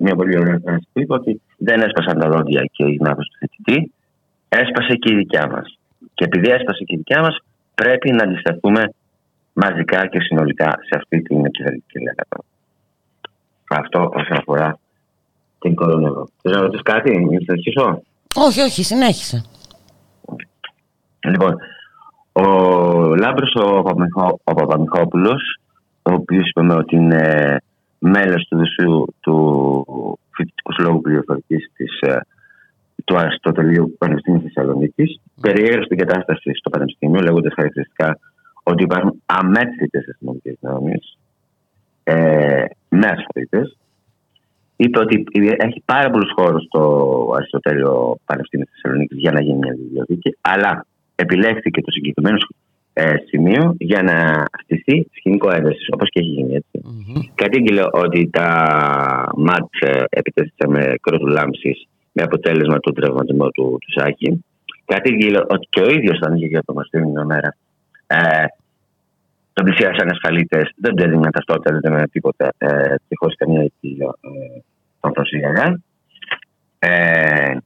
μια πολύ ωραία φράση που είπε ότι δεν έσπασαν τα δόντια και η γνώμη του θετητή, έσπασε και η δικιά μας. Και επειδή έσπασε και η δικιά μας, πρέπει να αντισταθούμε μαζικά και συνολικά σε αυτή την κυβερνητική λέξη. Αυτό όσον αφορά την κορονοϊό. Θέλω να ρωτήσω κάτι, να συνεχίσω. Όχι, όχι, συνέχισε. Λοιπόν, ο Λάμπρος ο, ο Παπαμιχόπουλος, ο οποίος είπαμε ότι είναι μέλος του Δουσίου του Φοιτητικού Συλλόγου Πληροφορικής της, ε, του Αριστοτελείου Πανεπιστήμιου Θεσσαλονίκης, περιέγραψε την κατάσταση στο Πανεπιστήμιο, λέγοντας χαρακτηριστικά ότι υπάρχουν αμέτρητες αστυνομικέ δυνάμεις ε, με ασφαλίτες, είπε ότι έχει πάρα πολλούς χώρους στο Αριστοτέλειο Πανεπιστήμιο τη Θεσσαλονίκης για να γίνει μια βιβλιοθήκη, αλλά επιλέχθηκε το συγκεκριμένο ε, σημείο για να στηθεί σκηνικό ένταση, όπως και έχει γίνει έτσι. Mm-hmm. Κατήγγειλε ότι τα ΜΑΤ ε, επιτέθηκαν με κρότου με αποτέλεσμα του τραυματισμού του, του Σάκη. Κατήγγειλε ότι και ο ίδιος ήταν για το μαστήρι μια μέρα. Ε, τον πλησίασαν ασφαλίτες, δεν του έδιναν ταυτότητα, δεν έδιναν τίποτα ε, και χωρί καμία αιτία ε, τον προσήγαγαν. Ε,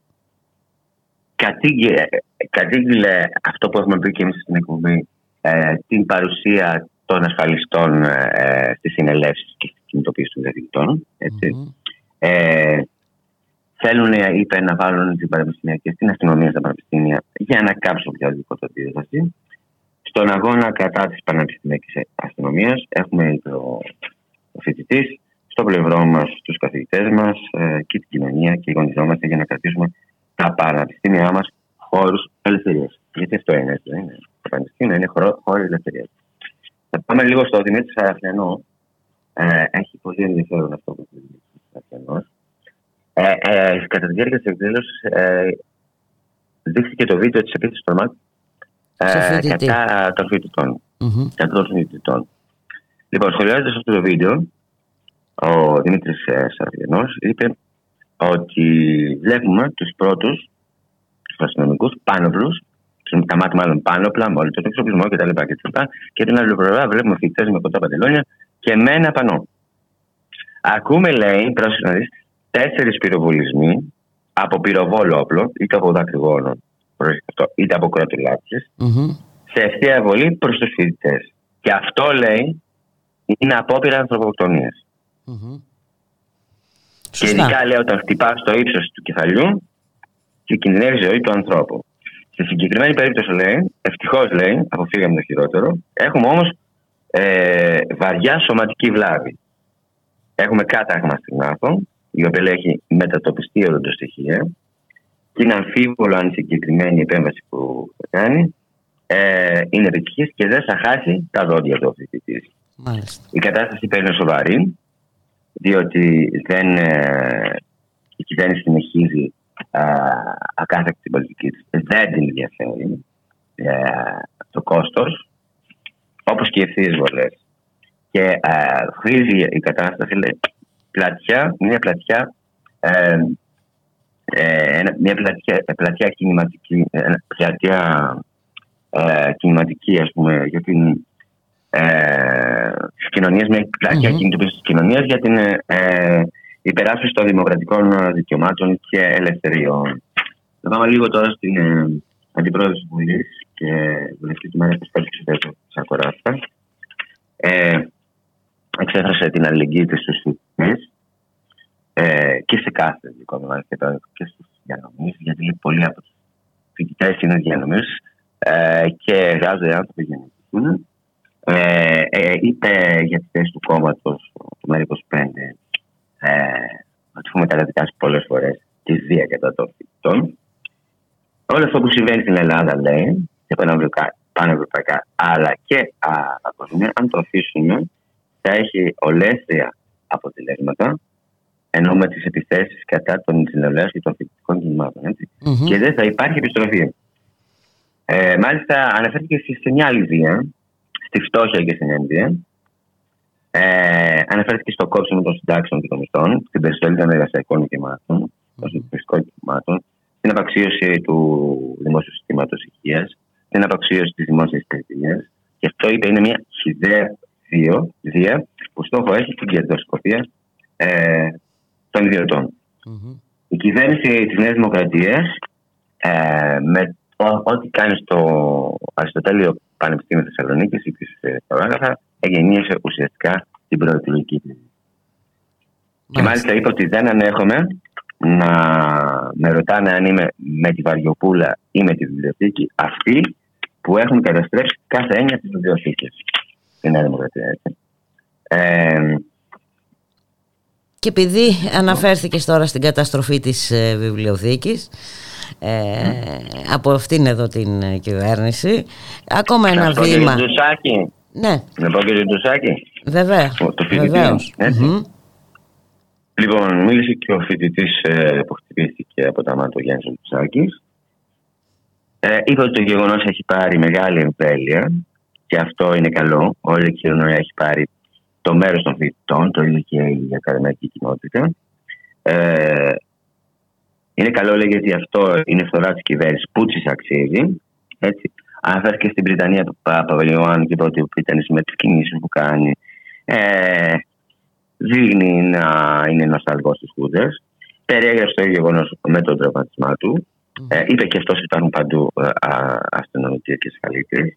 κατήγγειλε, αυτό που έχουμε πει και εμείς στην εκπομπή, ε, την παρουσία των ασφαλιστών ε, στις συνελεύσεις και στην κινητοποίηση των καθηγητών. Ε, θέλουν, είπε, να βάλουν την πανεπιστήμια και στην αστυνομία στα πανεπιστήμια για να κάψουν οποιαδήποτε επίδραση. Στον αγώνα κατά της πανεπιστημιακής αστυνομίας έχουμε το, το φοιτητής, στο πλευρό μας, τους καθηγητές μας ε, και την κοινωνία και γονιζόμαστε για να κρατήσουμε τα πανεπιστήμια μας χώρου ελευθερία. Γιατί αυτό είναι, έτσι είναι; Το πανεπιστήμιο είναι χώρο ελευθερία. Θα πάμε λίγο στο Δημήτρη Σαραφιανό. Ε, έχει πολύ ενδιαφέρον αυτό που λέει ο Σαραφιανό. Ε, ε, κατά τη διάρκεια της εκδήλωσης ε, δείχθηκε το βίντεο της επίθεσης των ΜΑΚ ε, κατά των φοιτητών. Mm-hmm. Κατά των φοιτητών. Λοιπόν, σχολιάζοντας αυτό το βίντεο, ο Δημήτρης ε, Σαργενό είπε ότι βλέπουμε τους πρώτους τους αστυνομικούς πάνωπλου, τα μάτια μάλλον πάνωπλα, με όλο τον εξοπλισμό κτλ. Και, και, και την άλλη πλευρά βλέπουμε φοιτητές με κοντά παντελόνια και με ένα πανό. Ακούμε, λέει, πρόσεχε να δεις, τέσσερις πυροβολισμοί από πυροβόλο όπλο, είτε από δακρυγόνο, είτε από κρατουλάψεις, σε ευθεία βολή προς τους φοιτητές. Και αυτό λέει είναι απόπειρα ανθρωποκτονίας. Και ειδικά λέει όταν χτυπάς στο ύψος του κεφαλιού και κινδυνεύεις η ζωή του ανθρώπου. Στη συγκεκριμένη περίπτωση λέει, ευτυχώς λέει, αποφύγαμε το χειρότερο, έχουμε όμως ε, βαριά σωματική βλάβη. Έχουμε κάταγμα στην άθο, η οποία έχει μετατοπιστεί οροντοστοιχεία και είναι αμφίβολο αν η συγκεκριμένη επέμβαση που θα κάνει ε, είναι επιτυχής και δεν θα χάσει τα δόντια του φοιτητή. Η κατάσταση παίρνει σοβαρή, διότι δεν, ε, η κυβέρνηση συνεχίζει ακάθεκτη την πολιτική της. Δεν την ενδιαφέρει ε, το κόστος, όπως και οι ευθείες βολές. Και ε, χρήζει η κατάσταση λέει, πλατιά, μια πλατιά ε, ε, μια πλατιά, πλατιά κινηματική, πλατιά ε, κινηματική ας πούμε για την ε, κοινωνίες με πλατιά mm-hmm. κινητοποίησης της κοινωνίας για την ε, υπεράσπιση των δημοκρατικών δικαιωμάτων και ελευθεριών. Θα πάμε λίγο τώρα στην ε, Αντιπρόεδρος της Βουλής και βουλευτή του Μέρα Πασπάλη του Σακοράφα. Ε, εξέφρασε την αλληλεγγύη της στους φοιτητές ε, και σε κάθε δικόμενο και, και στους διανομής, γιατί πολλοί από τους φοιτητές είναι διανομής ε, και εργάζονται άνθρωποι για να ε, ε, είπε για τη θέση του κόμματος του ΜΕΡΑ25 ε, ότι έχουμε καταδικάσει πολλές φορές τη βία κατά των φοιτητών. Όλο αυτό που συμβαίνει στην Ελλάδα, λέει, και πανευρωπαϊκά, αλλά και παγκοσμία, αν το αφήσουμε, θα έχει ολέθρια αποτελέσματα ενώ με τις επιθέσεις κατά των νεολαία και των φοιτητικών κινημάτων. Mm-hmm. Και δεν θα υπάρχει επιστροφή. Ε, μάλιστα, αναφέρθηκε σε μια άλλη βία, στη φτώχεια και στην ένδυα. Ε, αναφέρθηκε στο κόψιμο των συντάξεων και των μισθών, στην περιστολή των εργασιακών δικαιωμάτων, των συντηρητικών δικαιωμάτων, στην απαξίωση του δημόσιου συστήματος υγείας, στην απαξίωση της δημόσιας παιδεία. Και αυτό είπε είναι μια χιδέα βία που στόχο έχει την κερδοσκοπία ε, των ιδιωτών. Mm-hmm. Η κυβέρνηση της Νέας Δημοκρατίας ε, με ό,τι κάνει στο Αριστοτέλειο Πανεπιστήμιο Θεσσαλονίκης ή της Παράγραφα εγενίασε ουσιαστικά την προεκλογική κρίση. Και μάλιστα είπε ότι δεν ανέχομαι να με ρωτάνε αν είμαι με τη Βαριοπούλα ή με τη βιβλιοθήκη αυτοί που έχουν καταστρέψει κάθε έννοια της βιβλιοθήκης στην Νέα Δημοκρατία. Ε, και επειδή αναφέρθηκε τώρα στην καταστροφή της ε, βιβλιοθήκης ε, από αυτήν εδώ την ε, κυβέρνηση ακόμα ένα Αυτό βήμα Ντουσάκη. Ναι. Να πω και τον Ντουσάκη. Βέβαια. Το φοιτητή. Λοιπόν, μίλησε και ο φοιτητής ε, που χτυπήθηκε από τα μάτια Γιάννης Ντουσάκη. Ε, είπε ότι το γεγονός έχει πάρει μεγάλη εμβέλεια και αυτό είναι καλό. Όλη η κοινωνία έχει πάρει το μέρος των φοιτητών, το ίδιο και η ακαδημαϊκή κοινότητα. Ε, είναι καλό λέει γιατί αυτό είναι φθορά της κυβέρνησης που της αξίζει. Έτσι. Αναφέρθηκε στην Βρυτανία του Παπαβελιωάννου και είπε ότι ήταν με τι κινήσει που κάνει. Ε, δείχνει να είναι νοσταλγός στις χούντε. Περιέγραψε το γεγονός με τον τραυματισμά του. Ε, είπε και αυτός ότι υπάρχουν παντού ε, αστυνομικοί και ασφαλίτες.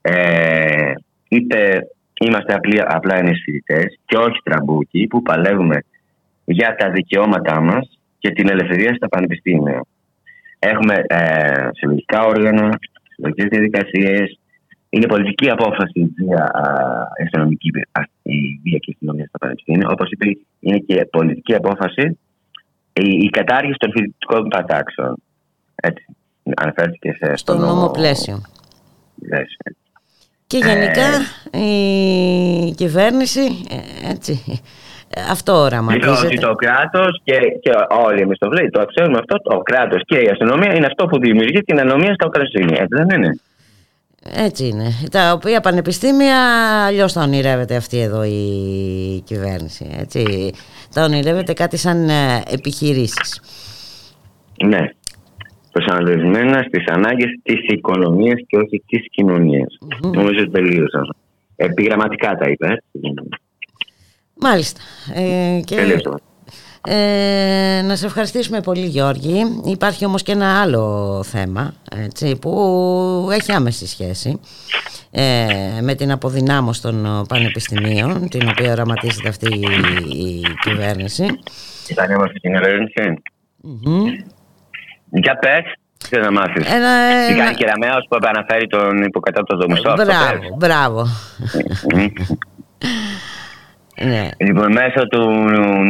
Ε, είπε είμαστε απλά, απλά ενισχυτές και όχι τραμπούκοι που παλεύουμε για τα δικαιώματά μας και την ελευθερία στα πανεπιστήμια. Έχουμε ε, συλλογικά όργανα, συλλογικέ διαδικασίες. Είναι πολιτική απόφαση η αστυνομική η βία και η αστυνομία στα πανεπιστήμια. Όπως είπε, είναι και πολιτική απόφαση η, η κατάργηση των φοιτητικών πατάξεων. Έτσι. Αναφέρθηκε σε, στο νόμο πλαίσιο. Και γενικά ε, η κυβέρνηση ε, έτσι, αυτό οραματίζεται. Λοιπόν, ότι το κράτος και, και όλοι εμείς το βλέπουμε, το ξέρουμε αυτό, το κράτος και η αστυνομία είναι αυτό που δημιουργεί την ανομία στα Ουκρανία. Έτσι δεν είναι; Έτσι είναι. Τα οποία πανεπιστήμια αλλιώς τα ονειρεύεται αυτή εδώ η κυβέρνηση. Έτσι. Τα ονειρεύεται κάτι σαν ε, επιχειρήσεις. Ναι. Προσανατολισμένα στις ανάγκες της οικονομίας και όχι της κοινωνίας. Mm-hmm. Νομίζω ότι τελείωσα. Επιγραμματικά τα είπε. Μάλιστα. Ε, και Ε, να σε ευχαριστήσουμε πολύ Γιώργη. Υπάρχει όμως και ένα άλλο θέμα έτσι, που έχει άμεση σχέση ε, με την αποδυνάμωση των πανεπιστημίων την οποία οραματίζεται αυτή η, η κυβέρνηση. Ήταν είμαστε στην κυβέρνηση. Για πες, τι να μάθεις. Ένα, Τι ένα- κάνει Κεραμέως που επαναφέρει τον υποκατάπτωτο μισθό. αυτό πες. Μπράβο, μπράβο. ναι. Λοιπόν, μέσω του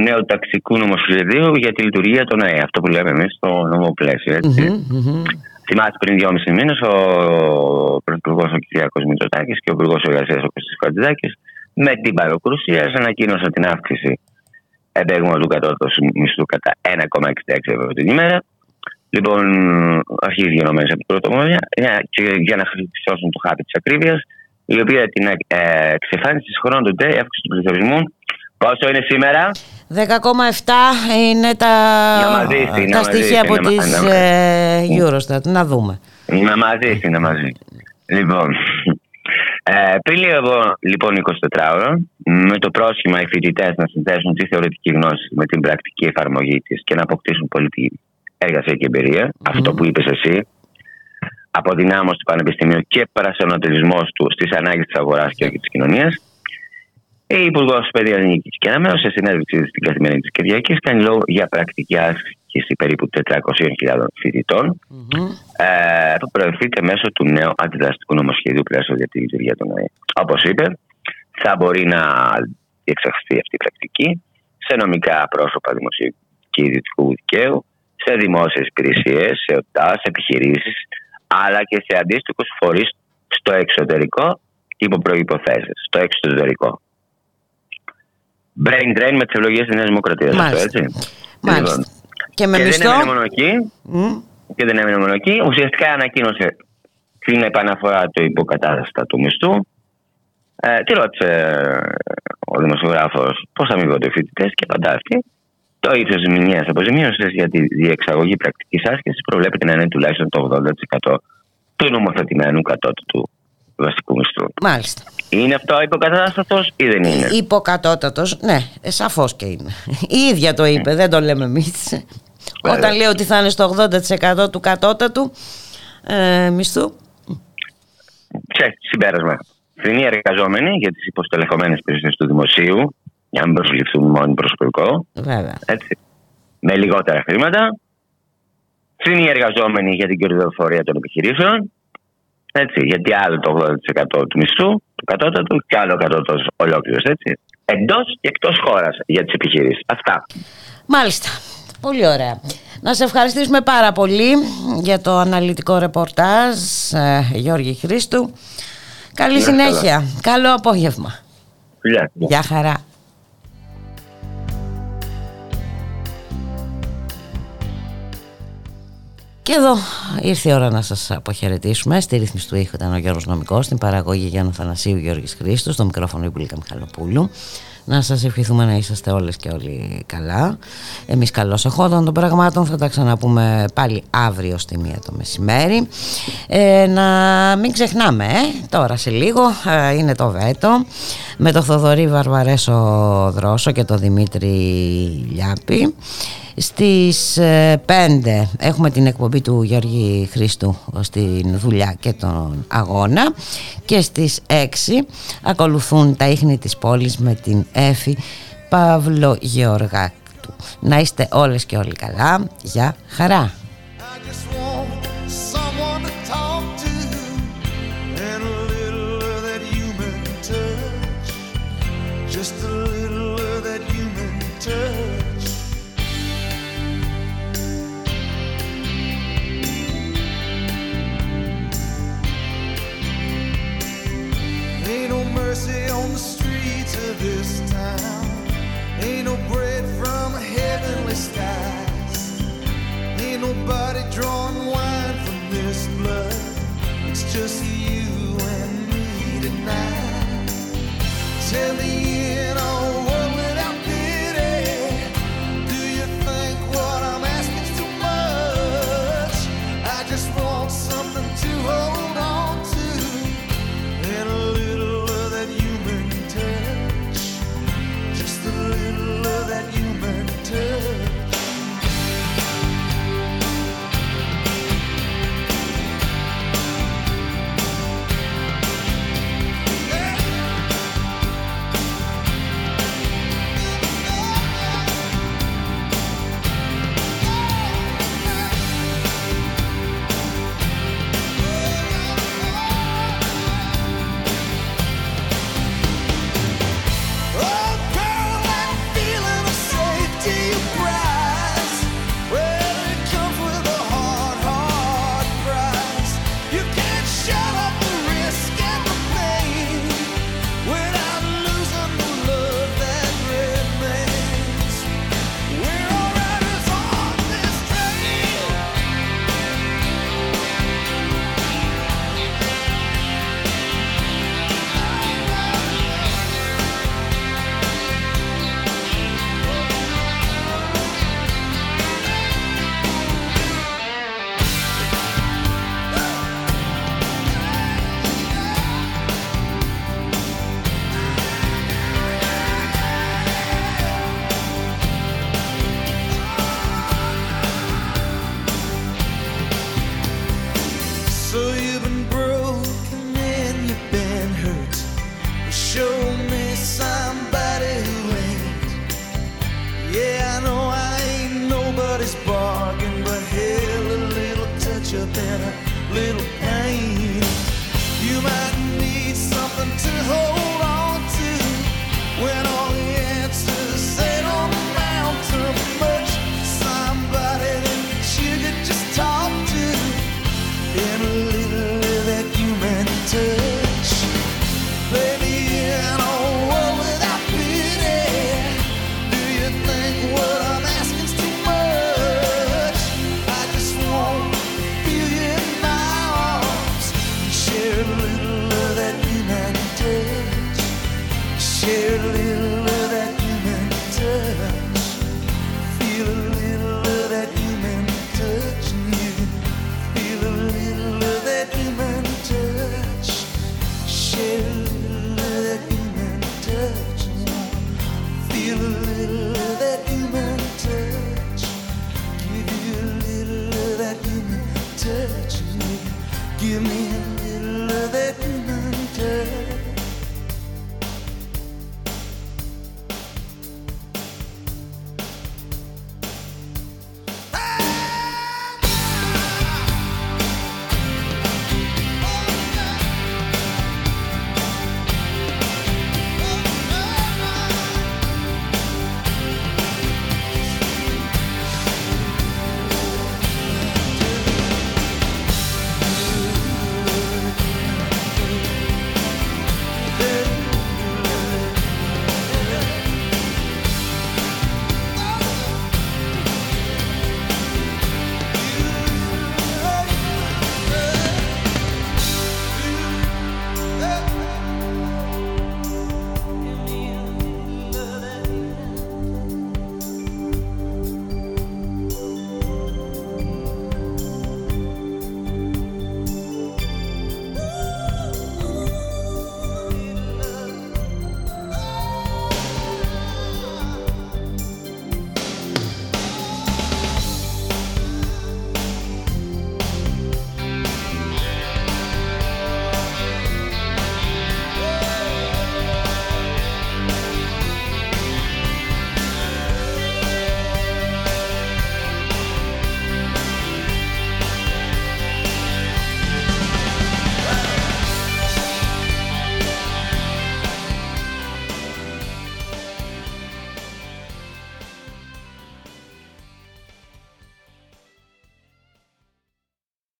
νέου ταξικού νομοσχεδίου για τη λειτουργία των ΑΕ, αυτό που λέμε εμείς στο νομοπλαίσιο. Έτσι. Μμμ, μμμ. Θυμάστε πριν δυόμιση μήνες ο Πρωθυπουργός ο κ. Μητσοτάκης και ο Υπουργός Εργασίας ο κ. Χατζηδάκη με την παροκρουσία ανακοίνωσαν την αύξηση επέγγωμα του κατώτατου μισθού κατά 1,66 ευρώ την ημέρα. Λοιπόν, αρχίζει γενομένε από την πρωτοβουλία για, και για να χρησιμοποιήσουν το χάπι της ακρίβειας, η οποία την ε, εξεφάνιση της χρόνου του ΤΕ, αύξηση του πληθωρισμού. Πόσο είναι σήμερα, 10,7 είναι τα, Να μαζί είστε, τα να μαζί στοιχεία είστε, από να- τις να- ε, Eurostat. Να δούμε. Είναι μαζί, είναι μαζί. Λοιπόν, ε, πριν λίγο λοιπόν 24 ώρα, με το πρόσχημα οι φοιτητές να συνδέσουν τη θεωρητική γνώση με την πρακτική εφαρμογή της και να αποκτήσουν πολιτική εργασιακή εμπειρία, αυτό που είπες εσύ, αποδυνάμωση του Πανεπιστημίου και παρασανατολισμό του στις ανάγκες της αγοράς και όχι της κοινωνίας. Η Υπουργός Παιδείας Νίκη και Αναμέως, σε συνέντευξη στην καθημερινή της Κυριακής, κάνει λόγο για πρακτική άσκηση περίπου 400.000 φοιτητών, ε, που προωθείται μέσω του νέου αντιδραστικού νομοσχεδίου πλαίσιο για τη λειτουργία των ΑΕ. Όπως είπε, θα μπορεί να διεξαχθεί αυτή η πρακτική σε νομικά πρόσωπα δημοσίου και ιδιωτικού δικαίου, σε δημόσιες υπηρεσίες, σε ΟΤΑ, σε επιχειρήσεις, αλλά και σε αντίστοιχους φορείς στο εξωτερικό υπό προποθέσει. Στο εξωτερικό. Brain drain με τις ευλογίες της Νέας Δημοκρατίας. Αυτό Μάλιστα. έτσι. Μάλιστα. Λοιπόν, Και με και μισθό; δεν έμεινε μόνο εκεί. Μμ. Και δεν έμεινε μόνο εκεί. Ουσιαστικά ανακοίνωσε την επαναφορά του υποκατάστατα του μισθού. Ε, τι ρώτησε ε, ο δημοσιογράφος, πώς αμοιβόνται οι φοιτητές και απαντά αυτή. Το ύψο τη μηνιαία αποζημίωση για τη διεξαγωγή πρακτικής άσκησης προβλέπεται να είναι τουλάχιστον το 80% του νομοθετημένου κατώτατου βασικού μισθού. Μάλιστα. Είναι αυτό υποκατάστατος ή δεν είναι; Υποκατώτατος, ναι, ε, σαφώς και είναι. Η ίδια το είπε, δεν το λέμε εμείς. Όταν λέει ότι θα είναι στο 80% του κατώτατου ε, μισθού. Και συμπέρασμα. Φθηνοί εργαζόμενοι για τις υποστελεχωμένες υπηρεσίες του δημοσίου, για να μην προσληφθούν μόνοι προσωπικό, Βέβαια. έτσι, με λιγότερα χρήματα. Φθηνοί εργαζόμενοι για την κερδοφορία των επιχειρήσεων. Έτσι, γιατί άλλο το 80% του μισθού, του κατώτατου, και άλλο κατώτατος ολόκληρος. Εντός και εκτός χώρας για τις επιχειρήσεις. Αυτά. Μάλιστα. Πολύ ωραία. Να σε ευχαριστήσουμε πάρα πολύ για το αναλυτικό ρεπορτάζ, ε, Γιώργη Χρήστου. Καλή Να είστε συνέχεια. Καλό απόγευμα. Φιλιά. Γεια χαρά. Και εδώ ήρθε η ώρα να σας αποχαιρετήσουμε. Στη ρύθμιση του ήχου ήταν ο Γιώργος Νομικός, στην παραγωγή Γιάννα Θανασίου Γιώργης Χρήστου, στο μικρόφωνο η Μπουλίκα Μιχαλοπούλου. Να σας ευχηθούμε να είσαστε όλες και όλοι καλά. Εμείς καλώς εχόντων των πραγμάτων θα τα ξαναπούμε πάλι αύριο στη μία το μεσημέρι. Ε, να μην ξεχνάμε, ε, τώρα σε λίγο ε, είναι το Βέτο με το Θοδωρή Βαρβαρέσο Δρόσο και το Δημήτρη Λιάπη. Στις ε, 5 έχουμε την εκπομπή του Γιώργη Χρήστου στην δουλειά και τον αγώνα και στις 6 ακολουθούν τα ίχνη της πόλης με την Έφη Παύλο Γεωργάκτου. Να είστε όλες και όλοι καλά. Γεια χαρά. Drawing wine from this blood. It's just you and me tonight. Tell me